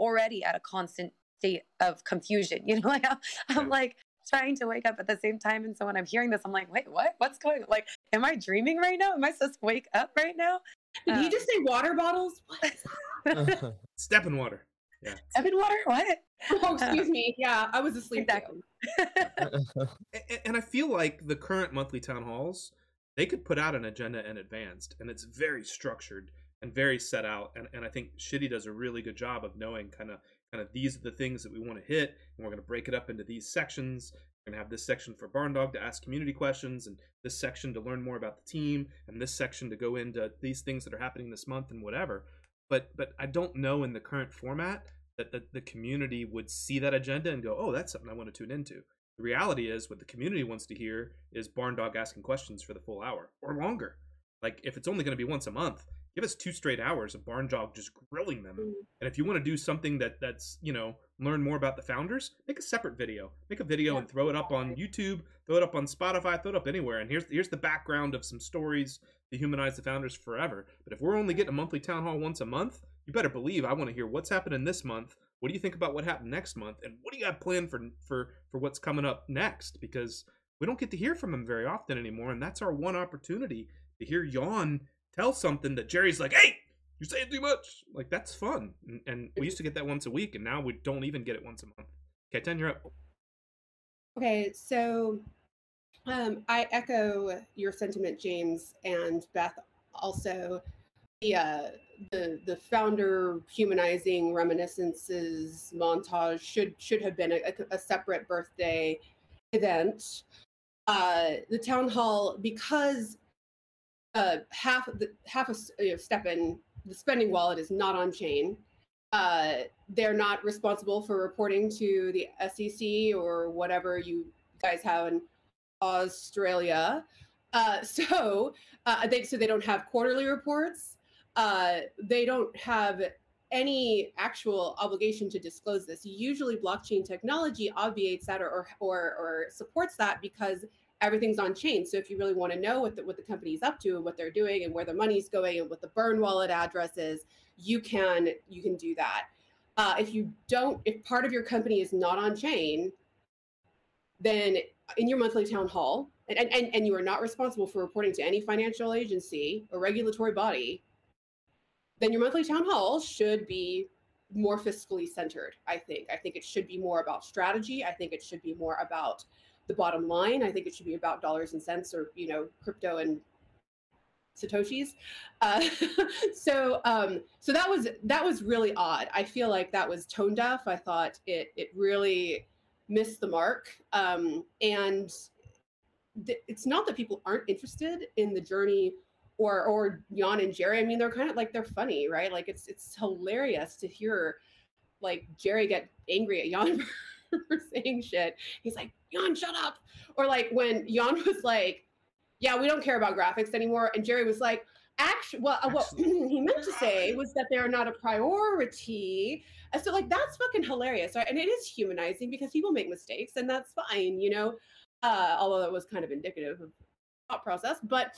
already at a constant state of confusion. <laughs> You know, like I'm, I'm like trying to wake up at the same time. And so when I'm hearing this, I'm like, wait, what? What's going on? Like, am I dreaming right now? Am I supposed to wake up right now? Did um, you just say water bottles? What? <laughs> STEPN water. Yeah. STEPN water? What? <laughs> Oh, excuse me. Yeah, I was asleep. Exactly. <laughs> <laughs> and, and I feel like the current monthly town halls, they could put out an agenda in advance, and it's very structured and very set out. And, and I think Shiti does a really good job of knowing kind of kind of these are the things that we want to hit, and we're going to break it up into these sections. We're going to have this section for Barn Dog to ask community questions, and this section to learn more about the team, and this section to go into these things that are happening this month and whatever. But but I don't know in the current format that the, the community would see that agenda and go, oh, that's something I want to tune into. The reality is, what the community wants to hear is Barn Dog asking questions for the full hour or longer. Like if it's only going to be once a month, give us two straight hours of barn dog just grilling them mm. and if you want to do something that that's you know learn more about the founders make a separate video. Make a video yeah. and throw it up on youtube throw it up on spotify throw it up anywhere. And here's here's the background of some stories to humanize the founders forever. But if we're only getting a monthly town hall once a month you better believe i want to hear what's happening this month. What do you think about what happened next month? And what do you have planned for for for what's coming up next? Because we don't get to hear from them very often anymore and that's our one opportunity to hear Jan tell something that Jerry's like, "Hey, you're saying too much." Like that's fun, and, and we used to get that once a week, and now we don't even get it once a month. Okay, ten, you're up. Okay, so um, I echo your sentiment, James and Beth. Also, the uh, the the founder humanizing reminiscences montage should should have been a, a separate birthday event. Uh, the town hall because uh, half the half of you know, STEPN the spending wallet is not on chain. Uh, they're not responsible for reporting to the SEC or whatever you guys have in Australia. Uh, <laughs> so uh, they so they don't have quarterly reports. Uh, they don't have any actual obligation to disclose this. Usually, blockchain technology obviates that or, or or or, supports that because everything's on chain. So if you really want to know what the, what the company's up to and what they're doing and where the money's going and what the burn wallet address is, you can you can do that. Uh, if you don't, if part of your company is not on chain, then in your monthly town hall, and, and, and you are not responsible for reporting to any financial agency or regulatory body, then your monthly town hall should be more fiscally centered. I think. I think it should be more about strategy. I think it should be more about the bottom line. I think it should be about dollars and cents, or you know, crypto and satoshis. Uh, <laughs> so, um, so that was that was really odd. I feel like that was tone deaf. I thought it it really missed the mark, um, and th- it's not that people aren't interested in the journey or or Jan and Jerry. I mean, they're kind of like they're funny, right? Like it's it's hilarious to hear like Jerry get angry at Jan <laughs> for <laughs> saying shit. He's like, Jan, shut up. Or like when Jan <laughs> was like, Yeah, we don't care about graphics anymore, and Jerry was like, Actually, well, uh, what <clears throat> he meant to say was that they're not a priority. And so, like, that's fucking hilarious, right? And it is humanizing because people make mistakes, and that's fine, you know. Uh, although that was kind of indicative of thought process, but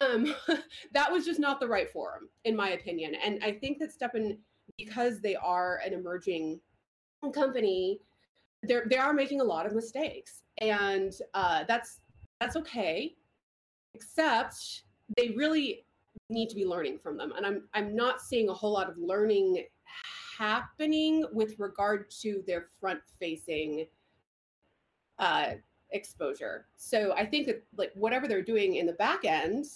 um, <laughs> that was just not the right forum, in my opinion. And I think that STEPN, because they are an emerging company, they they are making a lot of mistakes, and uh, that's that's okay. Except they really need to be learning from them, and I'm I'm not seeing a whole lot of learning happening with regard to their front facing uh, exposure. So I think that like whatever they're doing in the back end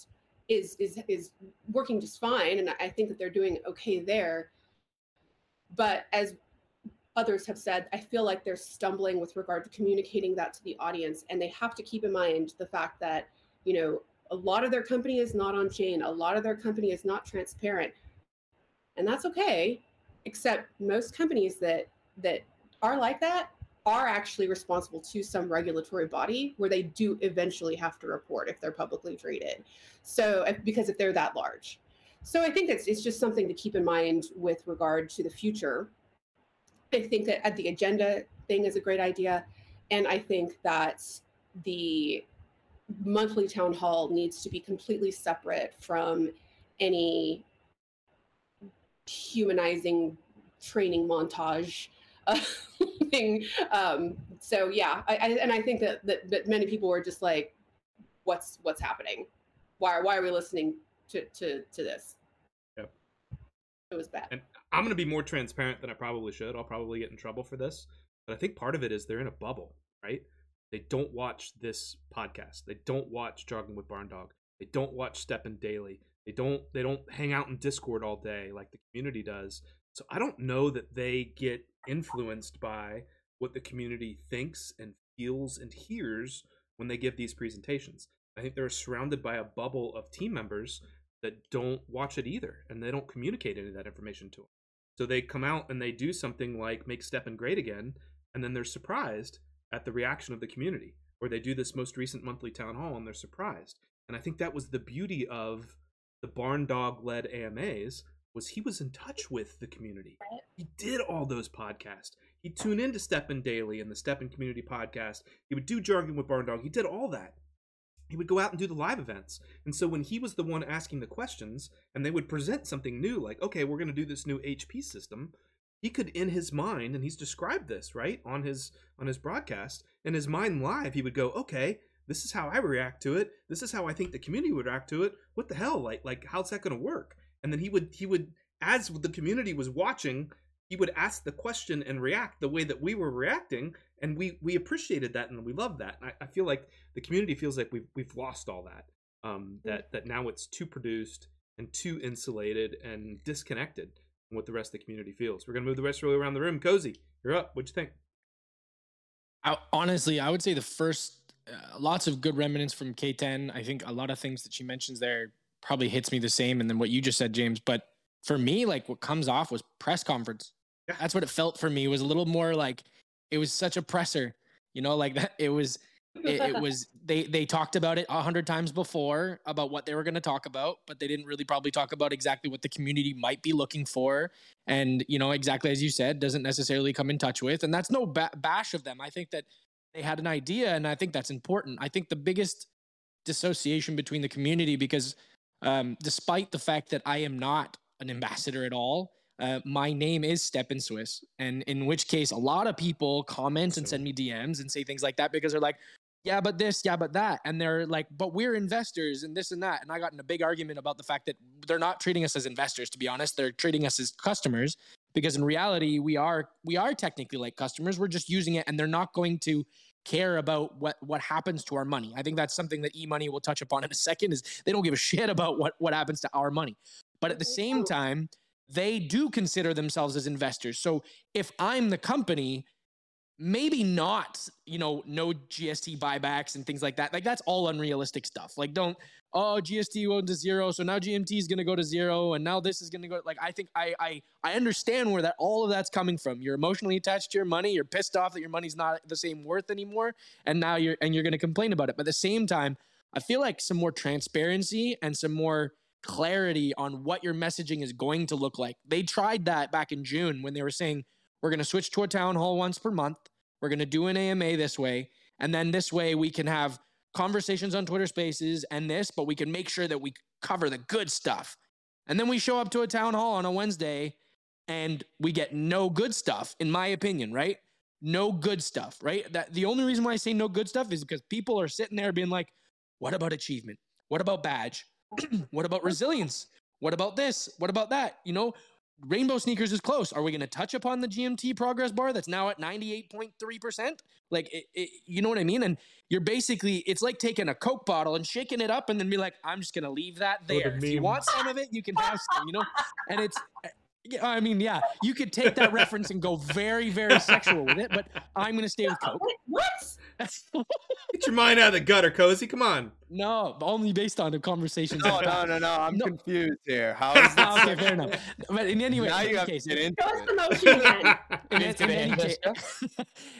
is is is working just fine, and I think that they're doing okay there. But as others have said, I feel like they're stumbling with regard to communicating that to the audience, and they have to keep in mind the fact that you know a lot of their company is not on chain, a lot of their company is not transparent, and that's okay. Except most companies that that are like that are actually responsible to some regulatory body where they do eventually have to report if they're publicly traded. So, because if they're that large. So, I think it's, it's just something to keep in mind with regard to the future. I think that the agenda thing is a great idea. And I think that the monthly town hall needs to be completely separate from any humanizing training montage <laughs> thing. Um, so yeah, I, I, and I think that, that that many people were just like, "What's what's happening? Why why are we listening to to to this?" Yep. It was bad. And I'm going to be more transparent than I probably should. I'll probably get in trouble for this, but I think part of it is they're in a bubble, right? They don't watch this podcast. They don't watch Jogging with Barn Dog. They don't watch STEPN Daily. They don't they don't hang out in Discord all day like the community does. So I don't know that they get influenced by what the community thinks and feels and hears when they give these presentations. I think they're surrounded by a bubble of team members that don't watch it either and they don't communicate any of that information to them. So they come out and they do something like make STEPN great again, and then they're surprised at the reaction of the community. Or they do this most recent monthly town hall and they're surprised. And I think that was the beauty of the barn dog led AMAs was he was in touch with the community. He did all those podcasts. He'd tune into STEPN Daily and the STEPN Community Podcast. He would do Jogging with Barn Dog. He did all that. He would go out and do the live events. And so when he was the one asking the questions and they would present something new, like, okay, we're going to do this new HP system, he could in his mind, and he's described this, right, on his on his broadcast, in his mind live, he would go, okay, this is how I react to it. This is how I think the community would react to it. What the hell? Like like how's that going to work? And then he would he would as the community was watching, he would ask the question and react the way that we were reacting, and we we appreciated that and we loved that. And I, I feel like the community feels like we've we've lost all that. Um, that that now it's too produced and too insulated and disconnected from what the rest of the community feels. We're gonna move the rest really around the room. Kozy, you're up. What'd you think? I, honestly, I would say the first, uh, lots of good remnants from K10. I think a lot of things that she mentions there probably hits me the same, and then what you just said, James. But for me, like what comes off was press conference. Yeah. That's what it felt for me. It was a little more like it was such a presser, you know, like that. It was it, it <laughs> was they they talked about it a hundred times before about what they were going to talk about but they didn't really probably talk about exactly what the community might be looking for and you know exactly as you said doesn't necessarily come in touch with and that's no ba- bash of them i think that they had an idea and i think that's important i think the biggest dissociation between the community because um, despite the fact that i am not an ambassador at all uh, my name is STEPN Swiss, and in which case, a lot of people comment and send me DMs and say things like that because they're like, yeah, but this, yeah, but that. And they're like, but we're investors and this and that. And I got in a big argument about the fact that they're not treating us as investors, to be honest. They're treating us as customers because in reality, we are we are technically like customers. We're just using it and they're not going to care about what what happens to our money. I think that's something that E-Money will touch upon in a second is they don't give a shit about what what happens to our money. But at the same time, they do consider themselves as investors. So if I'm the company, maybe not, you know, no GST buybacks and things like that. Like that's all unrealistic stuff. Like don't, oh, GST went to zero, so now GMT is gonna go to zero, and now this is gonna go. Like I think I I I understand where that all of that's coming from. You're emotionally attached to your money. You're pissed off that your money's not the same worth anymore, and now you're and you're gonna complain about it. But at the same time, I feel like some more transparency and some more clarity on what your messaging is going to look like. They tried that back in June when they were saying we're going to switch to a town hall once per month. We're going to do an AMA this way, and then this way we can have conversations on Twitter Spaces and this, but we can make sure that we cover the good stuff. And then we show up to a town hall on a Wednesday and we get no good stuff in my opinion, right? No good stuff, right? That the only reason why I say no good stuff is because people are sitting there being like, what about achievement? What about badge? <clears throat> what about resilience? What about this? What about that? You know, Rainbow Sneakers is close. Are we going to touch upon the GMT progress bar that's now at 98.3%? Like, it, it, you know what I mean? And you're basically, it's like taking a Coke bottle and shaking it up and then be like, I'm just going to leave that there. If you want some of it, you can have some, you know? And it's, yeah, I mean, yeah, you could take that reference and go very, very sexual with it, but I'm going to stay with <laughs> Coke. What? <laughs> Get your mind out of the gutter, Kozy. Come on. no, only based on the conversations. No, no, no, no. I'm No. confused here. How <laughs> is this? okay, fair enough. But in any way, now in you any have case, to get into it. the in, in any case,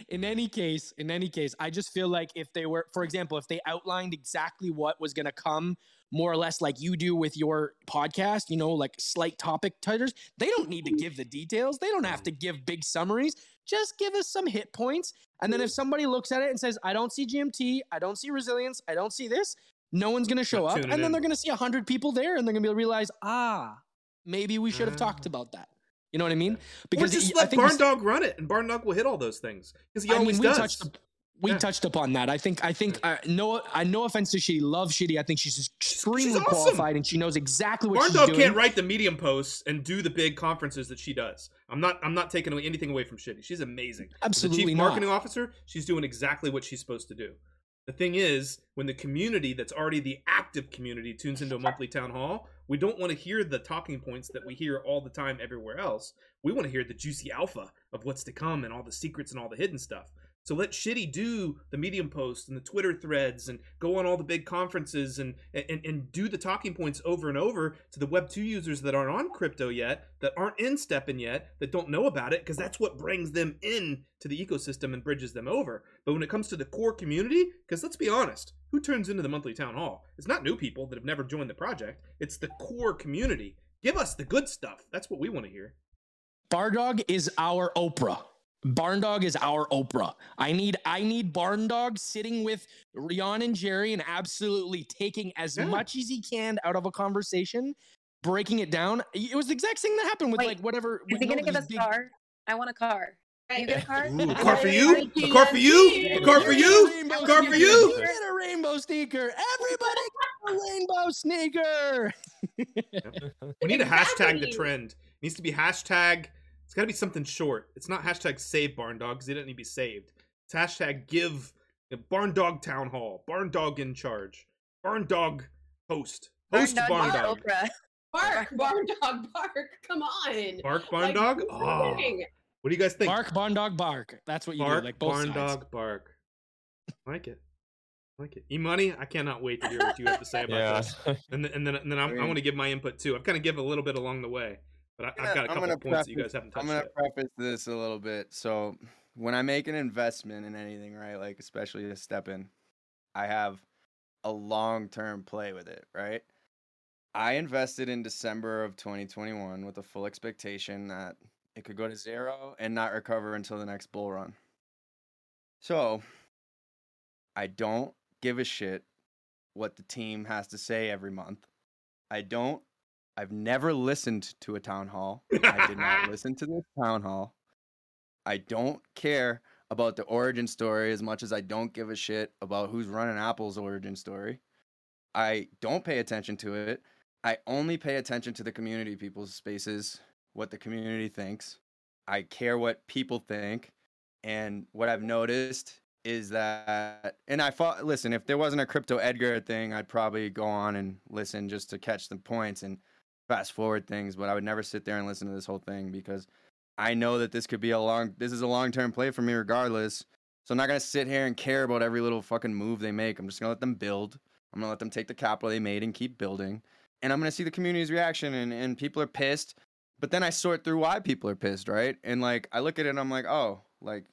in any case, in any case, I just feel like if they were, for example, if they outlined exactly what was going to come, more or less like you do with your podcast, you know, like slight topic titles, they don't need to give the details. They don't have to give big summaries. Just give us some hit points, and then if somebody looks at it and says, "I don't see GMT, I don't see resilience, I don't see this," no one's going to show up, and then in. they're going to see a hundred people there, and they're going to realize, ah, maybe we should have Ah. talked about that. You know what I mean? Or just let Barn Dog run it, and Barn Dog will hit all those things because he I always mean, we does. touched up, we Yeah. touched upon that. I think I think uh, no I no offense to Shiti, love Shiti. I think she's extremely awesome. qualified and she knows exactly what she's doing. can't write the medium posts and do the big conferences that she does. I'm not. I'm not taking away anything away from Shiti. She's amazing. Absolutely chief not. marketing officer, she's doing exactly what she's supposed to do. The thing is, when the community that's already the active community tunes into a monthly town hall, we don't want to hear the talking points that we hear all the time everywhere else. We want to hear the juicy alpha of what's to come and all the secrets and all the hidden stuff. So let Shiti do the Medium posts and the Twitter threads and go on all the big conferences and, and and do the talking points over and over to the Web two users that aren't on crypto yet, that aren't in STEPN yet, that don't know about it, because that's what brings them in to the ecosystem and bridges them over. But when it comes to the core community, because let's be honest, who turns into the monthly town hall? It's not new people that have never joined the project. It's the core community. Give us the good stuff. That's what we want to hear. Barn Dog is our Oprah. Barn Dog is our Oprah. I need I need Barn Dog sitting with Rion and Jerry and absolutely taking as Yeah. much as he can out of a conversation, breaking it down. It was the exact thing that happened with Wait, like whatever. Is with he gonna no- give these us big- car? I want a car. You get a car? Ooh, a car for you? A car for you? A car for you? A car for sneaker. you? Get a rainbow sneaker. Everybody get a rainbow sneaker. We need to hashtag the trend. It needs to be hashtag. It's got to be something short. It's not hashtag save barn dog because he doesn't need to be saved. It's hashtag give barn dog town hall. Barn dog in charge. Barn dog host. Host Barn barn dog dog. Bark, barn dog, bark. Come on. Bark barn Like, dog. Oh, what do you guys think? Bark, barn dog, bark. That's what you bark do. Like both barn sides. dog bark. I like it. I like it. E money. I cannot wait to hear what you have to say about Yeah. this. And then, and then, and then I'm, I want to give my input too. I've kind of given a little bit along the way, but I, I've gonna- got a I'm couple points that you preface- guys haven't touched I'm gonna yet. preface this a little bit. So when I make an investment in anything, right, like especially a STEPN, I have a long term play with it, right? I invested in December of 2021 with a full expectation that it could go to zero and not recover until the next bull run. So I don't give a shit what the team has to say every month. I don't I've never listened to a town hall. I did not <laughs> listen to this town hall. I don't care about the origin story as much as I don't give a shit about who's running Apple's origin story. I don't pay attention to it. I only pay attention to the community people's spaces, what the community thinks. I care what people think. And what I've noticed is that, and I thought, listen, if there wasn't a crypto Edgar thing, I'd probably go on and listen just to catch the points and fast forward things, but I would never sit there and listen to this whole thing because I know that this could be a long this is a long term play for me regardless. So I'm not gonna sit here and care about every little fucking move they make. I'm just gonna let them build. I'm gonna let them take the capital they made and keep building. And I'm gonna see the community's reaction and, and people are pissed. But then I sort through why people are pissed, right? And like I look at it and I'm like, oh, like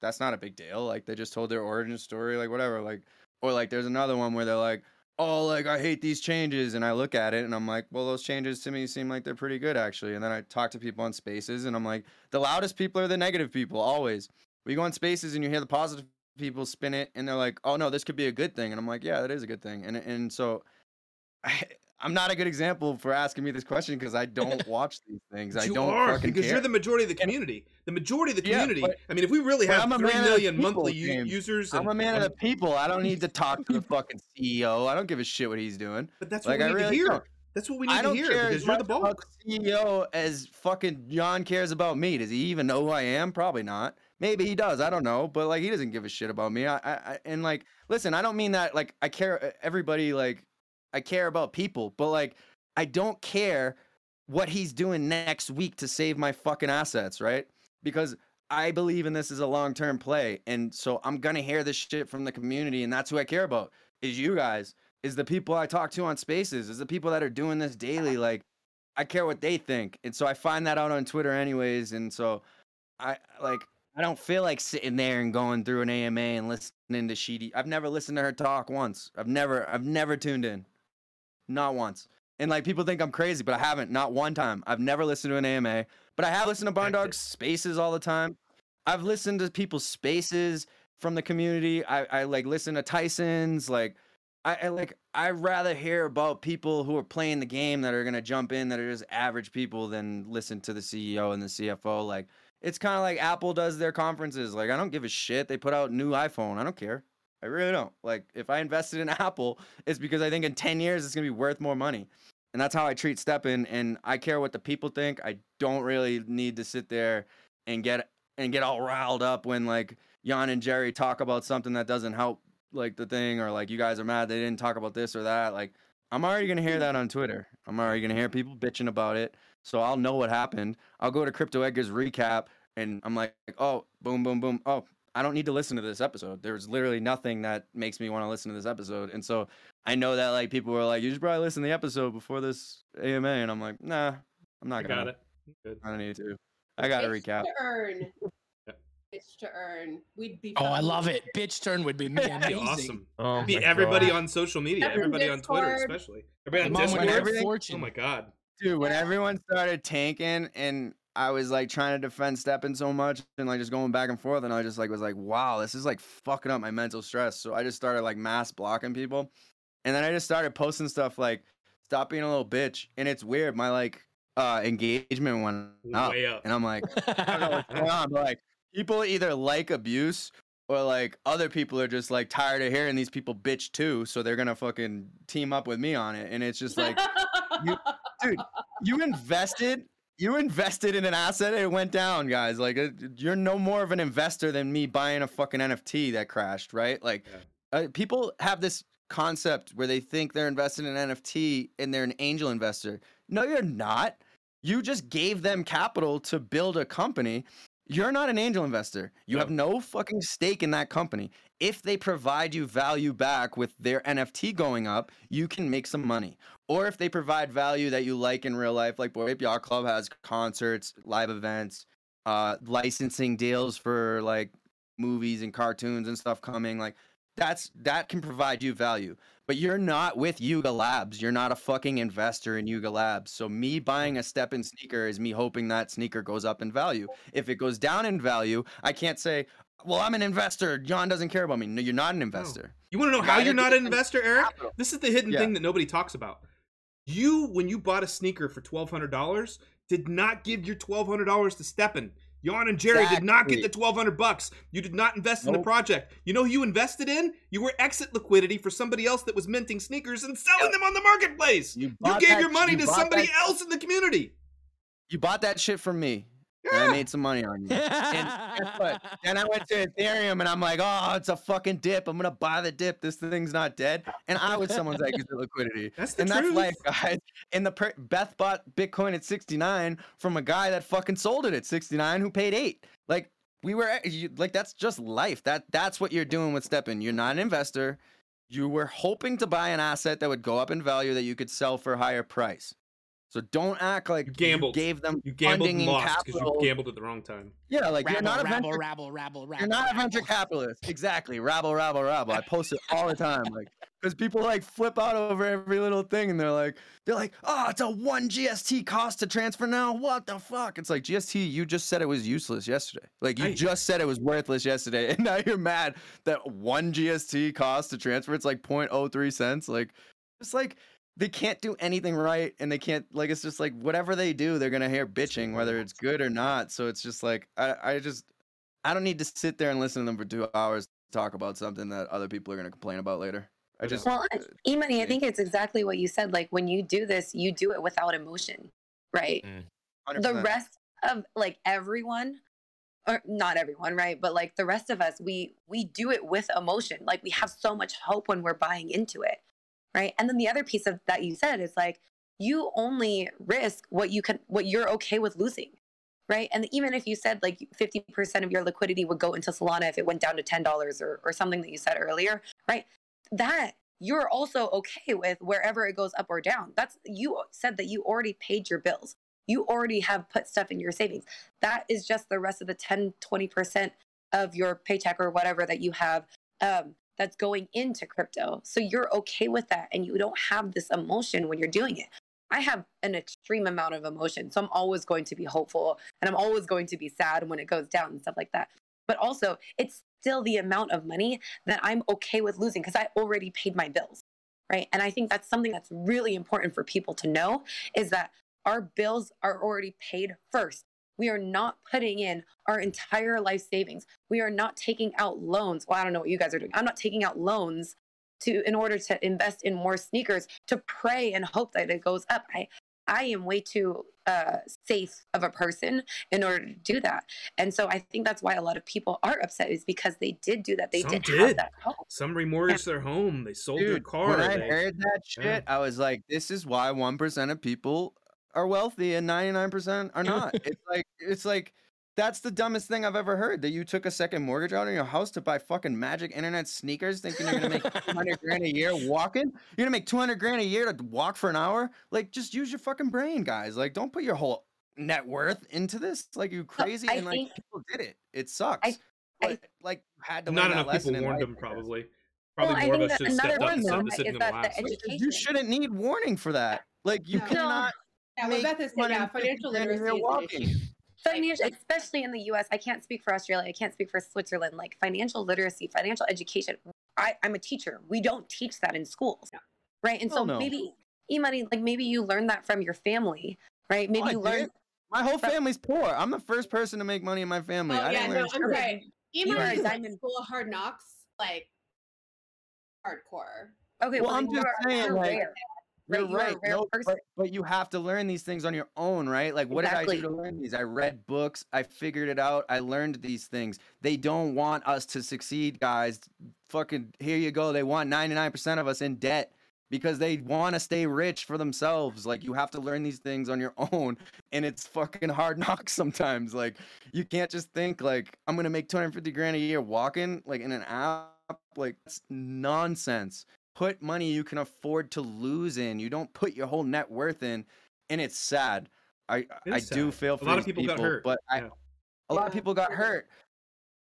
that's not a big deal. Like they just told their origin story, like whatever. Like or like there's another one where they're like, oh, like I hate these changes, and I look at it and I'm like, well, those changes to me seem like they're pretty good actually. And then I talk to people on Spaces, and I'm like, the loudest people are the negative people always. We go on Spaces and you hear the positive people spin it, and they're like, oh no, this could be a good thing, and I'm like, yeah, that is a good thing. And and so. <laughs> I, I'm not a good example for asking me this question because I don't <laughs> watch these things. I don't are fucking because care. you're the majority of the community. The majority of the Yeah, community. but- I mean, if we really have three man of the million people, monthly James. users, I'm a man of the people. I don't need to talk to the <laughs> fucking CEO. I don't give a shit what he's doing. But that's Like, what I we need really to hear. don't. That's what we need I don't hear care because as you're the bulk. CEO as fucking John cares about me. Does he even know who I am? Probably not. Maybe he does. I don't know. But like, he doesn't give a shit about me. I, I, I and like, listen, I don't mean that. Like, I care. Everybody like, I care about people, but like, I don't care what he's doing next week to save my fucking assets, right? Because I believe in this as a long term play, and so I'm gonna hear this shit from the community, and that's who I care about. Is you guys is the people I talk to on spaces, is the people that are doing this daily. Like, I care what they think. And so I find that out on Twitter anyways. And so I like I don't feel like sitting there and going through an AMA and listening to Shiti. I've never listened to her talk once. I've never I've never tuned in. Not once. And like people think I'm crazy, but I haven't. Not one time. I've never listened to an AMA. But I have listened to Barn. Dog's spaces all the time. I've listened to people's spaces from the community. I, I like listen to Tyson's like I, I like I rather hear about people who are playing the game that are gonna jump in that are just average people than listen to the CEO and the CFO. Like it's kind of like Apple does their conferences. Like I don't give a shit. They put out new iPhone. I don't care. I really don't. Like if I invested in <laughs> Apple, it's because I think in ten years it's gonna be worth more money. And that's how I treat STEPN. And I care what the people think. I don't really need to sit there and get and get all riled up when like Jan and Jerry talk about something that doesn't help like the thing or like you guys are mad they didn't talk about this or that like i'm already gonna hear that on twitter i'm already gonna hear people bitching about it so i'll know what happened i'll go to crypto edgar's recap and i'm like oh boom boom boom oh i don't need to listen to this episode there's literally nothing that makes me want to listen to this episode and so i know that like people were like you should probably listen to the episode before this ama and i'm like nah i'm not I gonna got it. Good. i don't need to i got a It's recap To earn. Yep. It's to earn. We'd be. Oh, I love it. Bitch turn would be That'd <laughs> be awesome. Oh Be everybody God. on social media, Every everybody on Twitter, especially everybody on mom would Discord. everything- fortune. Oh my god. Dude, when everyone started tanking and I was like trying to defend STEPN so much and like just going back and forth, and I just like was like, wow, this is like fucking up my mental stress. So I just started like mass blocking people, and then I just started posting stuff like, stop being a little bitch. And it's weird, my like uh engagement went up, Way up. and I'm like, <laughs> I don't know what's going on, but like people either like abuse or like other people are just like tired of hearing these people bitch too, so they're gonna fucking team up with me on it. And it's just like, you- dude, you invested. You invested in an asset and it went down, guys. Like you're no more of an investor than me buying a fucking NFT that crashed, right? Like uh, people have this concept where they think they're invested in an NFT and they're an angel investor. No, you're not. You just gave them capital to build a company. You're not an angel investor. You have no fucking stake in that company. If they provide you value back with their NFT going up, you can make some money. Or if they provide value that you like in real life, like Bored Ape Yacht Club has concerts, live events, uh, licensing deals for like movies and cartoons and stuff coming, like that's that can provide you value. But you're not with Yuga Labs. You're not a fucking investor in Yuga Labs. So me buying a STEPN sneaker is me hoping that sneaker goes up in value. If it goes down in value, I can't say, "Well, I'm an investor. John doesn't care about me." No, you're not an investor. You want to know how you're not an investor, Eric? This is the hidden Yeah. thing that nobody talks about. You, when you bought a sneaker for twelve hundred dollars, did not give your twelve hundred dollars to STEPN. Jan and Jerry did not get the twelve hundred bucks. You did not invest in the project. You know who you invested in? You were exit liquidity for somebody else that was minting sneakers and selling them on the marketplace. You You gave that- your money you to somebody that- else in the community. You bought that shit from me. And I <laughs> made some money on you. And guess what? <laughs> Then I went to Ethereum and I'm like, oh, it's a fucking dip. I'm gonna buy the dip. This thing's not dead. And I was someone's <laughs> exit liquidity. That's the and truth. that's life, guys. And the per- Beth bought Bitcoin at 69 from a guy that fucking sold it at 69 who paid eight. Like we were eh, you, like that's just life. That that's what you're doing with STEPN. You're not an investor. You were hoping to buy an asset that would go up in value that you could sell for a higher price. So don't act like You gambled. gave them You gambled funding and and lost because capital. you gambled at the wrong time. Yeah, like you're not a rabble, venture rabble, rabble, rabble. you're not a venture capitalist. Exactly. Rabble, rabble, rabble. I post it all the time. Like, because people like flip out over every little thing and they're like, they're like, oh, it's a one GST cost to transfer now. What the fuck? It's like GST, you just said it was useless yesterday. Like you Right. just said it was worthless yesterday. And now you're mad that one GST cost to transfer. It's like 0.03 cents. Like, it's like they can't do anything right and they can't like it's just like whatever they do, they're gonna hear bitching, whether it's good or not. So it's just like I, I just I don't need to sit there and listen to them for two hours talk about something that other people are going to complain about later. I just Well, uh, E-money, I think it's exactly what you said. Like when you do this, you do it without emotion, right? The rest of like everyone, or not everyone, right? But like the rest of us, we we do it with emotion. Like we have so much hope when we're buying into it, right? And then the other piece of that you said is like you only risk what you can, what you're okay with losing, right? And even if you said like 50% of your liquidity would go into Solana if it went down to $10 or, or something that you said earlier, right? That you're also okay with wherever it goes up or down. That's you said that you already paid your bills. You already have put stuff in your savings. That is just the rest of the 10, 20% of your paycheck or whatever that you have um, that's going into crypto. So you're okay with that and you don't have this emotion when you're doing it. I have an extreme amount of emotion. So I'm always going to be hopeful and I'm always going to be sad when it goes down and stuff like that. But also, it's still the amount of money that I'm okay with losing because I already paid my bills. Right. And I think that's something that's really important for people to know is that our bills are already paid first. We are not putting in our entire life savings. We are not taking out loans. Well, I don't know what you guys are doing. I'm not taking out loans to in order to invest in more sneakers to pray and hope that it goes up. I I am way too uh, safe of a person in order to do that. And so I think that's why a lot of people are upset is because they did do that. They Some did, did. have that hope. Some remortgaged their home. They sold their car. when I they- heard that shit, Yeah. I was like, this is why 1% of people are wealthy and 99% are not. <laughs> it's like, it's like, that's the dumbest thing I've ever heard that you took a second mortgage out on your house to buy fucking magic internet sneakers thinking you're gonna make <laughs> 200 grand a year walking. You're gonna make 200 grand a year to walk for an hour. Like, just use your fucking brain, guys. Like, don't put your whole net worth into this. Like, you crazy. I and like, think- people did it. It sucks. I- but, like, had to Not learn that enough people warned them, I guess. probably. Well, Probably I more of us that should have another stepped up one, and said this is isn't that the last. Education. You shouldn't need warning for that. Like you No. cannot. Yeah, what make Beth is saying, yeah, financial grand a year literacy is an walking. issue. Financial, especially in the U.S. I can't speak for Australia. I can't speak for Switzerland. Like financial literacy, financial education. I, I'm a teacher. We don't teach that in schools, No. right? And oh, so no. maybe e-money, like maybe you learn that from your family, right? Oh, maybe I you learn. My whole But- family's poor. I'm the first person to make money in my family. Oh I yeah, didn't no, learn I'm shit. right. You Even are a in like school of hard knocks, like hardcore. Okay, Well, well, I'm just saying, like, rare. You're Right, you are right. No, but, but you have to learn these things on your own, right? Like, what did I do to learn these? I read books. I figured it out. I learned these things. They don't want us to succeed, guys. Fucking here you go. They want 99% of us in debt because they want to stay rich for themselves. Like, you have to learn these things on your <laughs> own, and it's fucking hard <laughs> knocks sometimes. Like, you can't just think like I'm gonna make 250 grand a year walking like in an app. Like, that's nonsense put money you can afford to lose in. You don't put your whole net worth in, and it's sad. I It I is do sad. feel A for lot of these people got hurt, but I yeah. a lot of people got hurt.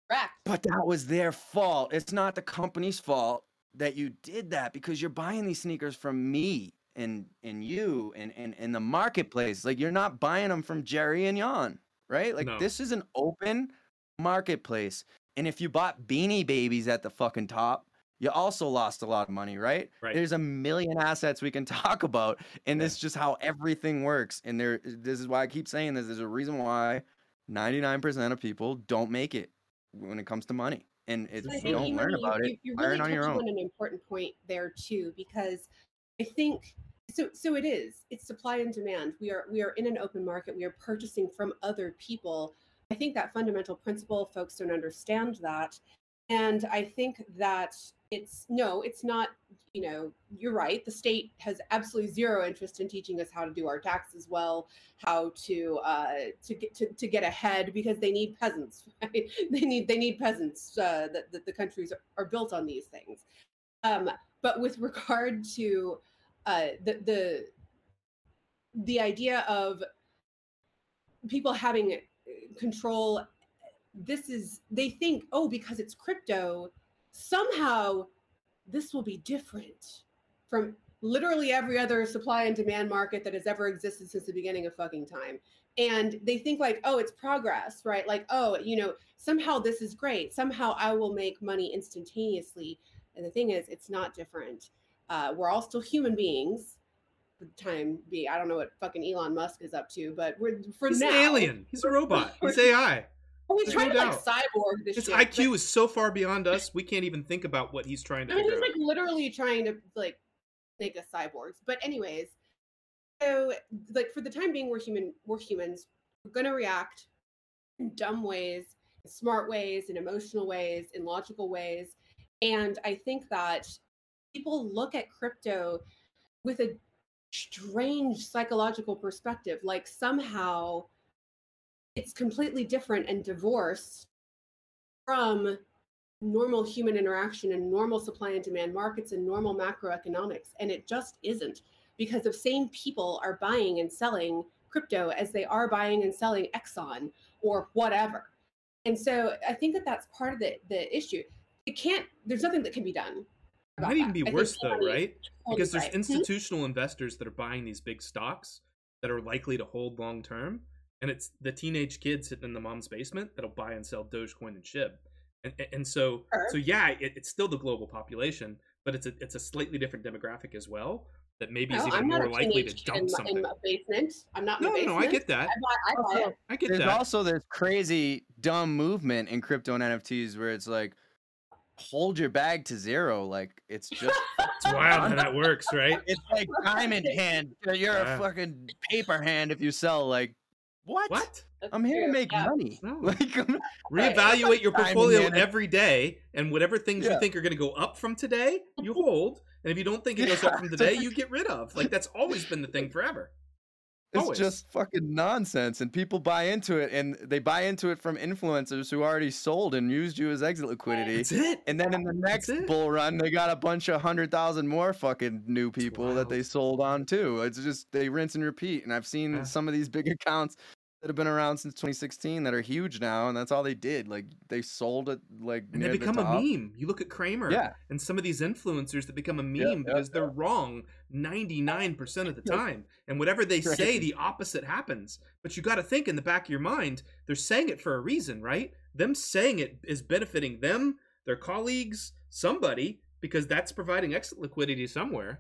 Correct. But that was their fault. It's not the company's fault that you did that because you're buying these sneakers from me and and you and and in the marketplace. Like you're not buying them from Jerry and Jan, right? Like No. this is an open marketplace. And if you bought beanie babies at the fucking top, you also lost a lot of money, right? Right. There's a million assets we can <laughs> talk about, and Yeah. this is just how everything works. And there, this is why I keep saying this. There's a reason why 99% of people don't make it when it comes to money, and it's, I you don't learn Imani, about you, it. You, you learn on your own. on an important point there too, because I think so. So it is. It's supply and demand. We are we are in an open market. We are purchasing from other people. I think that fundamental principle, folks don't understand that, and I think that it's no, it's not. You know, you're right. The state has absolutely zero interest in teaching us how to do our taxes well, how to uh, to get to, to get ahead because they need peasants. <laughs> Right? They need they need peasants. Uh, that, that the countries are, are built on these things. Um, but with regard to uh, the the the idea of people having control, this is they think oh because it's crypto somehow this will be different from literally every other supply and demand market that has ever existed since the beginning of fucking time and they think like oh it's progress right like oh you know somehow this is great somehow i will make money instantaneously and the thing is it's not different uh, we're all still human beings for the time be i don't know what fucking elon musk is up to but we're for He's now an alien. He's a robot. <laughs> He's AI. Oh, he's There's trying no to like cyborg this His shit, IQ is so far beyond us, we can't even think about what he's trying to I mean, he's out. like literally trying to like make us cyborgs. But anyways, so like for the time being, we're human. We're humans. We're gonna react in dumb ways, in smart ways, in emotional ways, in logical ways. And I think that people look at crypto with a strange psychological perspective, like somehow it's completely different and divorced from normal human interaction and normal supply and demand markets and normal macroeconomics. And it just isn't because the same people are buying and selling crypto as they are buying and selling Exxon or whatever. And so I think that that's part of the, the issue. It can't, there's nothing that can be done. It might even be think worse though, right? Because there's right. Hmm? institutional investors that are buying these big stocks that are likely to hold long term, and it's the teenage kid sitting in the mom's basement that'll buy and sell Dogecoin and SHIB. And, and- and so, Sure. so yeah, it, it's still the global population, but it's a it's a slightly different demographic as well that maybe is No, even I'm not more a likely to teenage kid dump in, my, something. in my basement. I'm not in No, my no, basement. no, I get that. I buy, I oh, buy Also, it. I get There's that. also this crazy dumb movement in crypto and NFTs where it's like hold your bag to zero. Like it's just <laughs> it's wild how that works, right? it's like diamond <laughs> hand. You're Yeah. a fucking paper hand if you sell. Like what? What? That's I'm here to make yeah. money. No. Oh. <laughs> Like I'm, Reevaluate your portfolio every day, and whatever things you think are going to go up from today, you <laughs> hold. And if you don't think it goes up from today, you get rid of. Like that's <laughs> always been the thing forever. It's just fucking nonsense, and people buy into it, and they buy into it from influencers who already sold and used you as exit liquidity. That's it. And then in the next bull run, they got a bunch of hundred thousand more fucking new people that they sold on too. It's just they rinse and repeat. And I've seen Yeah. some of these big <laughs> accounts that have been around since 2016 that are huge now, and that's all they did. Like they sold it like And they near the become a meme. You look at Cramer Yeah. and some of these influencers that become a meme Yeah, yeah, because they're wrong 99% of the time. And whatever they <laughs> say, the opposite happens. But you got to think in the back of your mind, they're saying it for a reason, right? Them saying it is benefiting them, their colleagues, somebody, because that's providing exit liquidity somewhere.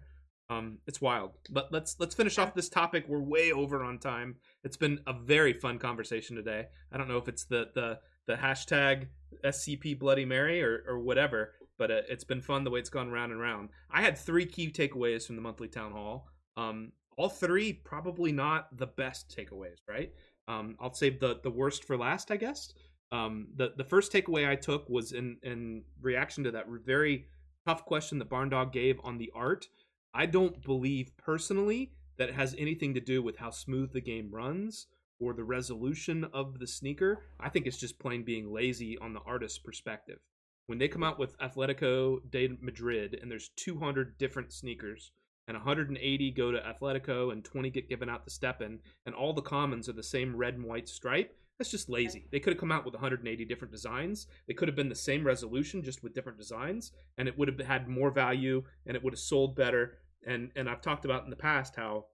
Um, it's wild. But let's let's finish off this topic. We're way over on time. It's been a very fun conversation today. I don't know if it's the the the hashtag SCP Bloody Mary or or whatever, but uh, it's been fun the way it's gone round and round. I had three key takeaways from the monthly town hall. Um, all three probably not the best takeaways, right? Um, I'll save the the worst for last, I guess. Um, the the first takeaway I took was in in reaction to that very tough question that Barn Dog gave on the art. I don't believe personally that it has anything to do with how smooth the game runs or the resolution of the sneaker. I think it's just plain being lazy on the artist's perspective. When they come out with Atletico de Madrid and there's 200 different sneakers and 180 go to Atletico and 20 get given out to STEPN and all the commons are the same red and white stripe, that's just lazy. They could have come out with 180 different designs. They could have been the same resolution just with different designs and it would have had more value and it would have sold better and and I've talked about in the past how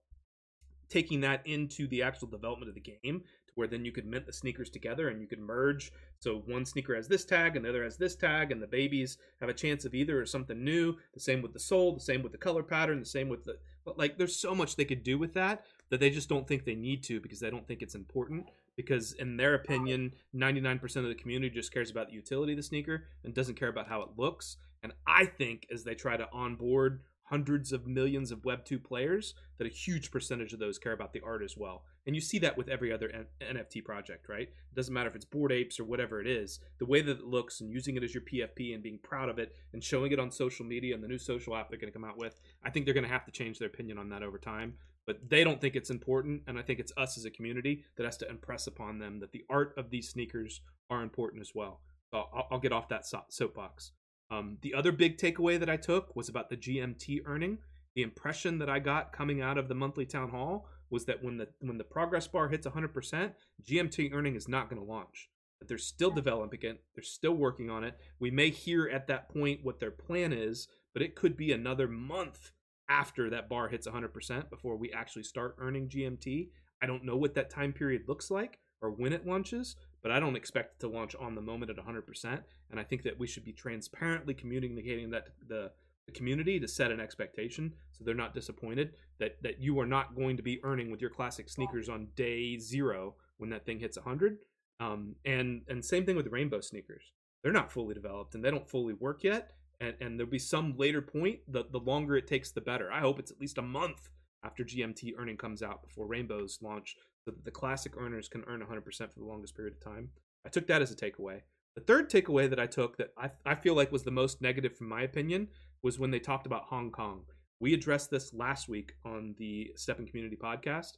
taking that into the actual development of the game to where then you could mint the sneakers together and you could merge so one sneaker has this tag and the other has this tag and the babies have a chance of either or something new the same with the sole the same with the color pattern the same with the but like there's so much they could do with that that they just don't think they need to because they don't think it's important because in their opinion 99% of the community just cares about the utility of the sneaker and doesn't care about how it looks and i think as they try to onboard hundreds of millions of Web 2 players, that a huge percentage of those care about the art as well. And you see that with every other N- NFT project, right? It doesn't matter if it's Bored Apes or whatever it is. The way that it looks and using it as your PFP and being proud of it and showing it on social media and the new social app they're going to come out with, I think they're going to have to change their opinion on that over time. But they don't think it's important, and I think it's us as a community that has to impress upon them that the art of these sneakers are important as well. So I'll, I'll get off that soapbox. Um, the other big takeaway that I took was about the GMT earning. The impression that I got coming out of the monthly town hall was that when the when the progress bar hits 100%, GMT earning is not going to launch. But they're still developing it. They're still working on it. We may hear at that point what their plan is, but it could be another month after that bar hits 100% before we actually start earning GMT. I don't know what that time period looks like or when it launches, but I don't expect it to launch on the moment at 100%. And I think that we should be transparently communicating that the, the community to set an expectation so they're not disappointed that, that you are not going to be earning with your classic sneakers on day zero when that thing hits 100. Um, and, and same thing with the rainbow sneakers. They're not fully developed and they don't fully work yet. And, and there'll be some later point. The, the longer it takes, the better. I hope it's at least a month after GMT earning comes out before rainbows launch so that the classic earners can earn 100% for the longest period of time. I took that as a takeaway. The third takeaway that I took that I, I feel like was the most negative from my opinion was when they talked about Hong Kong. We addressed this last week on the STEPN Community podcast.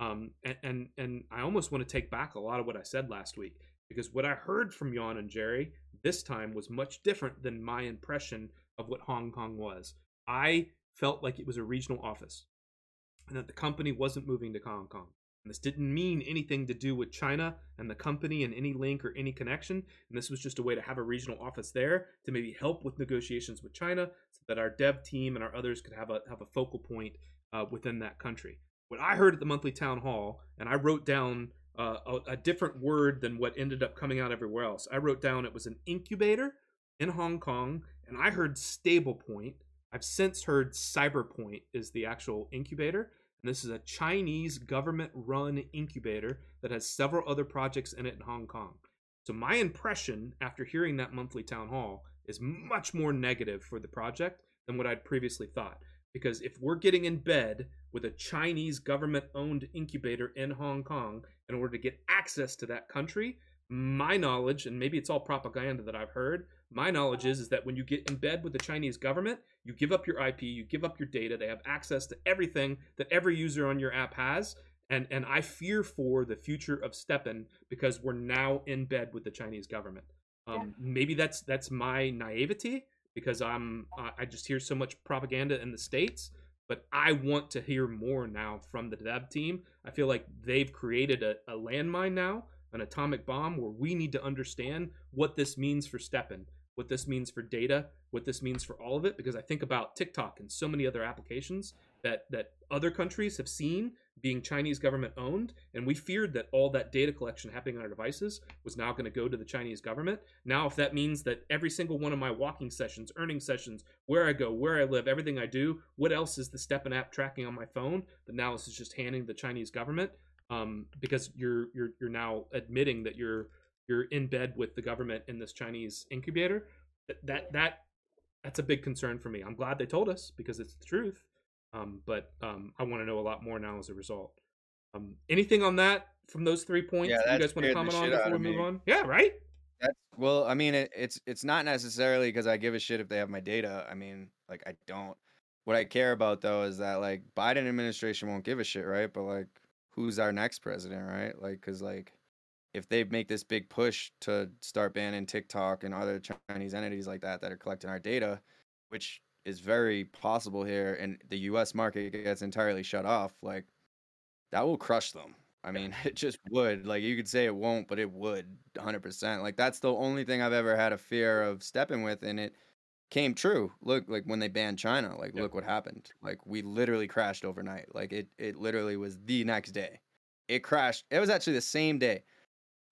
Um, and, and, and I almost want to take back a lot of what I said last week because what I heard from Jan and Jerry this time was much different than my impression of what Hong Kong was. I felt like it was a regional office and that the company wasn't moving to Hong Kong. And this didn't mean anything to do with China and the company and any link or any connection. And this was just a way to have a regional office there to maybe help with negotiations with China so that our dev team and our others could have a, have a focal point uh, within that country. What I heard at the monthly town hall, and I wrote down uh, a, a different word than what ended up coming out everywhere else. I wrote down it was an incubator in Hong Kong, and I heard Stablepoint. I've since heard Cyberport is the actual incubator. And this is a Chinese government run incubator that has several other projects in it in Hong Kong. So, my impression after hearing that monthly town hall is much more negative for the project than what I'd previously thought. Because if we're getting in bed with a Chinese government owned incubator in Hong Kong in order to get access to that country, my knowledge, and maybe it's all propaganda that I've heard, my knowledge is, is that when you get in bed with the Chinese government, you give up your IP, you give up your data. They have access to everything that every user on your app has. And and I fear for the future of STEPN because we're now in bed with the Chinese government. Um, yeah. Maybe that's that's my naivety because I'm I just hear so much propaganda in the states. But I want to hear more now from the dev team. I feel like they've created a, a landmine now, an atomic bomb, where we need to understand what this means for STEPN what this means for data, what this means for all of it, because I think about TikTok and so many other applications that that other countries have seen being Chinese government owned, and we feared that all that data collection happening on our devices was now going to go to the Chinese government. Now, if that means that every single one of my walking sessions, earning sessions, where I go, where I live, everything I do, what else is the STEPN app tracking on my phone that now this is just handing the Chinese government? Um, because you're you're you're now admitting that you're you're in bed with the government in this Chinese incubator. That that that that's a big concern for me. I'm glad they told us because it's the truth. Um, but um, I want to know a lot more now as a result. Um, anything on that from those three points Yeah, you guys want to comment on before we move on? Yeah, right. That's well, I mean, it, it's it's not necessarily because I give a shit if they have my data. I mean, like I don't. What I care about though is that like Biden administration won't give a shit, right? But like, who's our next president, right? Like, cause like, if they make this big push to start banning TikTok and other Chinese entities like that that are collecting our data, which is very possible here, and the U.S. market gets entirely shut off, like that will crush them. I mean, <laughs> it just would. Like you could say it won't, but it would 100%. Like that's the only thing I've ever had a fear of stepping with and it came true. Look, like when they banned China, like look what happened. Like we literally crashed overnight. Like it it literally was the next day. It crashed. It was actually the same day.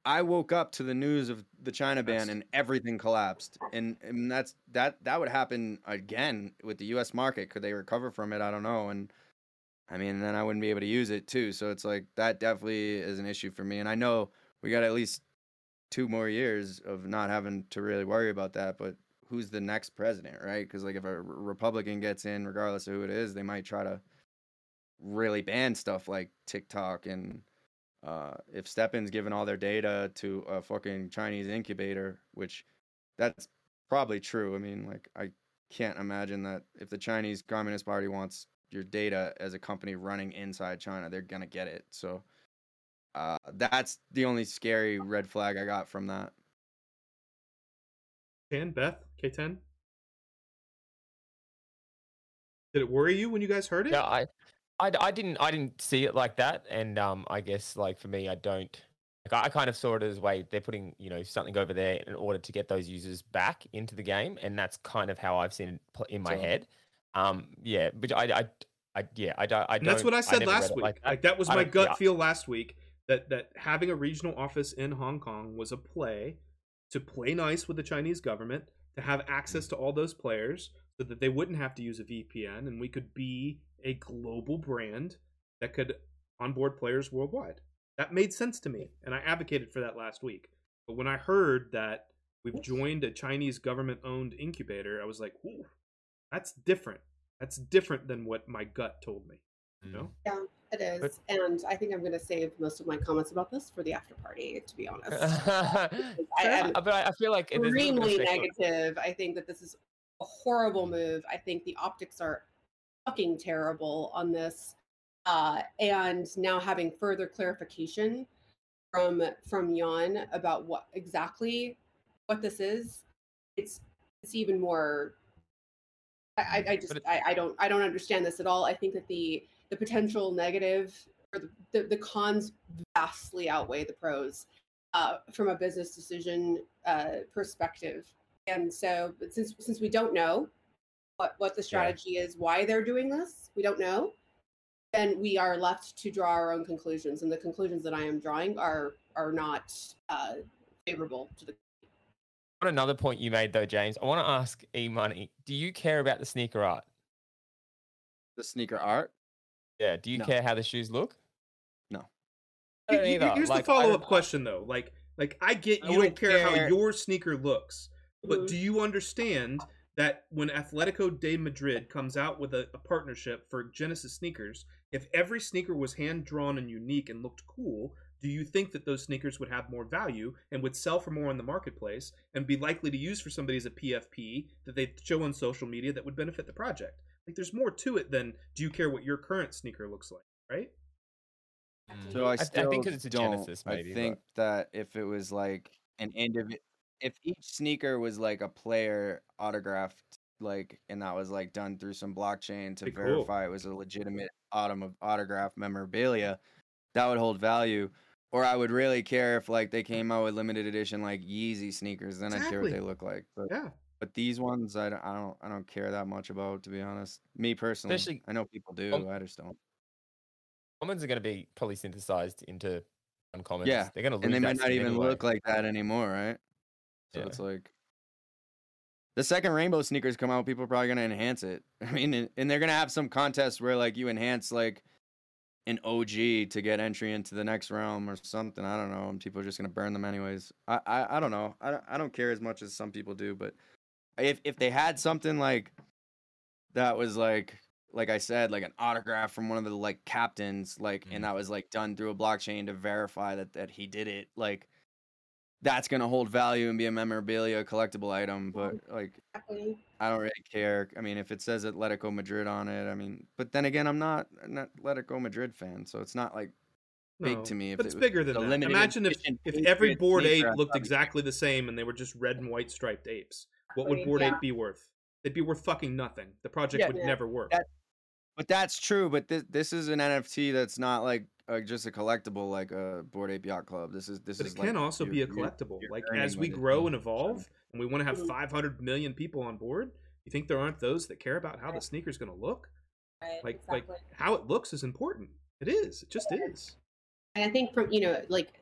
I woke up to the news of the China ban and everything collapsed. And and that's that that would happen again with the US market. Could they recover from it? I don't know. And I mean, then I wouldn't be able to use it too. So it's like that definitely is an issue for me. And I know we got at least two more years of not having to really worry about that. But who's the next president, right? Because like if a Republican gets in, regardless of who it is, they might try to really ban stuff like TikTok and uh, if STEPN's given all their data to a fucking Chinese incubator, which that's probably true. I mean, like I can't imagine that if the Chinese Communist Party wants your data as a company running inside China, they're gonna get it. So uh, that's the only scary red flag I got from that. Tan, Beth, K10. Did it worry you when you guys heard it? Yeah, I, I, I didn't, I didn't see it like that, and um, I guess like for me, I don't. Like, I I kind of saw it as way they're putting, you know, something over there in order to get those users back into the game, and that's kind of how I've seen it in my So- head. Um, yeah, but I, I, I yeah, I don't. I that's don't- what I said read last week. Like Like that. that, was my gut yeah. feel last week that that having a regional office in Hong Kong was a play to play nice with the Chinese government, to have access to all those players so that they wouldn't have to use a VPN and we could be a global brand that could onboard players worldwide. That made sense to me and I advocated for that last week. But when I heard that we've joined a Chinese government owned incubator, I was like, "Ooh, that's different. That's different than what my gut told me." You mm. know? Yeah, it is. But- and I think I'm going to save most of my comments about this for the after party, to be <laughs> honest. I, I am but I I feel like there's a little bit of extremely negative. I think that this is a horrible move. I think the optics are fucking terrible on this. Uh, and now having further clarification from from Jan about what exactly what this is, it's it's even more. I, I, just I, I don't I don't understand this at all. I think that the the potential negative or the, the, the cons vastly outweigh the pros uh, from a business decision uh, perspective. And so, since since we don't know what what the strategy is, why they're doing this, we don't know. and we are left to draw our own conclusions, and the conclusions that I am drawing are are not uh, favorable to the. On another point you made though, James, I want to ask E Money, do you care about the sneaker art? The sneaker art. Yeah, do you No. care how the shoes look? No. I don't either. Here's Like, the follow up question though. Like, like I get I you don't wouldn't care, how your sneaker looks, but Mhm. do you understand that when Atletico de Madrid comes out with a, a partnership for Genesis sneakers, if every sneaker was hand drawn and unique and looked cool, do you think that those sneakers would have more value and would sell for more in the marketplace and be likely to use for somebody as a PFP that they show on social media that would benefit the project? Like, there's more to it than do you care what your current sneaker looks like, right? Mm. So I I still think 'cause it's a. Genesis, maybe, I but- think that if it was like an individual, if each sneaker was like a player autographed, like, and that was like done through some blockchain to Be cool. verify it was a legitimate autom- autograph memorabilia, that would hold value. Or I would really care if like they came out with limited edition like Yeezy sneakers, then I'd care what they look like. But Yeah. but these ones, I don't, I don't, I don't care that much about, to be honest. Me personally, Especially I know people do. on- I just don't. commons are going to be probably synthesized into uncommons. Yeah, they're going to and they might not even look like that anymore, right? So Yeah. it's like the second rainbow sneakers come out, people are probably gonna enhance it. <laughs> I mean, and, they're gonna have some contest where like you enhance like an OG to get entry into the next realm or something. I don't know, and people are just gonna burn them anyways. I I, I don't know. I don't, I don't care as much as some people do, but if if they had something like that was like like I said, like an autograph from one of the like captains, like, Mhm. and that was like done through a blockchain to verify that that he did it. Like, that's gonna hold value and be a memorabilia collectible item. But like, Exactly. I don't really care. I mean, if it says Atletico Madrid on it, I mean, but then again, I'm not an Atletico Madrid fan, so it's not like big No, to me. If but it's was bigger than a that. Imagine if, if every Bored Ape looked exactly the same and they were just red and white striped apes. What would Exactly, board yeah. ape be worth? They'd be worth fucking nothing. The project Yeah, would yeah. never work. That- But that's true. But this this is an NFT that's not like uh, just a collectible like a Bored Ape Yacht Club. This is this but is it can like also be a you're- collectible. you're like as we with it. grow and evolve, and we want to have Mhm. 500 million people on board. You think there aren't those that care about how the sneaker's going to look? Right, Like exactly. like how it looks is important. It is. It just is. And I think from you know like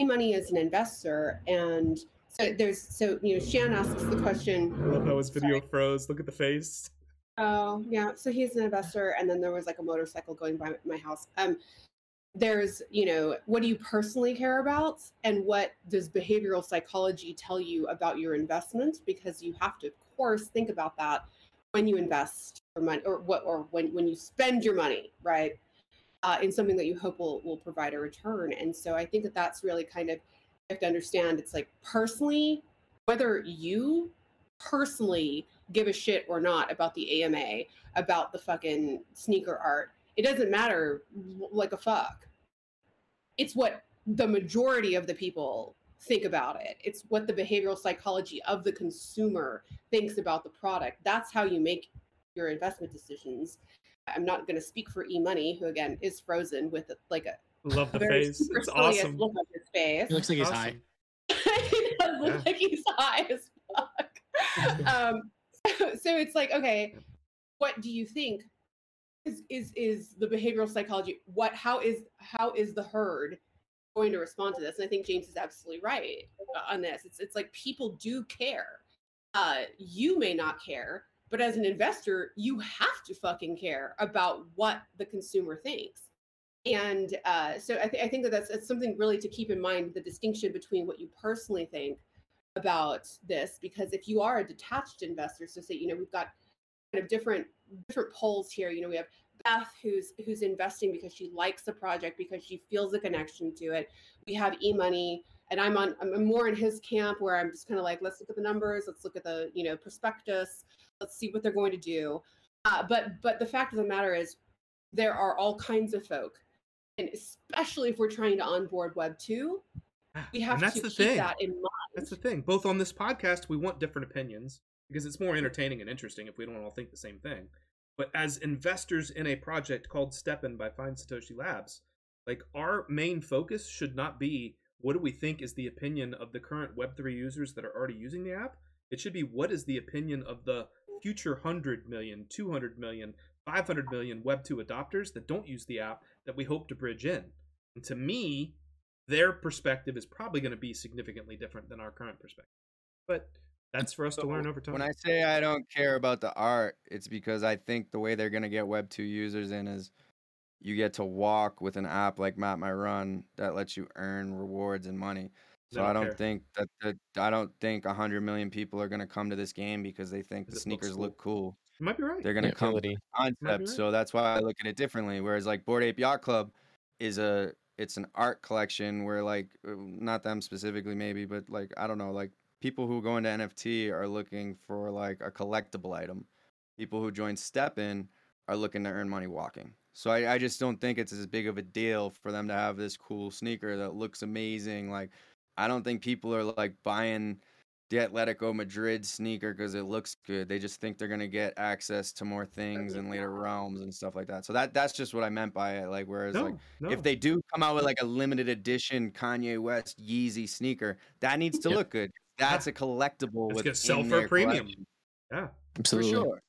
money as an investor and so there's so you know Shan asks the question I love how his video froze. Look at the face. Oh, yeah. So he's an investor, and then there was like a motorcycle going by my house. Um, there's, you know, what do you personally care about, and what does behavioral psychology tell you about your investment? Because you have to, of course, think about that when you invest your money, or what, or when when you spend your money, right, uh, in something that you hope will will provide a return. And so I think that that's really kind of you have to understand. It's like personally, whether you personally give a shit or not about the AMA, about the fucking sneaker art. It doesn't matter like a fuck. It's what the majority of the people think about it. It's what the behavioral psychology of the consumer thinks about the product. That's how you make your investment decisions. I'm not going to speak for e-money, who again is frozen with like a Love the <laughs> very face. It's awesome. look on his face. He looks like he's high. <laughs> He does look Yeah. like he's high as fuck. <laughs> um, <laughs> so, it's like, okay, what do you think is is is the behavioral psychology? What how is how is the herd going to respond to this? And I think James is absolutely right uh, on this. It's it's like people do care. Uh, you may not care, but as an investor, you have to fucking care about what the consumer thinks. And uh, so I, th- I think that that's, that's something really to keep in mind the distinction between what you personally think about this because if you are a detached investor so say you know we've got kind of different different polls here you know we have beth who's who's investing because she likes the project because she feels a connection to it we have e-money and i'm on i'm more in his camp where i'm just kind of like let's look at the numbers let's look at the you know prospectus let's see what they're going to do uh, but but the fact of the matter is there are all kinds of folk and especially if we're trying to onboard web 2 we have to keep thing. that in mind That's the thing. Both on this podcast, we want different opinions because it's more entertaining and interesting if we don't all think the same thing. But as investors in a project called STEPN by Find Satoshi Labs, like our main focus should not be what do we think is the opinion of the current Web3 users that are already using the app. It should be what is the opinion of the future 100 million, 200 million, 500 million Web2 adopters that don't use the app that we hope to bridge in. And to me, their perspective is probably going to be significantly different than our current perspective. But that's for us to learn over time. When I say I don't care about the art, it's because I think the way they're gonna get Web two users in is you get to walk with an app like Map My Run that lets you earn rewards and money. So don't I don't care. think that the I don't think hundred million people are gonna come to this game because they think the it looks sneakers look cool. you might be right. They're gonna Yeah, come utility. Might be concept. right. So that's why I look at it differently. Whereas like Bored Ape Yacht Club is a it's an art collection where like uh, not them specifically maybe, but like I don't know, like people who go into NFT are looking for like a collectible item. People who join STEPN are looking to earn money walking. So I, I just don't think it's as big of a deal for them to have this cool sneaker that looks amazing. Like I don't think people are like buying the Atletico Madrid sneaker because it looks good. They just think they're gonna get access to more things and later realms and stuff like that. So that that's just what I meant by it. Like whereas no, like no. if they do come out with like a limited edition Kanye West Yeezy sneaker, that needs to Yeah. look good. That's a collectible. It's gonna sell for a premium. collection, yeah. for sure.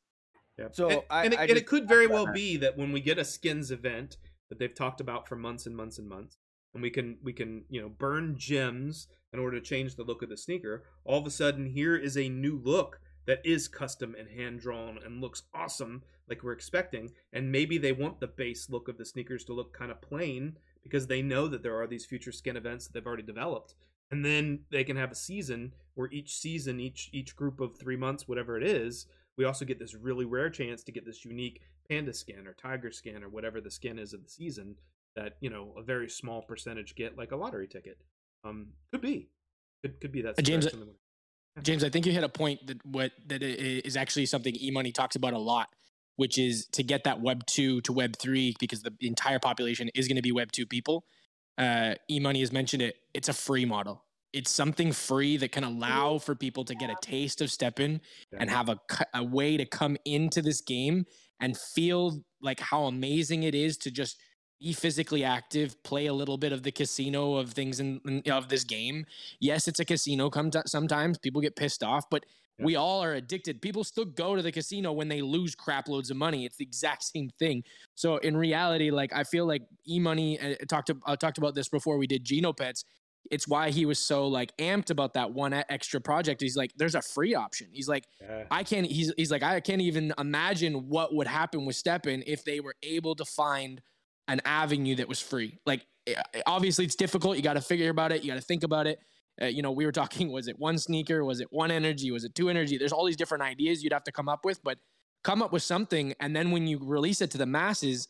Yeah. So and, I- and it, I and it could very well that- be that when we get a skins event, that they've talked about for months and months and months, and we can we can you know burn gems in order to change the look of the sneaker. All of a sudden, here is a new look that is custom and hand drawn and looks awesome like we're expecting. And maybe they want the base look of the sneakers to look kind of plain because they know that there are these future skin events that they've already developed. And then they can have a season where each season, each each group of three months, whatever it is, we also get this really rare chance to get this unique panda skin or tiger skin or whatever the skin is of the season that you know a very small percentage get like a lottery ticket. Um, could be, could could be that. Uh, James, James, I think you hit a point that what that is actually something eMoney talks about a lot, which is to get that Web two to Web three because the entire population is going to be Web two people. Uh, eMoney has mentioned it. It's a free model. It's something free that can allow for people to get a taste of STEPN and have a, a way to come into this game and feel like how amazing it is to just be physically active, play a little bit of the casino of things in, in of this game. Yes, it's a casino. Come to, sometimes people get pissed off, but yeah. we all are addicted. People still go to the casino when they lose crap loads of money. It's the exact <laughs> same thing. So in reality, like I feel like eMoney uh, talked to, uh, talked about this before we did Genopets. It's why he was so like amped about that one extra project. He's like, there's a free option. He's like, yeah. I can't. He's he's like, I can't even imagine what would happen with STEPN if they were able to find an avenue that was free. Like eh, eh, obviously it's difficult. You got to figure about it. You got to think about it. Uh, you know, we were <laughs> talking, was it one sneaker? Was it one energy? Was it two energy? There's all these different ideas you'd have to come up with, but come up with something. And then when you release it to the masses,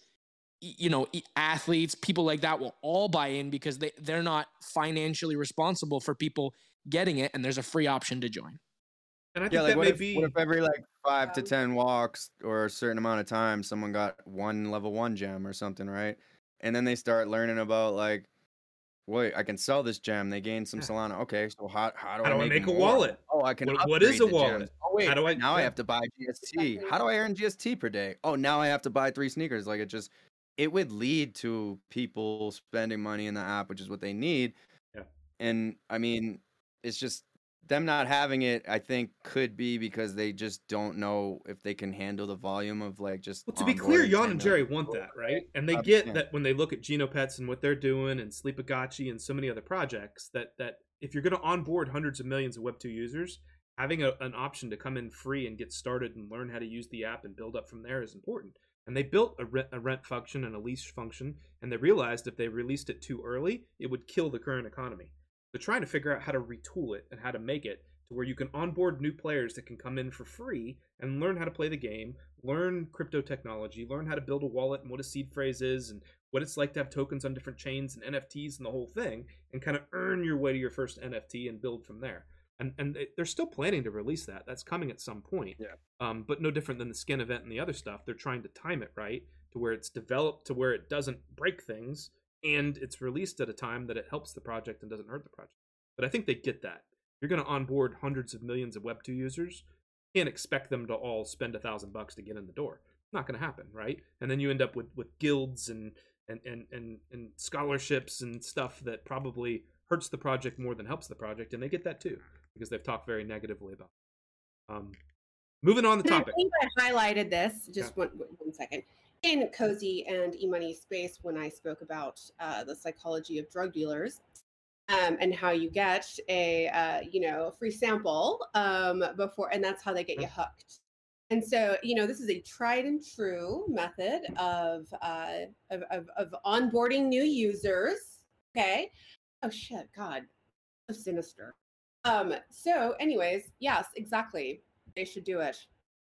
you know, athletes, people like that will all buy in because they, they're not financially responsible for people getting it. And there's a free option to join. And I think yeah, like that what, if, be... what if every like five to ten walks or a certain amount of time someone got one level one gem or something, right? And then they start learning about like, wait, I can sell this gem. They gain some Solana. Okay, so how how do, how I, do make, I make a wallet? Oh, I can. What, what is a wallet? Gems. Oh wait, how do I now I have to buy GST? How do I earn GST per day? Oh, now I have to buy three sneakers. Like it just it would lead to people spending money in the app, which is what they need. Yeah. And I mean, it's just them not having it, I think, could be because they just don't know if they can handle the volume of like just. Well, to be clear, Jan and Jerry want that, right? And they get that when they look at Genopets and what they're doing, and Sleepagotchi and so many other projects, that that if you're going to onboard hundreds of millions of Web two users, having a, an option to come in free and get started and learn how to use the app and build up from there is important. And they built a rent, a rent function and a lease function, and they realized if they released it too early, it would kill the current economy. They're trying to figure out how to retool it and how to make it to where you can onboard new players that can come in for free and learn how to play the game, learn crypto technology, learn how to build a wallet and what a seed phrase is and what it's like to have tokens on different chains and NFTs and the whole thing, and kind of earn your way to your first NFT and build from there. And and they're still planning to release that. That's coming at some point. Yeah. Um, but no different than the skin event and the other stuff. They're trying to time it right to where it's developed to where it doesn't break things and it's released at a time that it helps the project and doesn't hurt the project. But I think they get that. You're going to onboard hundreds of millions of Web2 users. You can't expect them to all spend a thousand bucks to get in the door. Not going to happen, right? And then you end up with, with guilds and, and, and, and, and scholarships and stuff that probably hurts the project more than helps the project. And they get that too because they've talked very negatively about it. Um, moving on the topic. I think I highlighted this just yeah. one, one second in Kozy and eMoney space when I spoke about uh, the psychology of drug dealers um, and how you get a uh, you know free sample um, before, and that's how they get you hooked. And so you know this is a tried and true method of uh, of, of, of onboarding new users. Okay. Oh shit, God, so sinister. Um. So, anyways, yes, exactly. They should do it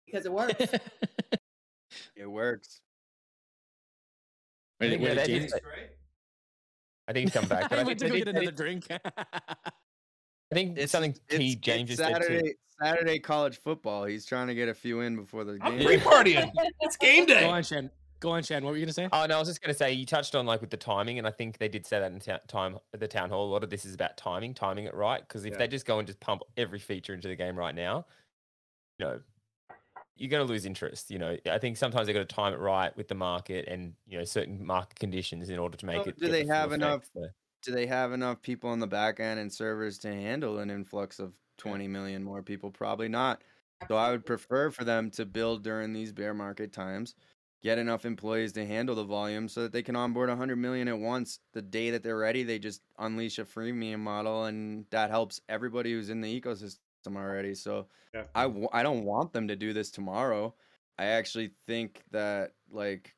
because it works. <laughs> it works. Wait, wait, wait, <laughs> I think he's come back. But I, went to go get another drink. <laughs> I think it's something key James it's Saturday. Saturday college football. He's trying to get a few in before the game. Free partying. <laughs> it's game day. Go on, Shan. Go on, Shan. What were you gonna say? Oh no, I was just gonna say you touched on like with the timing, and I think they did say that in t- time at the town hall. A lot of this is about timing, timing it right. Because if yeah. they just go and just pump every feature into the game right now, you know, you're going to lose interest. You know, I think sometimes they got to time it right with the market and you know certain market conditions in order to make well, it. Do they have enough? Do they have enough people on the back end and servers to handle an influx of 20 million more people? Probably not. So I would prefer for them to build during these bear market times get enough employees to handle the volume so that they can onboard 100 million at once the day that they're ready they just unleash a freemium model and that helps everybody who's in the ecosystem already so Yeah. I, w- I don't want them to do this tomorrow i actually think that like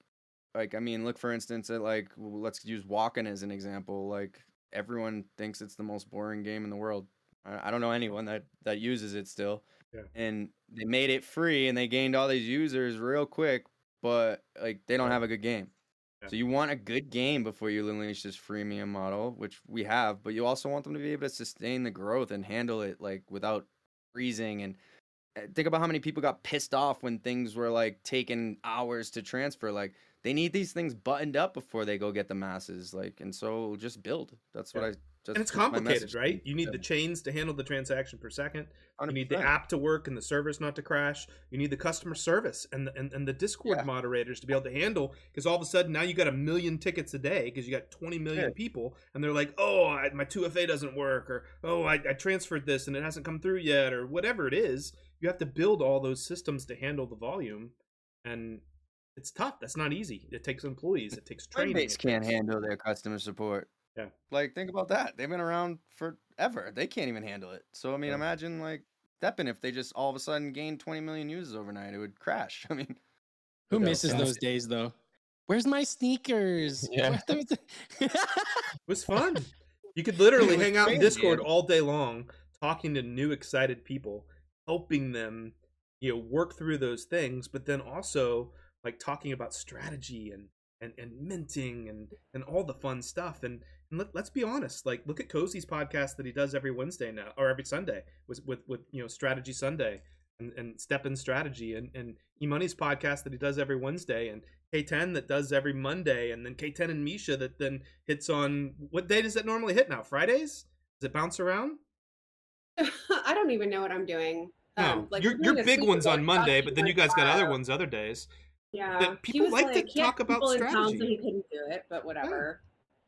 like i mean look for instance at like let's use walking as an example like everyone thinks it's the most boring game in the world i, I don't know anyone that that uses it still Yeah. and they made it free and they gained all these users real quick but like they don't have a good game Yeah. so you want a good game before you unleash this freemium model which we have but you also want them to be able to sustain the growth and handle it like without freezing and uh, think about how many people got pissed off when things were like taking hours to transfer like they need these things buttoned up before they go get the masses like and so just build that's what Yeah. i just and it's complicated, right? You need the chains to handle the transaction per second. You need the app to work and the servers not to crash. You need the customer service and the, and, and the Discord Yeah. moderators to be able to handle because all of a sudden now you got a million tickets a day because you got 20 million Yeah. people and they're like, oh, I, my 2FA doesn't work or oh, I, I transferred this and it hasn't come through yet or whatever it is. You have to build all those systems to handle the volume and it's tough. That's not easy. It takes employees. It takes training. Coinbase can't handle their customer support. Yeah. Like think about that. They've been around forever. They can't even handle it. So I mean, Yeah. imagine like STEPN if they just all of a sudden gained 20 million users overnight, it would crash. <laughs> I mean, Who Yeah. misses those days though? Where's my sneakers? <laughs> Yeah. <laughs> It was fun. You could literally hang out in Discord dude. all day long, talking to new excited people, helping them, you know, work through those things, but then also like talking about strategy and and, and minting and and all the fun stuff. And, and let, let's be honest, like look at Kozy's podcast that he does every Wednesday now or every Sunday with with, with you know Strategy Sunday and, and STEPN Strategy and and E-Money's podcast that he does every Wednesday and K10 that does every Monday, and then K10 and Misha that then hits on what day does that normally hit now? Fridays? Does it bounce around? <laughs> I don't even know what I'm doing. No, Um, like, your your big one's on Monday, but then you guys got other ones other days. Yeah, people was like to talk about strategy. he couldn't do it, but whatever.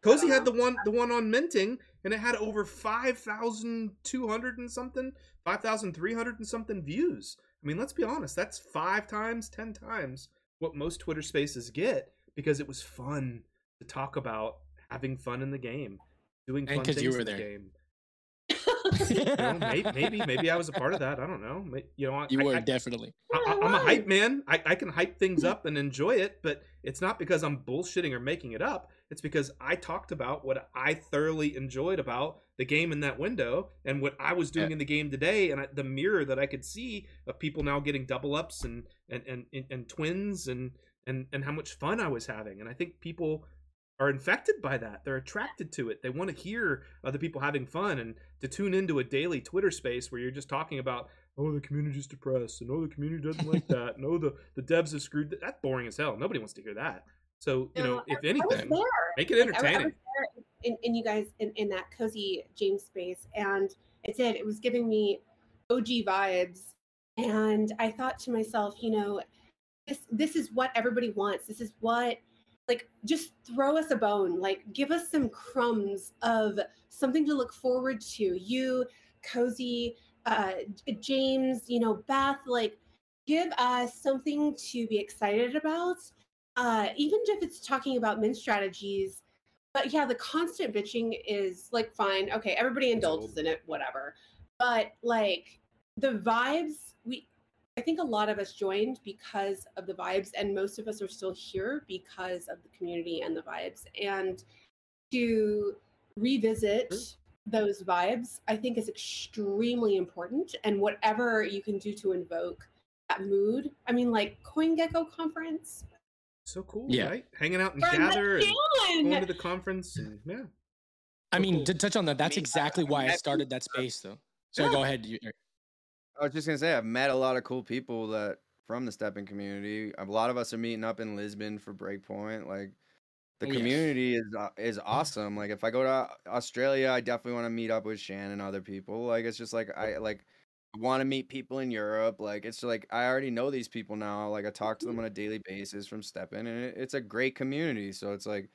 Kozy had the one the one on minting, and it had over five thousand two hundred and something, five thousand three hundred and something views. I mean, let's be honest, that's five times, ten times what most Twitter Spaces get because it was fun to talk about having fun in the game, doing And fun 'cause things you were in the there. game. <laughs> You know, maybe, maybe maybe I was a part of that. I don't know. You know, I, you I- were I- definitely. I, I- I'm a hype man. I, I can hype things up and enjoy it, but it's not because I'm bullshitting or making it up. It's because I talked about what I thoroughly enjoyed about the game in that window and what I was doing Yeah. in the game today, and I, the mirror that I could see of people now getting double ups and and and, and, and twins and and and how much fun I was having. And I think people are infected by that. They're attracted to it. They want to hear other people having fun and to tune into a daily Twitter space where you're just talking about, oh, the community's depressed and oh, the community doesn't like <laughs> that and oh, the, the devs have screwed. That's boring as hell. Nobody wants to hear that. So, you know, if anything, make it Like, I- I entertaining. in, in you guys in, in that Kozy James space, and it did. It was giving me OG vibes, and I thought to myself, you know, this this is what everybody wants. This is what like just throw us a bone like give us some crumbs of something to look forward to you Kozy uh james you know beth like give us something to be excited about uh even if it's talking about min strategies but yeah the constant bitching is like fine okay everybody indulges in it whatever. But like the vibes we i think a lot of us joined because of the vibes and most of us are still here because of the community and the vibes. And to revisit those vibes i think is extremely important and whatever you can do to invoke that mood i mean like coingecko conference So cool, Yeah. right? Hanging out and Burn that gather and going to the conference and yeah. I So mean, cool. to touch on that, that's mean, exactly I why I met started that space, though. So go ahead. You, I was just gonna say I've met a lot of cool people that from the STEPN community. A lot of us are meeting up in Lisbon for Breakpoint. Like the Oh, yeah. community is uh, is awesome. Like if I go to Australia, I definitely want to meet up with Shan and other people. Like it's just like I like want to meet people in Europe. Like it's like I already know these people now. Like I talk to them mm-hmm. on a daily basis from STEPN, and it, it's a great community. So it's like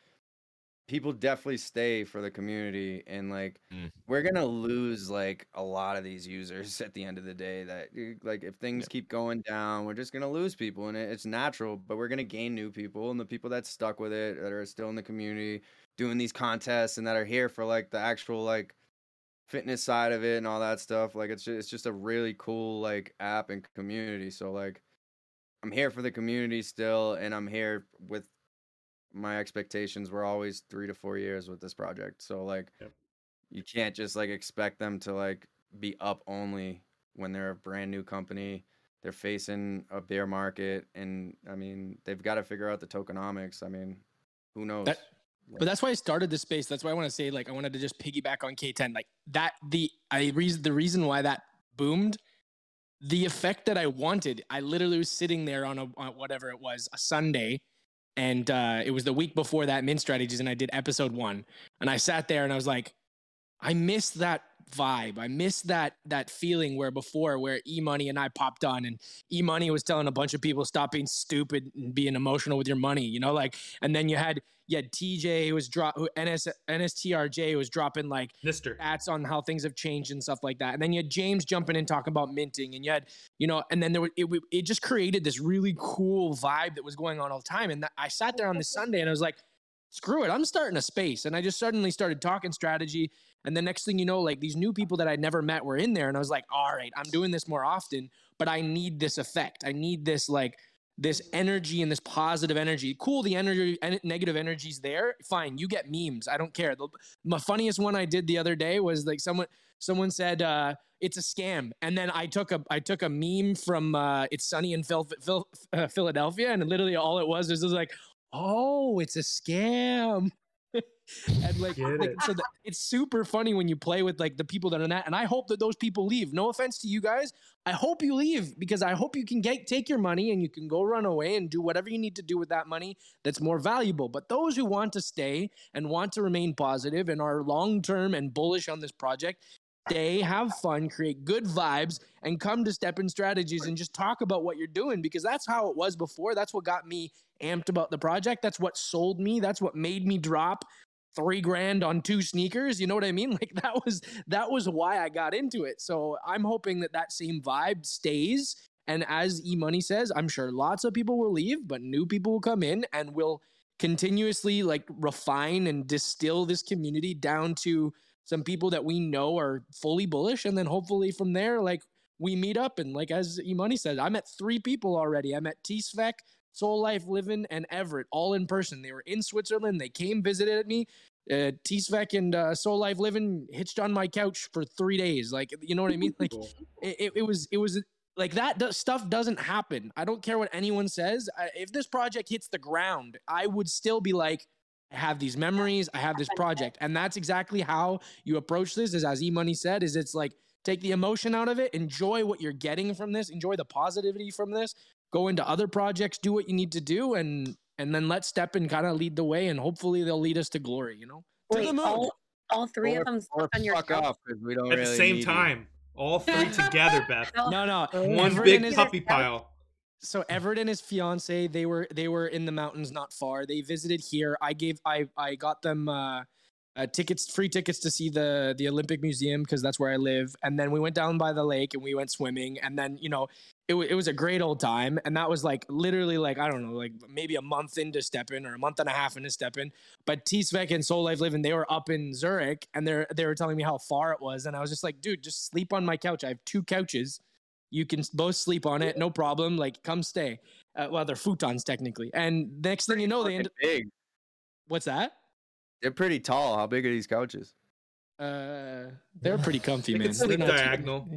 people definitely stay for the community and like Mm. we're gonna lose like a lot of these users <laughs> at the end of the day that eh, like if things Yep. keep going down we're just gonna lose people and it, it's natural but we're gonna mm-hmm. gain new people and the people that stuck with it that are still in the community doing these contests and that are here for like the actual like fitness side of it and all that stuff like it's just, it's just a really cool like app and community so like i'm here for the community still and i'm here with my expectations were always three to four years with this project. So like Yep. you can't just like expect them to like be up only when they're a brand new company. They're facing a bear market and I mean they've got to figure out the tokenomics. I mean, who knows? That- But that's why I started this space. That's why I want to say, like, I wanted to just piggyback on K10. Like that, the I reason the reason why that boomed, the effect that I wanted. I literally was sitting there on a on whatever it was, a Sunday, and uh, it was the week before that Mint Strategies, and I did episode one, and I sat there and I was like, I miss that vibe. I miss that that feeling where before where E Money and I popped on and E Money was telling a bunch of people stop being stupid and being emotional with your money, you know, like and then you had you had TJ who was drop who NS NSTRJ was dropping like Mister. stats on how things have changed and stuff like that. And then you had James jumping in talking about minting, and you had you know, and then there was it, it just created this really cool vibe that was going on all the time. And that, I sat there on this Sunday and I was like, screw it, I'm starting a space, and I just suddenly started talking strategy. And the next thing you know, like these new people that I'd never met were in there, and I was like, all right, I'm doing this more often, but I need this effect. I need this like this energy and this positive energy. Cool, the energy and negative energy's there. Fine, you get memes. I don't care. The funniest one I did the other day was like someone someone said uh, it's a scam, and then I took a I took a meme from uh, it's sunny in Phil, Phil, uh, Philadelphia, and literally all it was is was like, oh, it's a scam. And like, like it. so that, it's super funny when you play with like the people that are in that and i hope that those people leave. No offense to you guys. I hope you leave because i hope you can get take your money and you can go run away and do whatever you need to do with that money that's more valuable. But those who want to stay and want to remain positive and are long term and bullish on this project stay have fun create good vibes and come to STEPN strategies and just talk about what you're doing because that's how it was before. That's what got me amped about the project. That's what sold me. That's what made me drop three grand on two sneakers you know what i mean? <laughs> Like that was that was why i got into it. So i'm hoping that that same vibe stays. And as E-Money says i'm sure lots of people will leave but new people will come in and will continuously like refine and distill this community down to some people that we know are fully bullish. And then hopefully from there like we meet up. And like as E-Money said i met three people already. I met t-svec soul life living and everett all in person they were in switzerland they came visited me uh, T-Svec and uh, Soul Life Living hitched on my couch for three days. Like, you know what I mean? Like, it, it- it was, it was like that do- stuff doesn't happen. I don't care what anyone says. I, if this project hits the ground, I would still be like, I have these memories. I have this project, and that's exactly how you approach this. Is as E Money said, is it's like take the emotion out of it, enjoy what you're getting from this, enjoy the positivity from this, go into other projects, do what you need to do, and and then let STEPN kind of lead the way, and hopefully they'll lead us to glory. You know, to the moon. all, all three or, of them or on your fuck couch? off because we don't At really the same need you. time, all three <laughs> together, Beth. No, no, One Everett big and his- puppy <laughs> pile. so Everett and his fiance, they were they were in the mountains not far. They visited here. I gave I I got them uh, uh tickets, free tickets to see the the Olympic Museum because that's where I live. And then we went down by the lake and we went swimming. And then you know it wa- it was a great old time. And that was like literally like I don't know like maybe a month into STEPN or a month and a half into STEPN. But T Svek and Soul Life Living, they were up in Zurich and they're they were telling me how far it was. And I was just like, dude, just sleep on my couch. I have two couches. You can both sleep on it, no problem. Like, come stay. Uh, well, they're futons technically. And next thing you know, they end. What's that? They're pretty tall. How big are these couches? Uh, they're pretty comfy, man. can sleep They're not diagonal.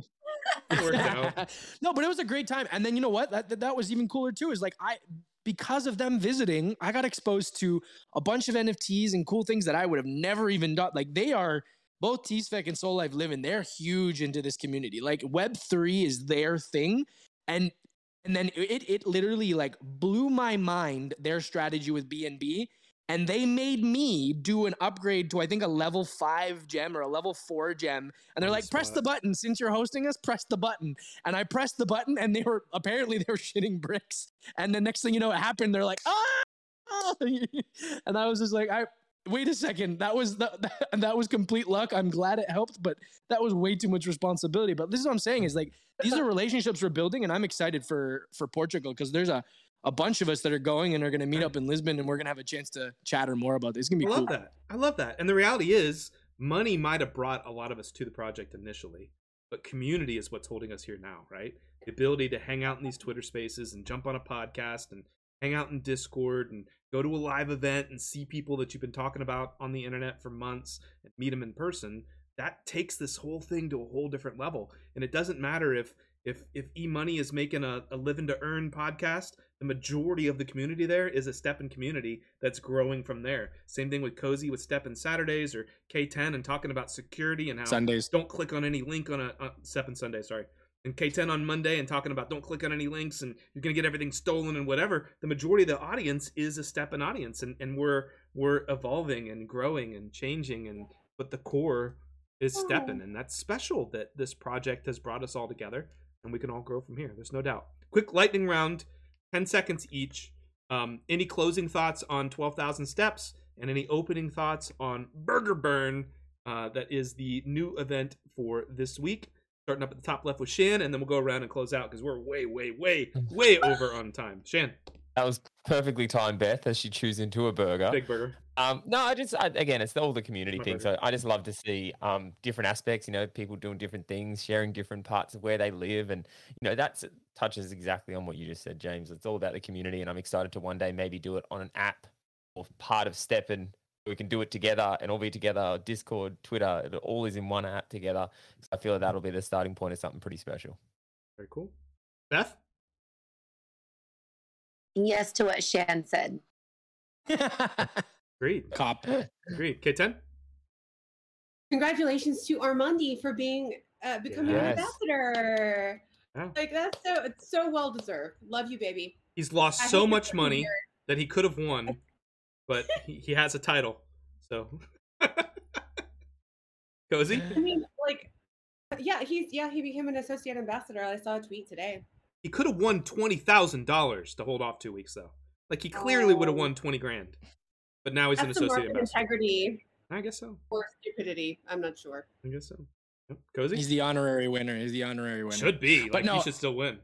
It worked out. <laughs> no, but it was a great time. And then you know what? That, that that was even cooler too. Is like I because of them visiting, I got exposed to a bunch of NFTs and cool things that I would have never even done. Like they are both T-Svec and Soul Life Living, they're huge into this community. Like Web three is their thing, and and then it it literally like blew my mind their strategy with BNB. And they made me do an upgrade to I think a level five gem or a level four gem. And they're like, press spot. the button. Since you're hosting us, press the button. And I pressed the button, and they were apparently they were <laughs> shitting bricks. And the next thing you know, it happened. They're like, ah, ah," <laughs> and I was just like, I. wait a second. That was the, that, <laughs> that was complete luck. I'm glad it helped, but that was way too much responsibility. But this is what I'm saying is like these are relationships we're building, and I'm excited for for Portugal because there's a a bunch of us that are going and are going to meet up in Lisbon, and we're going to have a chance to chatter more about this. It's going to be I be love that. I love that. And the reality is, money might have brought a lot of us to the project initially, but community is what's holding us here now, right? The ability to hang out in these Twitter spaces and jump on a podcast and hang out in Discord and go to a live event and see people that you've been talking about on the internet for months and meet them in person. That takes this whole thing to a whole different level. And it doesn't matter if if if E-Money is making a, a living to earn podcast, the majority of the community there is a STEPN community that's growing from there. Same thing with Kozy with STEPN Saturdays or K10 and talking about security and how Sundays. don't click on any link on a uh, STEPN Sunday, sorry. And K10 on Monday and talking about don't click on any links and you're gonna get everything stolen and whatever. The majority of the audience is a STEPN audience and, and we're we're evolving and growing and changing and but the core is STEPN and that's special that this project has brought us all together and we can all grow from here. There's no doubt. Quick lightning round, 10 seconds each. Um, any closing thoughts on 12,000 steps and any opening thoughts on Burger Burn? Uh, that is the new event for this week. Starting up at the top left with Shan, and then we'll go around and close out because we're way, way, way, way over on time. Shan, That was perfectly timed, Beth, as she chews into a burger. Big Burger. Um, no, I just I, again, it's all the community thing. So I just love to see um, different aspects. You know, people doing different things, sharing different parts of where they live, and you know that touches exactly on what you just said, James. It's all about the community, and I'm excited to one day maybe do it on an app or part of STEPN. We can do it together and all be together. Discord, Twitter, it all is in one app together. So I feel that that'll be the starting point of something pretty special. Very cool. Beth? Yes to what Shan said. <laughs> Agreed. Cop. Agreed. K10? Congratulations to Armandi for being uh, becoming Yes. an ambassador. Yeah. Like that's so it's so well deserved. Love you, baby. He's lost I so much money here- that he could have won, <laughs> but he, he has a title. So. <laughs> Kozy? I mean, like, yeah, he's yeah he became an associate ambassador. I saw a tweet today. He could have won twenty thousand dollars to hold off two weeks though. Like he clearly would have Oh. won twenty grand. But now he's an That's some associate market ambassador. integrity I guess so. or stupidity. I'm not sure. I guess so. Yep. Kozy? He's the honorary winner. He's the honorary winner. Should be. But Like he should still win.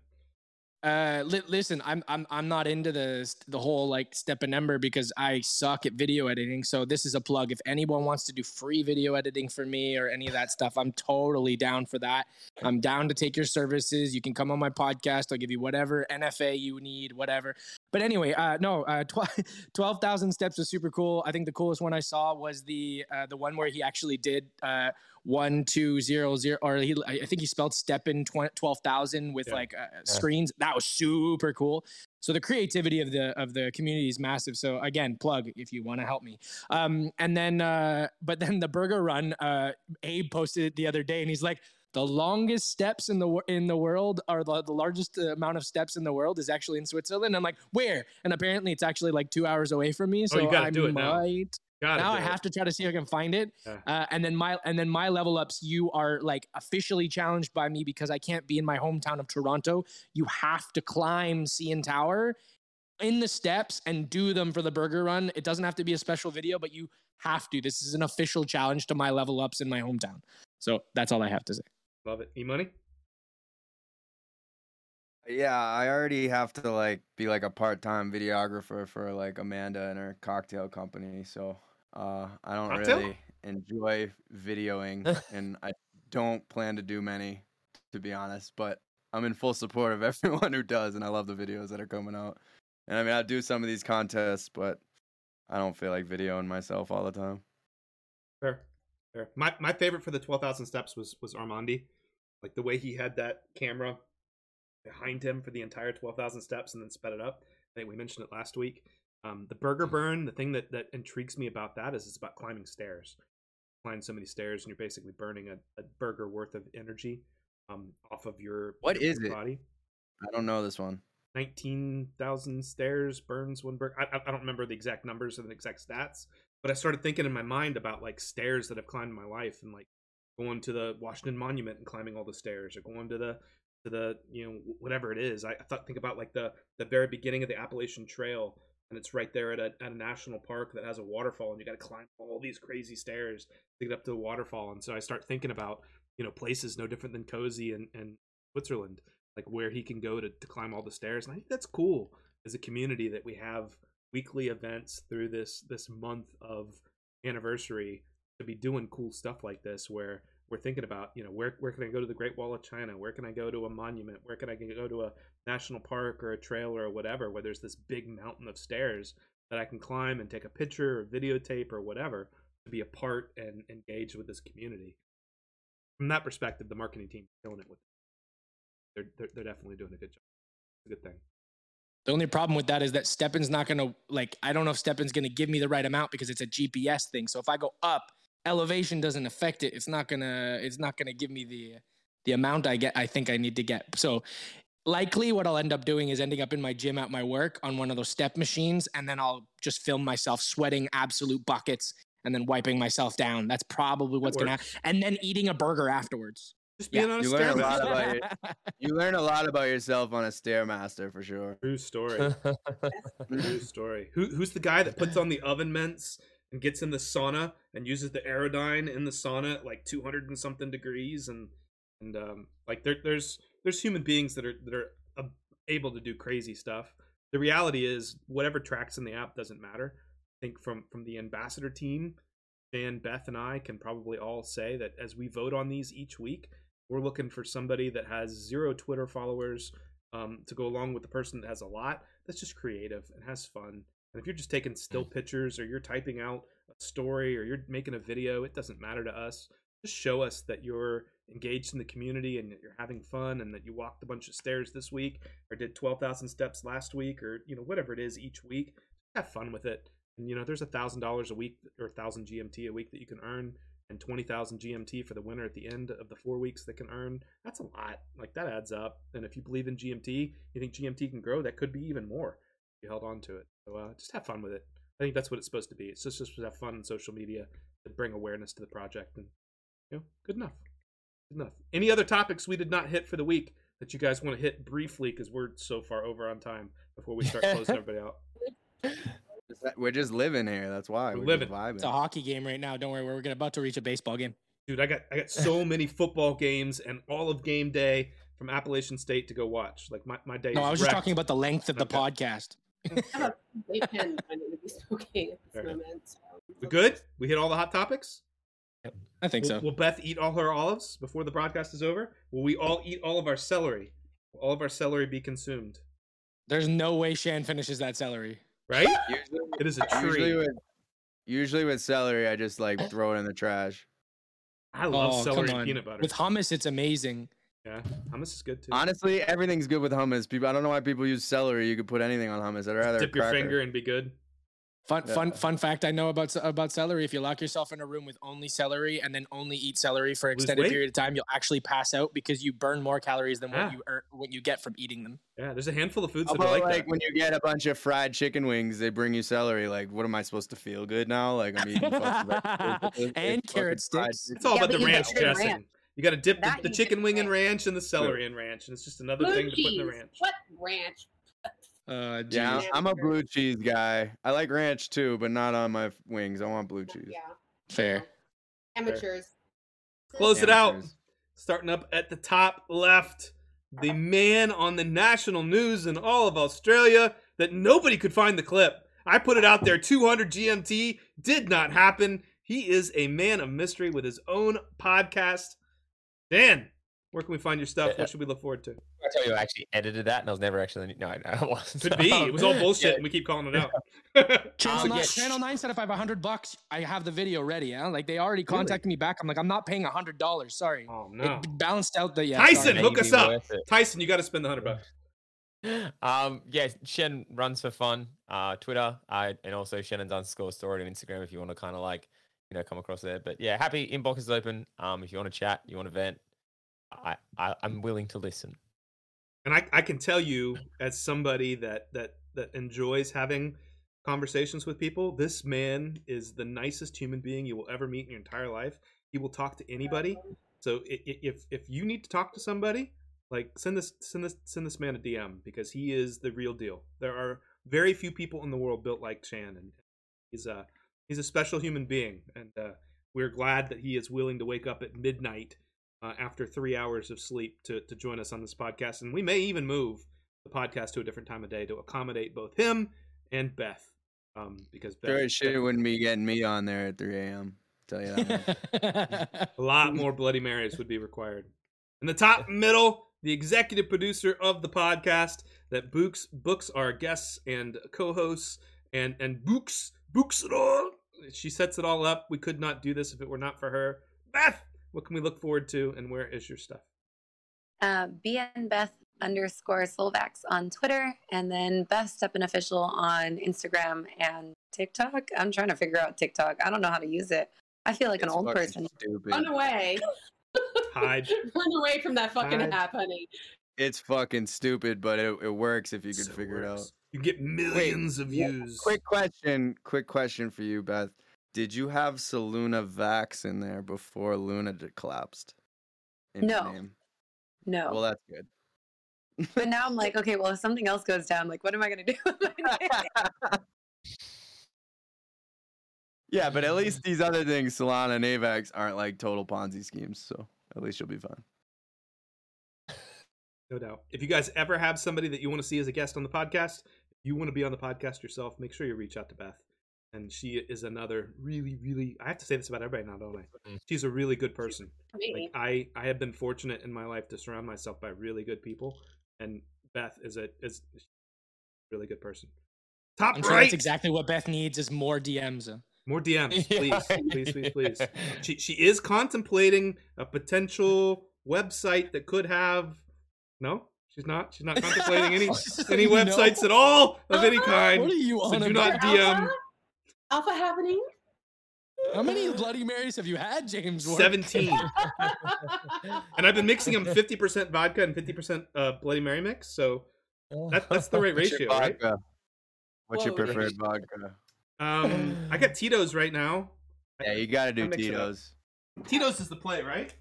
Uh, li- listen, I'm I'm I'm not into the the whole like step and number because I suck at video editing. So this is a plug. If anyone wants to do free video editing for me or any of that stuff, I'm totally down for that. I'm down to take your services. You can come on my podcast. I'll give you whatever NFA you need, whatever. But anyway, uh, no, uh, <laughs> tw- twelve thousand steps was super cool. I think the coolest one I saw was the uh, the one where he actually did uh, one two zero zero, or he I I think he spelled STEPN twelve thousand with Yeah. like uh, screens. That was super cool. So the creativity of the of the community is massive. So again, plug if you want to help me. Um, and then, uh, but then the burger burn, uh, Abe posted it the other day, and he's like, the longest steps in the in the world, are the, the largest amount of steps in the world, is actually in Switzerland. I'm like, where? And apparently, it's actually like two hours away from me. So Oh, you gotta I do it now. might Gotta now do I it. have to try to see if I can find it. Yeah. Uh, and then my and then my level ups, you are like officially challenged by me because I can't be in my hometown of Toronto. You have to climb CN Tower in the steps and do them for the burger burn. It doesn't have to be a special video, but you have to. This is an official challenge to my level ups in my hometown. So that's all I have to say. Love it. E money? Yeah, I already have to like be like a part-time videographer for like Amanda and her cocktail company, so uh, I don't Cocktail? really enjoy videoing, <laughs> and I don't plan to do many, to be honest. But I'm in full support of <laughs> everyone who does, and I love the videos that are coming out. And I mean, I do some of these contests, but I don't feel like videoing myself all the time. Fair. Fair. My my favorite for the twelve thousand steps was was Armandi. Like the way he had that camera behind him for the entire twelve thousand steps and then sped it up. I think we mentioned it last week. Um, the burger burn, the thing that, that intrigues me about that is it's about climbing stairs. Climb so many stairs and you're basically burning a, a burger worth of energy um, off of your What your is it? body. I don't know this one. 19,000 stairs burns one burger. I, I- I don't remember the exact numbers and the exact stats, but I started thinking in my mind about like stairs that I've climbed in my life and like going to the Washington Monument and climbing all the stairs or going to the to the you know whatever it is. I, I thought think about like the the very beginning of the Appalachian Trail and it's right there at a, at a national park that has a waterfall, and you got to climb all these crazy stairs to get up to the waterfall. And so I start thinking about you know places no different than Kozy and, and Switzerland, like where he can go to, to climb all the stairs. And I think that's cool as a community that we have weekly events through this this month of anniversary to be doing cool stuff like this where we're thinking about you know where where can I go to the Great Wall of China? Where can I go to a monument? Where can I go to a national park or a trail or whatever? Where there's this big mountain of stairs that I can climb and take a picture or videotape or whatever to be a part and engage with this community. From that perspective, the marketing team killing it with. It. They're, they're they're definitely doing a good job. It's a good thing. The only problem with that is that STEPN's not gonna like. I don't know if STEPN's gonna give me the right amount because it's a GPS thing. So if I go up, elevation doesn't affect it. It's not gonna. It's not gonna give me the the amount I get. I think I need to get. So likely, what I'll end up doing is ending up in my gym at my work on one of those step machines, and then I'll just film myself sweating absolute buckets and then wiping myself down. That's probably what's gonna happen. And then eating a burger afterwards. Just being Yeah. on a You learn a stairmaster. lot about your, <laughs> you learn a lot about yourself on a stairmaster for sure. True story. <laughs> True story. Who who's the guy that puts on the oven mints and gets in the sauna and uses the aerodyne in the sauna at like 200 and something degrees and and um like there, there's there's human beings that are that are uh, able to do crazy stuff. The reality is whatever tracks in the app doesn't matter. I think from from the ambassador team, Dan, Beth, and I can probably all say that as we vote on these each week, we're looking for somebody that has zero Twitter followers um, to go along with the person that has a lot. That's just creative and has fun. And if you're just taking still pictures or you're typing out a story or you're making a video, it doesn't matter to us. Just show us that you're engaged in the community and that you're having fun and that you walked a bunch of stairs this week or did 12,000 steps last week or you know whatever it is each week. Have fun with it. And you know there's a thousand dollars a week or a thousand GMT a week that you can earn and 20,000 GMT for the winner at the end of the four weeks that can earn. That's a lot. Like that adds up. And if you believe in GMT, you think GMT can grow, that could be even more if you held on to it. So uh, just have fun with it. I think that's what it's supposed to be. It's just supposed to have fun in social media to bring awareness to the project. And, you know, good enough. Good enough. Any other topics we did not hit for the week that you guys want to hit briefly because we're so far over on time before we start closing <laughs> everybody out? <laughs> Just that- We're just living here. That's why We're we're, living. just vibing. It's a hockey game right now. Don't worry, we're gonna- about to reach a baseball game. Dude, I got I got so <laughs> many football games and all of game day from Appalachian State to go watch. Like my, my day. No, is I was just talking about the length of the Okay. podcast. I have a vape pen I need to be smoking at Fair this enough. moment. so- We good? We hit all the hot topics? Yep, I think will, so. will Beth eat all her olives before the broadcast is over? Will we all eat all of our celery? Will all of our celery be consumed? There's no way Shan finishes that celery. Right? Usually, It is a usually tree. with usually with celery, I just like throw it in the trash. I love oh, celery and peanut butter. With hummus, it's amazing. yeah, hummus is good too. Honestly, everything's good with hummus. People, I don't know why people use celery. You could put anything on hummus. I'd rather Dip your cracker. finger and be good. Fun, fun, Yeah. fun fact I know about about celery: if you lock yourself in a room with only celery and then only eat celery for an extended period of time, you'll actually pass out because you burn more calories than Ah. what you earn, what you get from eating them. Yeah, there's a handful of foods How that are like, like, that. when you get a bunch of fried chicken wings, they bring you celery. Like, what am I supposed to feel good now? Like I'm eating fucking <laughs> And carrot sticks. chicken. It's all Yeah, about the ranch dip it in dressing. ranch. You got to dip the, That the you chicken dip wing in ranch. ranch and the celery in ranch, and it's just another Blue thing to put in the ranch. What ranch? Uh, Yeah, geez. I'm a blue cheese guy. I like ranch too, but not on my wings. I want blue cheese. Yeah. fair. Amateurs. Close it out. Starting up at the top left, the man on the national news in all of Australia that nobody could find the clip. I put it out there 200 GMT, did not happen. He is a man of mystery with his own podcast. Dan, where can we find your stuff? What should we look forward to? I tell you, I actually edited that, and I was never actually. No, no, <laughs> I wasn't. Could be. It was all <laughs> bullshit, Yeah, and we keep calling it out. <laughs> Channel, Um, nine, yeah. Channel Nine said if I have a hundred bucks, I have the video ready. Yeah, like they already contacted me back. I'm like, I'm not paying a hundred dollars. Sorry. oh no, It balanced out the yeah. Tyson, sorry. hook us up. Tyson. You got to spend the hundred bucks. Um, yeah, Shan runs for fun. Uh, Twitter, uh, and also Shannon's underscore story on Instagram if you want to kind of like, you know, come across there. But yeah, happy inbox is open. Um, if you want to chat, you want to vent, I, I I'm willing to listen. And I, I can tell you as somebody that that that enjoys having conversations with people this man is the nicest human being you will ever meet in your entire life he will talk to anybody so if if you need to talk to somebody like send this send this send this man a dm because he is the real deal there are very few people in the world built like Shannon. He's a he's a special human being, and uh, we're glad that he is willing to wake up at midnight uh, after three hours of sleep to to join us on this podcast. And we may even move the podcast to a different time of day to accommodate both him and Beth, um, because Beth, Sure as shit wouldn't be getting me on there at 3 a.m. Tell you that. <laughs> a lot more Bloody Marys would be required. In the top middle, the executive producer of the podcast that books books our guests and co-hosts and and books books it all. She sets it all up. We could not do this if it were not for her. Beth, what can we look forward to, and where is your stuff? Uh, BN Beth underscore Solvax on Twitter, and then Beth STEPN Official on Instagram and TikTok. I'm trying to figure out TikTok. I don't know how to use it. I feel like an old fucking person. Stupid. Run away. Hide. <laughs> Run away from that fucking Hide. app, honey. It's fucking stupid, but it, it works if you can So it figure it out. You get millions of views. Quick question, quick question for you, Beth. Did you have Saluna Vax in there before Luna collapsed? In No. name? No. Well, that's good. but now I'm like, okay, well, if something else goes down, like, what am I going to do <laughs> with my name? <laughs> yeah, but at least <laughs> these other things, Solana and Avax, aren't like total Ponzi schemes. So at least you'll be fine. No doubt. If you guys ever have somebody that you want to see as a guest on the podcast, if you want to be on the podcast yourself, make sure you reach out to Beth. And she is another really, really I have to say this about everybody now, don't I? Mm. She's a really good person. Like I, I have been fortunate in my life to surround myself by really good people. And Beth is a is a really good person. Top sure right. that's exactly what Beth needs is more DMs. uh. More DMs, <laughs> please. Please, please, please. <laughs> She she is contemplating a potential website that could have no, she's not. She's not contemplating any <laughs> any No. websites at all of any kind. What are you on So do about? not DM Alpha happening? How many Bloody Marys have you had, James? Ward? 17. <laughs> And I've been mixing them 50% vodka and 50% uh, Bloody Mary mix. So that, that's the right What's your ratio, right? vodka? What's your Whoa, preferred vodka? Um, I got Tito's right now. Yeah, you gotta do I'll mix it up. Tito's. Tito's is the play, right?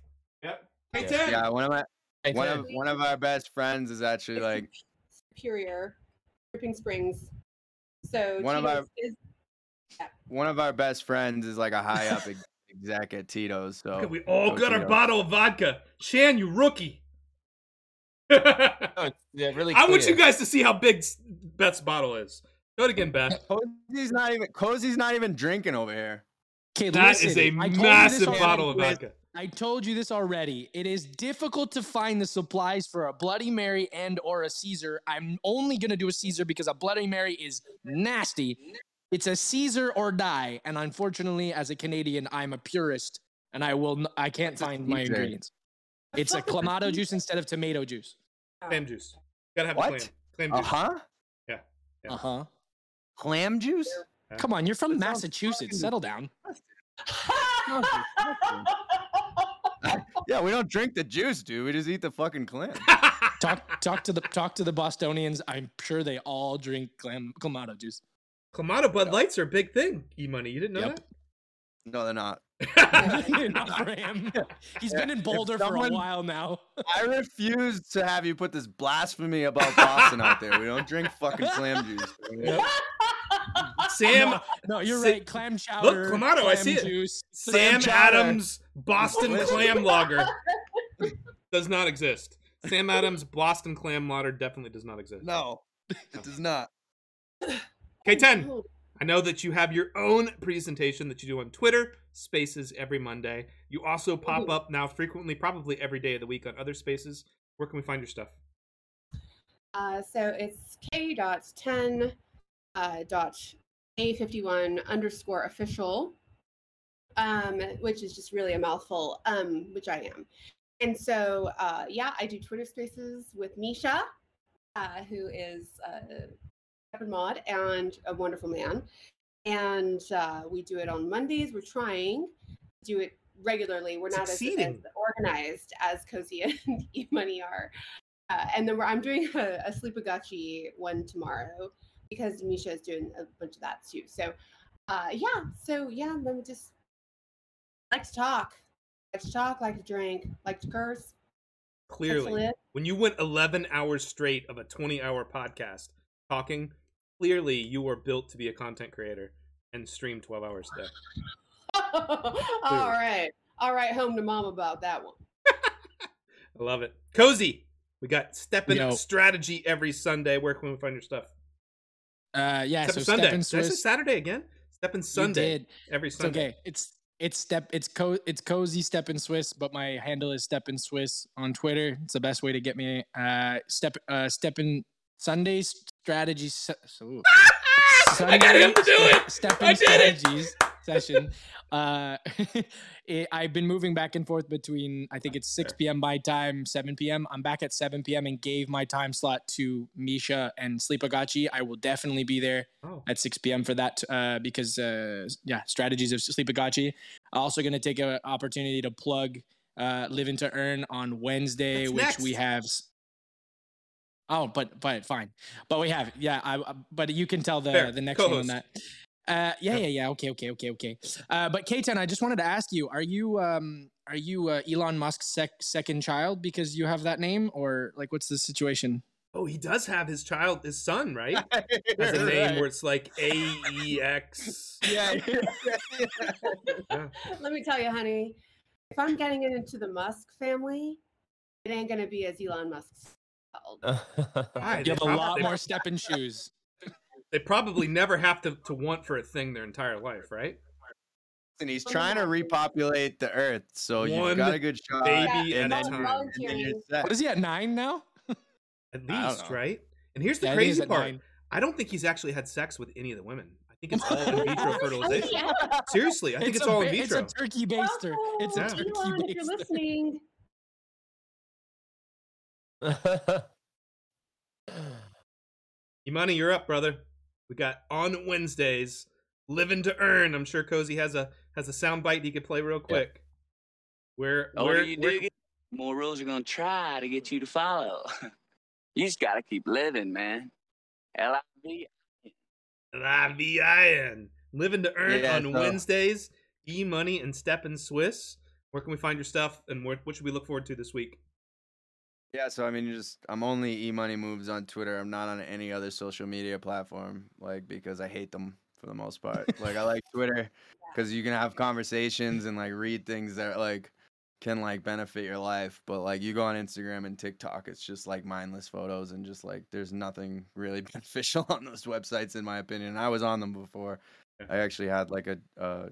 Yep. Hey, Yeah. Ted. Yeah, one of my Hey, one Ted. of one of our best friends is actually like Superior, Dripping Springs. So One of our- is one of our best friends is like a high up ex- exec at Tito's. So we all go got our bottle of vodka. Shan, you rookie. Oh, yeah, really. <laughs> I want you guys to see how big Beth's bottle is. Do it again, Beth. <laughs> Kozy's not even Kozy's not even drinking over here. Okay, That listen, is a I told you this massive bottle of vodka. I told you this already. It is difficult to find the supplies for a Bloody Mary and or a Caesar. I'm only gonna do a Caesar because a Bloody Mary is nasty. It's a Caesar or die, and unfortunately, as a Canadian, I'm a purist, and I will. N- I can't find my Caesar? ingredients. It's a clamato juice instead of tomato juice. Clam juice. Gotta have What? a clam. Clam Uh juice. huh. Yeah. Uh huh. Clam juice. Come on, you're from That Massachusetts. Settle down. <laughs> Yeah, we don't drink the juice, dude. We just eat the fucking clam. Talk, talk to the talk to the Bostonians. I'm sure they all drink clam, clamato juice. Clamato Bud Lights are a big thing. E money. You didn't know Yep. No, they're not. <laughs> <laughs> Not for him. He's been in If Boulder for a while now. <laughs> I refuse to have you put this blasphemy about Boston out there. We don't drink fucking clam juice. Sam no, no, you're Sa- right. Clam chowder. Look, Clamato, I clam see it. Juice. Sam. Adams Boston Clam Lager does not exist. Sam Adams Boston Clam Lager definitely does not exist. No, it does not. K10. I know that you have your own presentation that you do on Twitter Spaces every Monday. You also pop Mhm. up now frequently, probably every day of the week on other spaces. Where can we find your stuff? Uh, so it's k dot ten uh, dot a fifty one underscore official, um, which is just really a mouthful, um, which I am. And so uh, yeah, I do Twitter Spaces with Misha, uh, who is a Shepherd mod and a wonderful man. And uh, we do it on Mondays. We're trying to do it regularly. We're not as, as organized as Kozy <laughs> and E Money are. Uh, and then we're, I'm doing a, a Sleepagotchi one tomorrow because Misha is doing a bunch of that too. So, uh, yeah. So yeah, let me just like to talk, like to talk, like to drink, like to curse, like to Clearly, when you went 11 hours straight of a 20 hour podcast talking, clearly you were built to be a content creator and stream 12 hours a day. <laughs> All right. All right, home to mom about that one. <laughs> I love it. Kozy, we got STEPN Yo. Strategy every Sunday. Where can we find your stuff? Uh, yeah. STEPN so Sunday. STEPN Did I say Saturday again? STEPN you Sunday did. every It's Sunday. okay. It's it's step. It's co. It's Kozy STEPN Swiss, but my handle is STEPN Swiss on Twitter. It's the best way to get me. Uh, step. Uh, STEPN Sundays strategy. se- So, <laughs> I got him to do it. STEPN did it. strategies session. <laughs> Uh, <laughs> it, I've been moving back and forth between. I think it's 6 p.m. my time, 7 p.m. I'm back at 7 p.m. and gave my time slot to Misha and Sleepagotchi. I will definitely be there Oh, at 6 p.m. for that uh, because uh, yeah, strategies of Sleepagotchi. Also going to take an opportunity to plug uh, Living to Earn on Wednesday, That's which next. we have. S- Oh, but but fine, but we have yeah. I, I- but you can tell the Fair. the next one on Co-host. that. Uh, yeah, yeah, yeah. Okay, okay, okay, okay. Uh, but K10, I just wanted to ask you: Are you um are you uh, Elon Musk's sec- second child because you have that name, or like what's the situation? oh, he does have his child, his son, right? <laughs> Has a name where it's like A E X. yeah, yeah, Yeah. Let me tell you, honey, if I'm getting it into the Musk family, it ain't gonna be as Elon Musk's child. Why? <laughs> You have a lot more step in shoes. <laughs> They probably never have to, to want for a thing their entire life, right? and he's trying to repopulate the earth, so One you've got a good shot. baby and then, and then you're set. What is he at nine now? At least, right? And here's the Yeah, I think he's crazy part. nine. I don't think he's actually had sex with any of the women. I think it's <laughs> all in vitro Oh, fertilization. Seriously, I think it's, a all in vitro. It's a turkey baster. It's a Yeah. turkey Elon, if you're baster. listening, <laughs> E-Money, you're up, brother. We got on Wednesdays, living to earn. I'm sure Kozy has a has a sound bite he could play real quick. Where Oh, where, you where dig? More rules are gonna try to get you to follow. <laughs> you just gotta keep living, man. L I V. L-I-V-I-N. Living to earn Yeah, on so- Wednesdays. E Money and STEPN Swiss. Where can we find your stuff and what should we look forward to this week? Yeah, so I mean, you just I'm only e money moves on Twitter. I'm not on any other social media platform, like because I hate them for the most part. <laughs> like I like Twitter because you can have conversations and like read things that like can like benefit your life. But like you go on Instagram and TikTok, it's just like mindless photos and just like there's nothing really <laughs> beneficial on those websites in my opinion. I was on them before. I actually had like a, a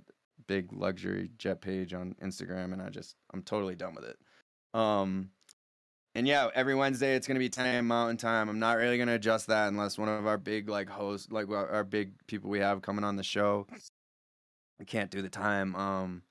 big luxury jet page on Instagram, and I just I'm totally done with it. Um, and yeah, every Wednesday it's gonna be 10 a.m. Mountain Time. I'm not really gonna adjust that unless one of our big like hosts, like our, big people we have coming on the show, can't do the time. Um,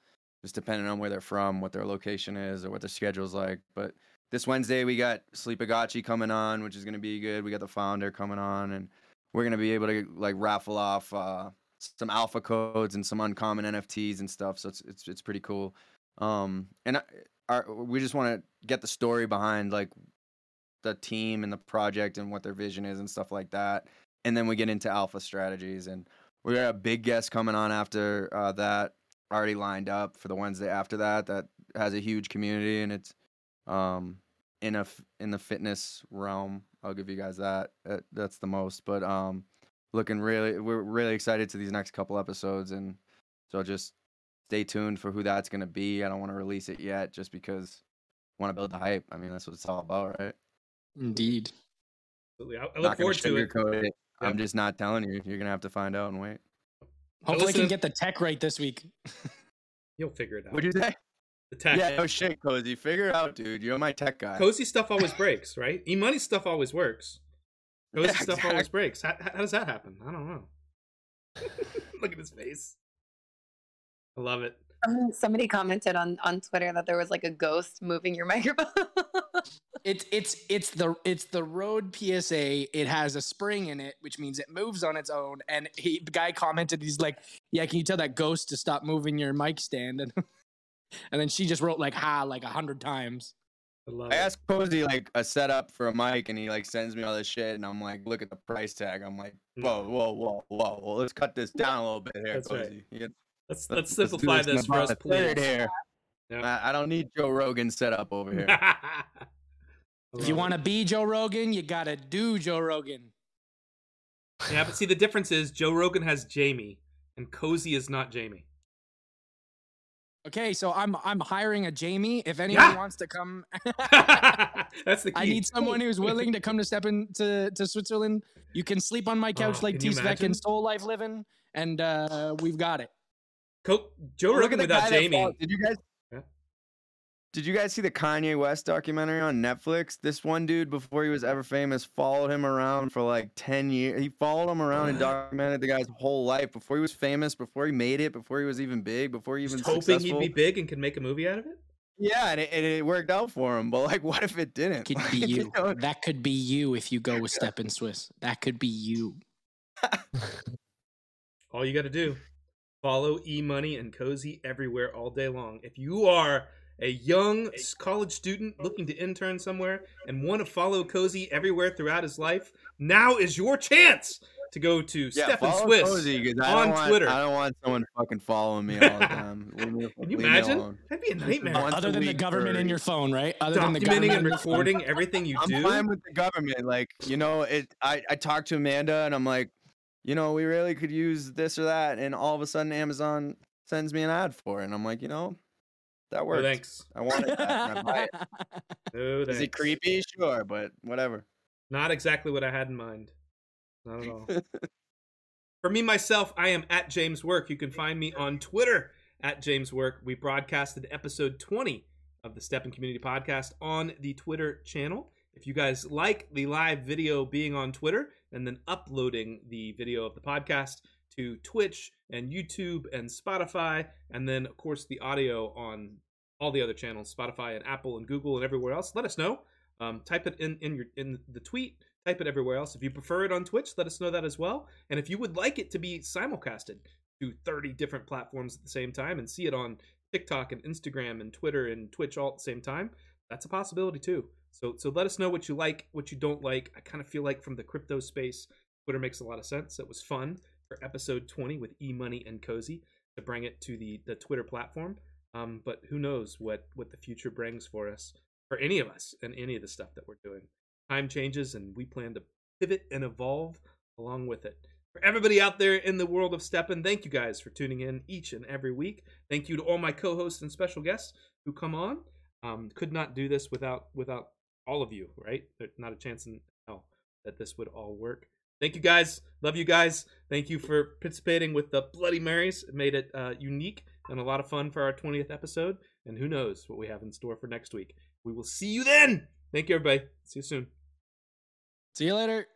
just depending on where they're from, what their location is, or what their schedule's like. But this Wednesday we got Sleepagotchi coming on, which is gonna be good. We got the founder coming on, and we're gonna be able to like raffle off uh, some alpha codes and some uncommon NFTs and stuff. So it's it's it's pretty cool. Um, and I, our, we just want to get the story behind like the team and the project and what their vision is and stuff like that. And then we get into alpha strategies and we got a big guest coming on after uh, that already lined up for the Wednesday after that that has a huge community and it's um in a in the fitness realm. I'll give you guys that. that that's the most, but um looking really we're really excited to these next couple episodes and so just stay tuned for who that's going to be. I don't want to release it yet just because I want to build the hype. I mean, that's what it's all about, right? Indeed. Absolutely. I, I Not look gonna forward to it. sugarcoat it. I'm just not telling you. You're going to have to find out and wait. Hopefully, I can get the tech right this week. <laughs> You'll figure it out. What'd you say? the tech. Yeah, no shit, Kozy. Figure it out, dude. You're my tech guy. Kozy stuff always breaks, right? E Money stuff always works. <laughs> Kozy Yeah, stuff always breaks. How, how does that happen? I don't know. <laughs> Look at his face. I love it. Um, Somebody commented on on Twitter that there was like a ghost moving your <laughs> microphone. It's it's it's the it's the Rode PSA. It has a spring in it, which means it moves on its own. And he the guy commented, he's like, "Yeah, can you tell that ghost to stop moving your mic stand?" And <laughs> and then she just wrote like "ha" like a hundred times. I love I asked Kozy like a setup for a mic, and he like sends me all this shit, and I'm like, look at the price tag. I'm like, whoa, whoa, whoa, whoa, whoa. Let's cut this down a little bit here, That's right. Kozy. You- Let's let's- let's let's simplify in this for us, please. third here. Yeah. I, I don't need Joe Rogan set up over here. <laughs> If you want to be Joe Rogan, you gotta do Joe Rogan. Yeah, but see, the difference is Joe Rogan has Jamie, and Kozy is not Jamie. Okay, so I'm I'm hiring a Jamie. If anyone Yeah. wants to come, <laughs> That's the key. I need someone who's willing to come to step into to Switzerland. You can sleep on my couch Oh, like can T Svek imagine? and Soul Life living, and uh, we've got it. Co- Joe Look Rogan at the without guy that Jamie. followed- Did you guys? Yeah. Did you guys see the Kanye West documentary on Netflix? This one dude, before he was ever famous, followed him around for like ten years. He followed him around and <sighs> documented the guy's whole life before he was famous, before he made it, before he was even big, before he even Just hoping successful. he'd be big and could make a movie out of it. Yeah, and it, and it worked out for him. But like, <laughs> what if it didn't? Could be Like, you. know, That could be you if you go with <laughs> STEPN Swiss. That could be you. <laughs> All you got to do, follow E Money and Kozy everywhere all day long. If you are a young college student oh. looking to intern somewhere and want to follow Kozy everywhere throughout his life, now is your chance to go to yeah, Step and follow Swiss Kozy, 'cause I on don't want, Twitter. I don't want someone fucking following me all the time. <laughs> Leave me, Can you leave me imagine? alone. That'd be a nightmare. Other than the government in your phone, right? Other than the Documenting government and in your phone. recording everything you I'm do. fine with the government. Like, you know, it. I I talked to Amanda and I'm like, you know, we really could use this or that, and all of a sudden Amazon sends me an ad for it, and I'm like, you know, that No works. thanks. I want it. I it. <laughs> No. Is it creepy? Sure, but whatever. Not exactly what I had in mind. Not at all. <laughs> For me myself, I am at JamesWerk. You can find me on Twitter at JamesWerk. We broadcasted episode 20 of the STEPN Community Podcast on the Twitter channel. If you guys like the live video being on Twitter and then uploading the video of the podcast to Twitch and YouTube and Spotify, and then of course the audio on all the other channels, Spotify and Apple and Google and everywhere else, let us know. Um, type it in in your in the tweet. Type it everywhere else. If you prefer it on Twitch, let us know that as well. And if you would like it to be simulcasted to 30 different platforms at the same time and see it on TikTok and Instagram and Twitter and Twitch all at the same time, that's a possibility too. So so let us know what you like, what you don't like. I kind of feel like from the crypto space, Twitter makes a lot of sense. It was fun for episode 20 with E Money and Kozy to bring it to the the Twitter platform. Um, but who knows what what the future brings for us, for any of us, and any of the stuff that we're doing. Time changes, and we plan to pivot and evolve along with it. For everybody out there in the world of STEPN, thank you guys for tuning in each and every week. Thank you to all my co-hosts and special guests who come on. Um, could not do this without without all of you, right? There's not a chance in hell that this would all work. Thank you guys. Love you guys. Thank you for participating with the Bloody Marys. It made it uh, unique and a lot of fun for our 20th episode. And who knows what we have in store for next week. We will see you then. Thank you, everybody. See you soon. See you later.